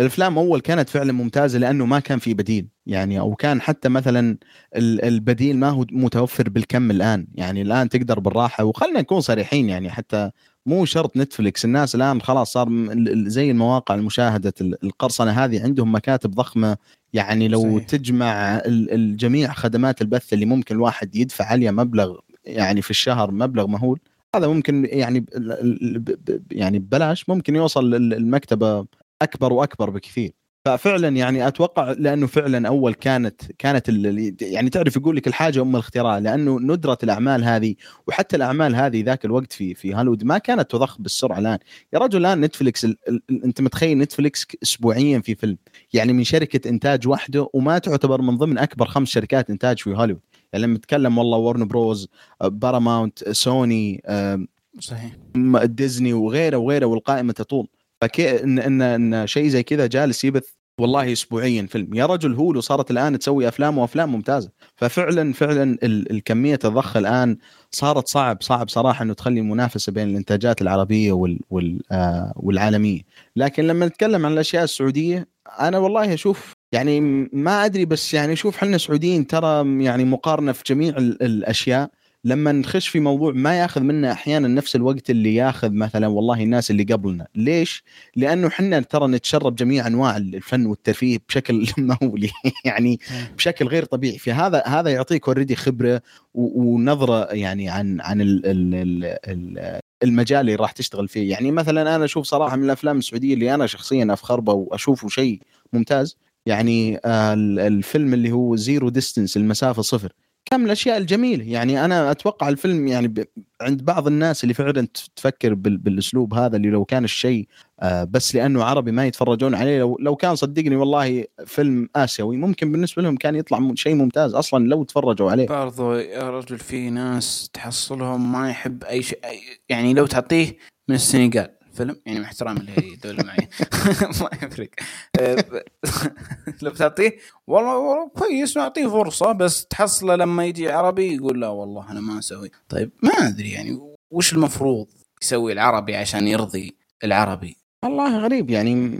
الأفلام أول كانت فعلا ممتازة لأنه ما كان في بديل يعني أو كان حتى مثلا ال- البديل ما هو متوفر بالكم الآن يعني الآن تقدر بالراحة وخلنا نكون صريحين يعني حتى مو شرط نتفلكس الناس الآن خلاص صار زي المواقع المشاهدة ال- القرصنة هذه عندهم مكاتب ضخمة يعني لو صحيح. تجمع ال- الجميع خدمات البث اللي ممكن الواحد يدفع عليها مبلغ يعني في الشهر مبلغ مهول هذا ممكن يعني يعني ببلاش ممكن يوصل المكتبة أكبر وأكبر بكثير. ففعلا يعني أتوقع لأنه فعلا أول كانت كانت يعني تعرف يقول لك الحاجة أم الاختراع لأنه ندره الأعمال هذه وحتى الأعمال هذه ذاك الوقت في في هوليوود ما كانت تضخ بالسرعة الآن. يا رجل الآن نتفلكس ال... ال... أنت متخيل نتفلكس اسبوعيا في فيلم. يعني من شركة إنتاج واحدة وما تعتبر من ضمن أكبر خمس شركات إنتاج في هوليوود. يعني لما نتكلم والله Warner Bros Paramount سوني صحيح. ديزني وغيره وغيره والقائمة تطول. فكأن إن, إن شيء زي كذا جالس يبث والله اسبوعيا فيلم. يا رجل Hulu صارت الآن تسوي أفلام وأفلام ممتازة. ففعلا فعلا الكمية الضخ الآن صارت صعب صعب صراحة إنه تخلي منافسة بين الإنتاجات العربية وال وال آه والعالمية. لكن لما نتكلم عن الأشياء السعودية أنا والله أشوف يعني ما أدري بس يعني شوف إحنا سعوديين ترى يعني مقارنة في جميع الأشياء. لما نخش في موضوع ما ياخذ منا أحيانا نفس الوقت اللي ياخذ مثلا والله الناس اللي قبلنا، ليش؟ لأنه إحنا ترى نتشرب جميع أنواع الفن والترفيه بشكل مهولي يعني بشكل غير طبيعي، فهذا هذا يعطيك اوريدي خبرة ونظرة يعني عن عن ال ال ال المجال اللي راح تشتغل فيه، يعني مثلا أنا أشوف صراحة من الأفلام السعودية اللي أنا شخصيا أفخر به وأشوفه شيء ممتاز. يعني الفيلم اللي هو Zero Distance المسافة صفر. كم الأشياء الجميلة. يعني أنا أتوقع الفيلم يعني ب... عند بعض الناس اللي فعلا تفكر بال... بالأسلوب هذا اللي لو كان الشيء آه بس لأنه عربي ما يتفرجون عليه لو لو كان صدقني والله فيلم آسيوي ممكن بالنسبة لهم كان يطلع شيء ممتاز أصلا لو تفرجوا عليه. برضو يا رجل في ناس تحصلهم ما يحب أي شيء يعني لو تعطيه من السنغال فيلم؟ يعني مع احترامي لدوله معي. ما يفرق. آه، لو بتعطيه والله, والله كويس نعطيه فرصة بس تحصله لما يجي عربي يقول لا والله أنا ما أسوي. طيب ما أدري يعني وش المفروض يسوي العربي عشان يرضي العربي؟ والله غريب يعني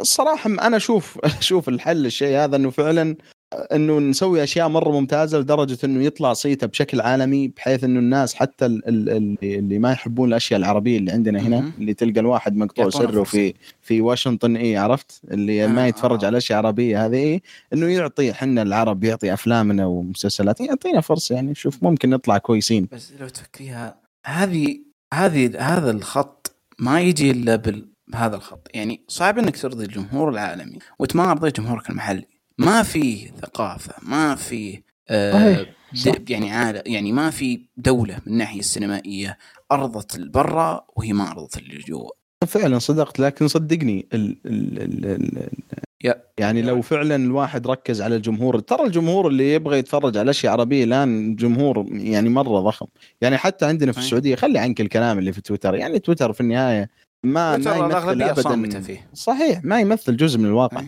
الصراحه أنا أشوف أشوف الحل الشيء هذا إنه فعلا إنه نسوي أشياء مرة ممتازة لدرجة إنه يطلع صيته بشكل عالمي بحيث إنه الناس حتى اللي, اللي ما يحبون الأشياء العربية اللي عندنا هنا اللي تلقى الواحد مقطوع سره في في واشنطن اي عرفت؟ اللي آه ما يتفرج آه. على أشياء عربية هذه إيه إنه يعطي إحنا العرب يعطي أفلامنا ومسلسلات يعطينا فرصة يعني شوف ممكن نطلع كويسين. بس لو تفكريها هذه هذه هذا الخط ما يجي إلا بهذا الخط. يعني صعب إنك ترضي الجمهور العالمي وأنت ما جمهورك المحلي. ما في ثقافة ما في آه يعني عالة يعني ما في دولة من الناحية السينمائية أرضت برا وهي ما أرضت اللي جوا فعلا صدقت لكن صدقني ال ال ال ال يعني لو فعلا الواحد ركز على الجمهور ترى الجمهور اللي يبغى يتفرج على أشياء عربية الآن جمهور يعني مرة ضخم. يعني حتى عندنا في السعودية خلي عنك الكلام اللي في تويتر. يعني تويتر في النهاية ما ما يمثل ابدا فيه. صحيح ما يمثل جزء من الواقع.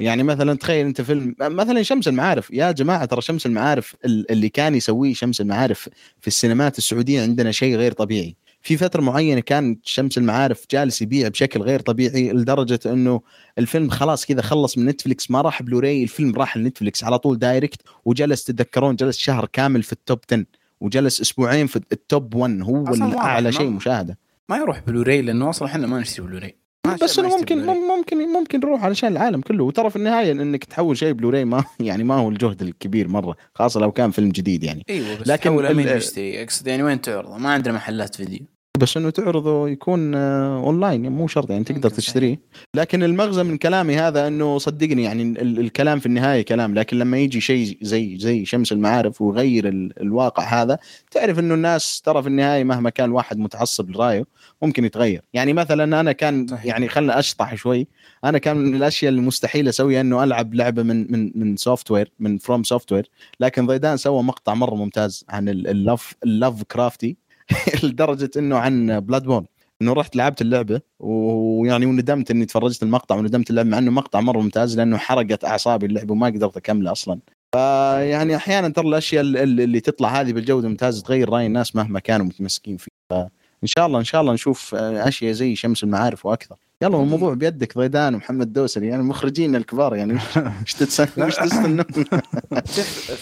يعني مثلا تخيل أنت فيلم مثلا شمس المعارف. يا جماعة ترى شمس المعارف اللي كان يسويه شمس المعارف في السينمات السعودية عندنا شيء غير طبيعي. في فترة معينة كان شمس المعارف جالس يبيع بشكل غير طبيعي لدرجة إنه الفيلم خلاص كذا خلص من نتفلكس ما راح بلوراي الفيلم راح لنتفلكس على طول direct. وجلس تتذكرون جلس شهر كامل في ال top 10 وجلس أسبوعين في ال top 1 هو أعلى شيء مشاهدة. ما يروح بلوراي لأنه أصلا إحنا ما نشتري بلوراي. بس انه ممكن ممكن ممكن نروح علشان العالم كله. وترى في النهاية إنك تحول شيء بلوراي ما يعني ما هو الجهد الكبير مرة خاصة لو كان فيلم جديد يعني. إيوه بس لكن مين يشتري أقصد يعني وين تعرضه؟ ما عندنا محلات فيديو. بس إنه تعرضه يكون اونلاين يعني مو شرط يعني تقدر تشتريه. لكن المغزى من كلامي هذا إنه صدقني يعني الكلام في النهاية كلام. لكن لما يجي شيء زي زي شمس المعارف ويغير الواقع هذا تعرف إنه الناس ترى في النهاية مهما كان واحد متعصب لرأيه ممكن يتغير. يعني مثلا أنا كان يعني خلنا أشطح شوي. أنا كان من الأشياء المستحيل أسويها إنه ألعب لعبة من من من Software من From Software لكن ضيدان سوى مقطع مرة ممتاز عن اللف اللف كرافتي لدرجة إنه عن بلاد بون إنه رحت لعبت اللعبة ويعني وندمت إني تفرجت المقطع وندمت اللعبة مع إنه مقطع مرة ممتاز لأنه حرقت أعصابي اللعبة وما قدرت أكمله أصلا. فيعني أحيانا ترى الأشياء اللي تطلع هذه بالجودة ممتازة تغير رأي الناس مهما كانوا متمسكين فيه. فان شاء الله إن شاء الله نشوف أشياء زي شمس المعارف وأكثر. يلا الموضوع بيدك ضيدان ومحمد دوسري يعني مخرجين الكبار يعني إيش تستنون؟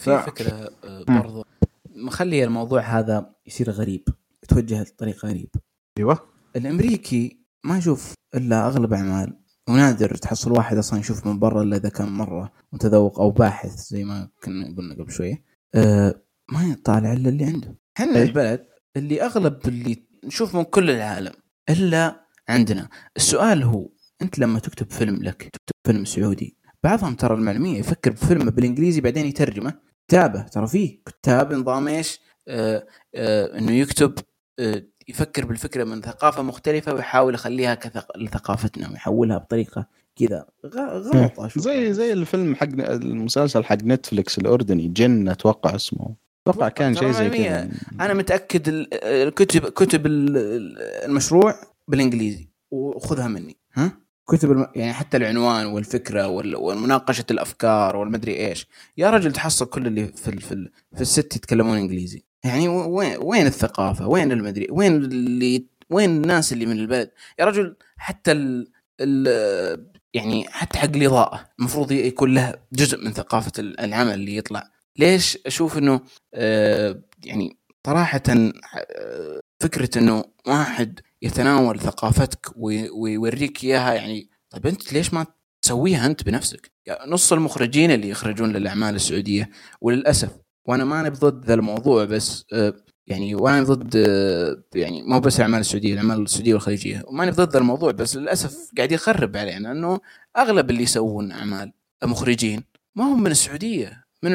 في فكرة آه، برضو مخلي الموضوع هذا يصير غريب يتوجه لطريق غريب. أيوه. الأمريكي ما يشوف إلا أغلب أعمال ونادر تحصل واحد أصلا يشوف من برا إلا إذا كان مرة متذوق أو باحث زي ما كنا قلنا قبل شوية. أه ما يطالع إلا اللي عنده. إحنا؟ البلد اللي أغلب اللي نشوف من كل العالم إلا عندنا. السؤال هو أنت لما تكتب فيلم لك تكتب فيلم سعودي بعضهم ترى المعلوميه يفكر بفيلم بالإنجليزي بعدين يترجمه. كتابة ترى فيه كتاب نظام إيش؟ آه آه إنه يكتب آه يفكر بالفكرة من ثقافة مختلفة ويحاول يخليها كثق... لثقافتنا ويحولها بطريقة كذا. غلط أشوف زي زي الفيلم حق المسلسل حق نتفلكس الأردني جن أتوقع اسمه. أتوقع كان شيء زي كذا. أنا متأكد الكتب كتب المشروع بالإنجليزي. وخذها مني. ها؟ كتب الم... يعني حتى العنوان والفكرة وال... ومناقشه الأفكار والمدري إيش. يا رجل تحصل كل اللي في ال... في, ال... في الست يتكلمون إنجليزي. يعني وين وين الثقافة؟ وين المدري وين اللي وين الناس اللي من البلد؟ يا رجل حتى ال... ال... يعني حتى حق الإضاءة المفروض يكون له جزء من ثقافة العمل اللي يطلع. ليش أشوف إنه آه يعني صراحة آه فكرة إنه واحد يتناول ثقافتك ويوريك إياها يعني طيب أنت ليش ما تسويها أنت بنفسك؟ يعني نص المخرجين اللي يخرجون للأعمال السعودية وللأسف وأنا ماني بضد ذا الموضوع بس آه يعني وأنا ضد آه يعني مو بس الأعمال السعودية الأعمال السعودية والخليجية ماني ضد الموضوع بس للأسف قاعد يخرب علينا انه أغلب اللي يسوون أعمال مخرجين ما هم من السعودية من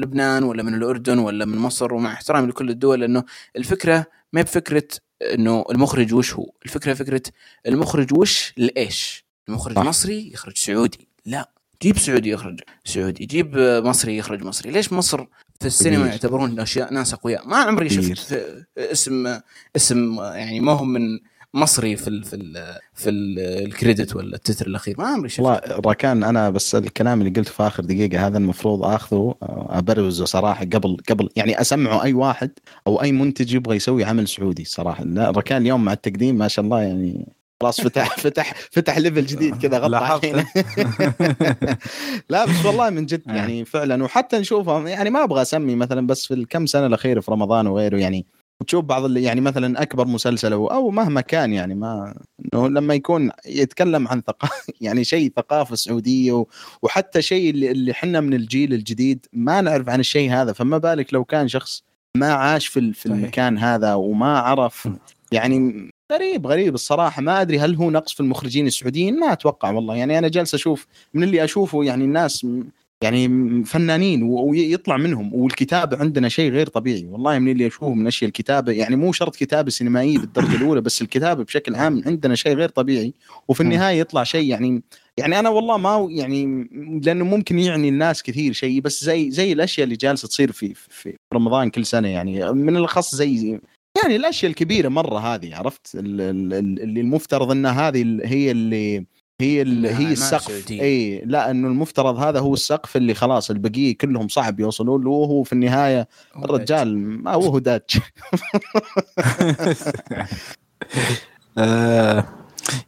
لبنان ولا من الأردن ولا من مصر ومع احترامي لكل الدول لأنه الفكرة ما بفكرة إنه المخرج وش هو؟ الفكرة فكرة المخرج وش لإيش؟ المخرج صح. مصري يخرج سعودي. لا جيب سعودي يخرج سعودي جيب مصري يخرج مصري. ليش مصر في السينما يعتبرون أشياء ناس أقوياء؟ ما عمري شفت اسم اسم يعني ما هم من مصري في ال في ال في ال credit ولا التتر الأخير؟ ما عمري شفت والله راكان أنا بس الكلام اللي قلته في آخر دقيقة هذا المفروض آخذه ابروزه صراحة قبل قبل يعني أسمعه أي واحد أو أي منتج يبغى يسوي عمل سعودي صراحة. لا راكان اليوم مع التقديم ما شاء الله يعني خلاص فتح فتح فتح level جديد كذا غطى علينا لا بس والله من جد يعني فعلا وحتى نشوفه يعني ما أبغى أسمي مثلا بس في الكم سنة الأخيرة في رمضان وغيره يعني تشوف بعض اللي يعني مثلا أكبر مسلسل أو, مهما كان يعني ما إنه لما يكون يتكلم عن ثقافه يعني شيء ثقافة سعودية وحتى شيء اللي, اللي إحنا من الجيل الجديد ما نعرف عن الشيء هذا. فما بالك لو كان شخص ما عاش في في المكان هذا وما عرف يعني غريب غريب الصراحة. ما أدري هل هو نقص في المخرجين السعوديين؟ ما أتوقع والله. يعني أنا جالس أشوف من اللي أشوفه يعني الناس يعني فنانين ويطلع منهم والكتابه عندنا شيء غير طبيعي. والله من اللي اشوفه من أشياء الكتابة يعني مو شرط كتابة سينمائية بالدرجة الأولى بس الكتابة بشكل عام عندنا شيء غير طبيعي. وفي النهاية يطلع شيء يعني يعني أنا والله ما يعني لأنه ممكن يعني الناس كثير شيء بس زي زي الأشياء اللي جالسة تصير في في رمضان كل سنة يعني من الاخص زي يعني الأشياء الكبيرة مرة هذه عرفت؟ اللي المفترض إن هذه هي اللي هي ال... هي السقف. اي لا إنه المفترض هذا هو السقف اللي خلاص البقية كلهم صعب يوصلون له وهو في النهاية الرجال ما هو داتش. آه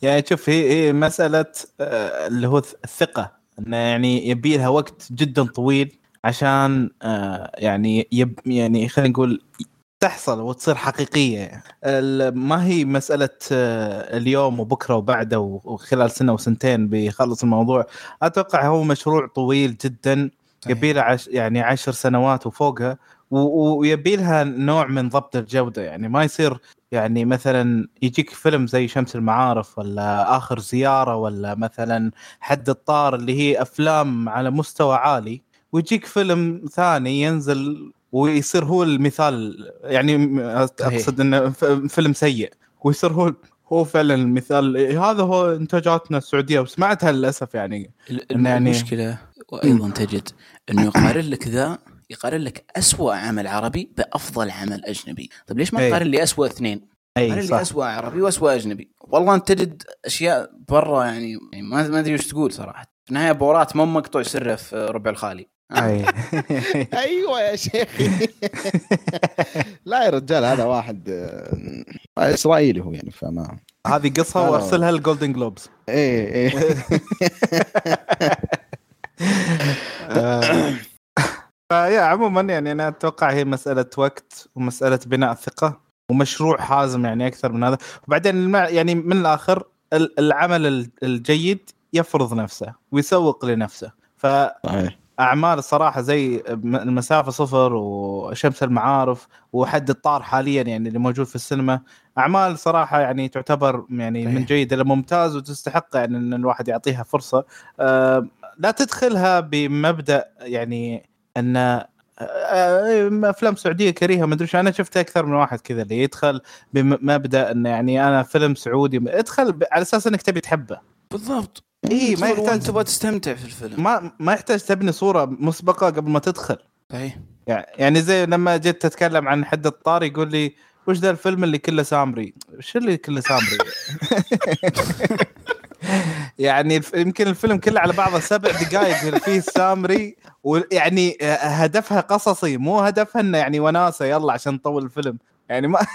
يعني شوف هي هي مسألة آه اللي هو الثقة إنه يعني يبي لها وقت جدا طويل عشان آه يعني يب يعني خلينا نقول تحصل وتصير حقيقية ما هي مسألة آه، اليوم وبكرة وبعده وخلال سنة وسنتين بيخلص الموضوع. أتوقع هو مشروع طويل جدا يبي له عش يعني عشر سنوات وفوقها ويبي لها نوع من ضبط الجودة. يعني ما يصير يعني مثلا يجيك فيلم زي شمس المعارف ولا آخر زيارة ولا مثلا حد الطار اللي هي أفلام على مستوى عالي ويجيك فيلم ثاني ينزل ويصير هو المثال يعني أقصد إنه فيلم سيء ويصير هو هو فعلا المثال. هذا هو إنتاجاتنا السعودية وسمعتها للاسف يعني يعني المشكلة وأيضا تجد إنه يقارن لك ذا يقارن لك أسوأ عمل عربي بأفضل عمل أجنبي. طيب ليش ما تقارن لي أسوأ اثنين؟ اي لي أسوأ عربي وأسوأ أجنبي. والله أنت تجد أشياء برا يعني ما أدري وش تقول صراحة. في النهاية بورات مو مقطوع سره في ربع الخالي. أيوه يا شيخي. لا يا رجال هذا واحد آه، إسرائيلي هو يعني فما. هذه قصها وأرسلها للجولدن جلوبز إيه إيه. آه. فيا عموما يعني أنا أتوقع هي مسألة وقت ومسألة بناء الثقه ومشروع حازم يعني أكثر من هذا. وبعدين يعني من الآخر العمل الجيد يفرض نفسه ويسوق لنفسه. ف صحيح. أعمال الصراحة زي المسافة صفر وشمس المعارف وحد الطار حاليا يعني اللي موجود في السينما. أعمال صراحة يعني تعتبر يعني من جيد إلى ممتاز وتستحق يعني إن الواحد يعطيها فرصة. أه لا تدخلها بمبدأ يعني إن آه، أفلام سعودية كريهة ما ادري أنا شفت أكثر من واحد كذا اللي يدخل بمبدا انه يعني أنا فيلم سعودي. ادخل على أساس إنك تبي تحبه. بالضبط. اي ما يحتاج تبغى تستمتع في الفيلم. ما ما يحتاج تبني صورة مسبقة قبل ما تدخل. صحيح يعني زي لما جيت تتكلم عن حد الطار يقول لي وش ذا الفيلم اللي كله سامري؟ وش اللي كله سامري؟ يعني يمكن الفيلم كله على بعضه سبع دقائق فيه سامري ويعني هدفها قصصي مو هدفها إنه يعني وناسة يلا عشان نطول الفيلم. يعني ما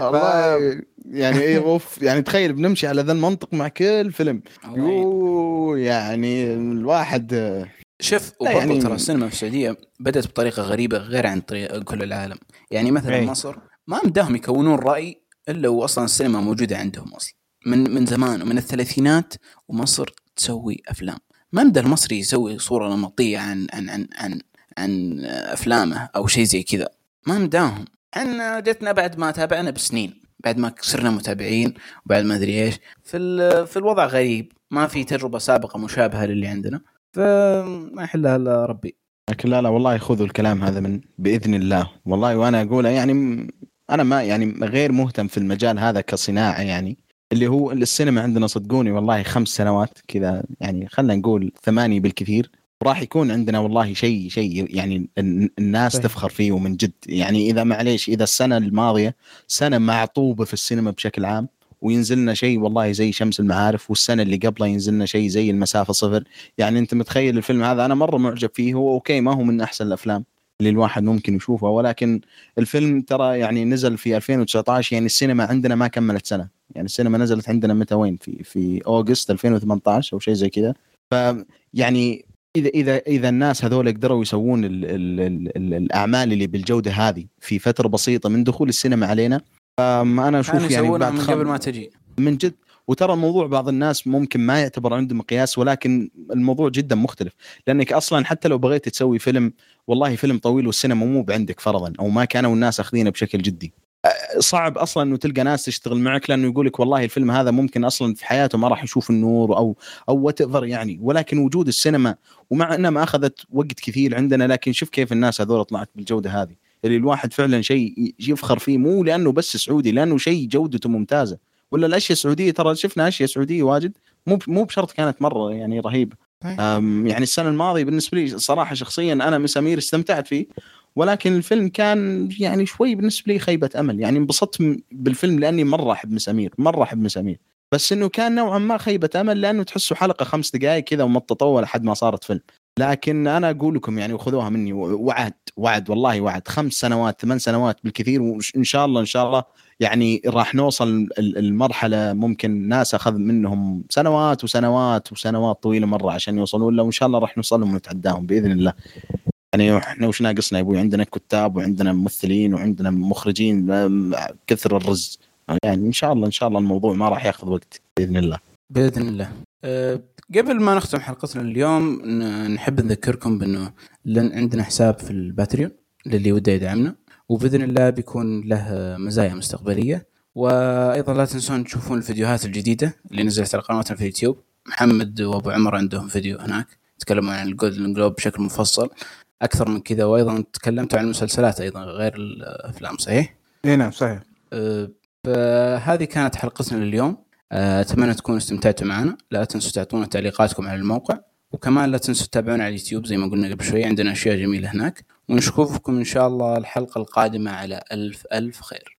والله يعني إيه أوف يعني تخيل بنمشي على ذا المنطق مع كل فيلم. يو يعني الواحد شوف يعني ترى السينما في السعودية بدأت بطريقة غريبة غير عن طريقه كل العالم. يعني مثلا أي. مصر ما مداهم يكونون رأي إلا واصلا السينما موجودة عندهم أصلا. من من زمان ومن الثلاثينات ومصر تسوي أفلام. ما مدى المصري يسوي صورة نمطية عن عن عن عن, عن أفلامه أو شيء زي كذا. ما مداهم. إحنا جتنا بعد ما تابعنا بسنين. بعد ما صرنا متابعين وبعد ما أدري إيش. في في الوضع غريب. ما في تجربة سابقة مشابهة للي عندنا. فما يحلها إلا ربي. لكن لا لا والله خذوا الكلام هذا من بإذن الله. والله وأنا أقوله يعني أنا ما يعني غير مهتم في المجال هذا كصناعة يعني. اللي هو السينما عندنا صدقوني والله خمس سنوات كذا يعني خلينا نقول ثمانية بالكثير. وراح يكون عندنا والله شيء شيء يعني الناس صحيح. تفخر فيه ومن جد. يعني إذا معليش إذا السنة الماضية سنة معطوبة في السينما بشكل عام وينزلنا شيء والله زي شمس المعارف والسنة اللي قبلها ينزلنا شيء زي المسافة صفر. يعني أنت متخيل الفيلم هذا؟ أنا مرة معجب فيه. هو أوكي ما هو من أحسن الأفلام اللي الواحد ممكن يشوفها ولكن الفيلم ترى يعني نزل في 2019 يعني السينما عندنا ما كملت سنة. يعني السينما نزلت عندنا متى وين؟ في في أوغست 2018 أو شيء زي كذا. فيعني اذا اذا إذا الناس هذول قدروا يسوون ال ال ال ال الأعمال اللي بالجودة هذه في فترة بسيطة من دخول السينما علينا أنا أشوف يعني بعد من قبل ما تجي. من جد. وترى الموضوع بعض الناس ممكن ما يعتبر عنده مقياس ولكن الموضوع جدا مختلف. لأنك أصلا حتى لو بغيت تسوي فيلم والله فيلم طويل والسينما مو بعندك فرضا أو ما كانوا الناس أخذينه بشكل جدي. صعب أصلا إنه تلقى ناس تشتغل معك لأنه يقول لك والله الفيلم هذا ممكن أصلا في حياته ما راح يشوف النور أو أو وات يعني. ولكن وجود السينما ومع إنها ما أخذت وقت كثير عندنا لكن شوف كيف الناس هذول طلعت بالجودة هذه. اللي الواحد فعلا شيء يفخر فيه مو لأنه بس سعودي لأنه شيء جودته ممتازة. ولا الأشياء السعودية ترى شفنا أشياء سعودية واجد مو مو بشرط كانت مرة يعني رهيبة. يعني السنة الماضية بالنسبة لي صراحة شخصيا أنا مسامير استمتعت فيه. ولكن الفيلم كان يعني شوي بالنسبة لي خيبة أمل. يعني انبسطت بالفيلم لأني مرة أحب مسامير مرة أحب مسامير بس إنه كان نوعا ما خيبة أمل لأنه تحسه حلقة خمس دقائق كذا وما تطول لحد ما صارت فيلم. لكن أنا أقول لكم يعني وخذوها مني. وعد وعد والله وعد. خمس سنوات ثمان سنوات بالكثير وان شاء الله إن شاء الله يعني راح نوصل المرحلة ممكن ناس أخذ منهم سنوات وسنوات وسنوات طويلة مرة عشان يوصلون له وإن شاء الله راح نوصل لهم ونتعداهم بإذن الله. يعني إحنا وش ناقصنا يا أبوي؟ عندنا كتاب وعندنا ممثلين وعندنا مخرجين كثر الرز. يعني إن شاء الله إن شاء الله الموضوع ما راح ياخذ وقت. بإذن الله. بإذن الله. أه قبل ما نختم حلقتنا اليوم نحب نذكركم بأنه عندنا حساب في ال Patreon للي وده يدعمنا وبإذن الله بيكون له مزايا مستقبلية. وأيضا لا تنسون تشوفون الفيديوهات الجديدة اللي نزلت على قناتنا في اليوتيوب. محمد وأبو عمر عندهم فيديو هناك تكلموا عن ال Golden Globe بشكل مفصل. أكثر من كذا وأيضا تكلمتوا عن المسلسلات أيضا غير الأفلام صحيح؟ إي نعم صحيح. أه، فهذه كانت حلقتنا لليوم. أه، أتمنى تكونوا استمتعتوا معنا. لا تنسوا تعطونا تعليقاتكم على الموقع. وكمان لا تنسوا تتابعونا على اليوتيوب زي ما قلنا قبل شوي عندنا أشياء جميلة هناك. ونشوفكم إن شاء الله الحلقة القادمة على ألف ألف خير.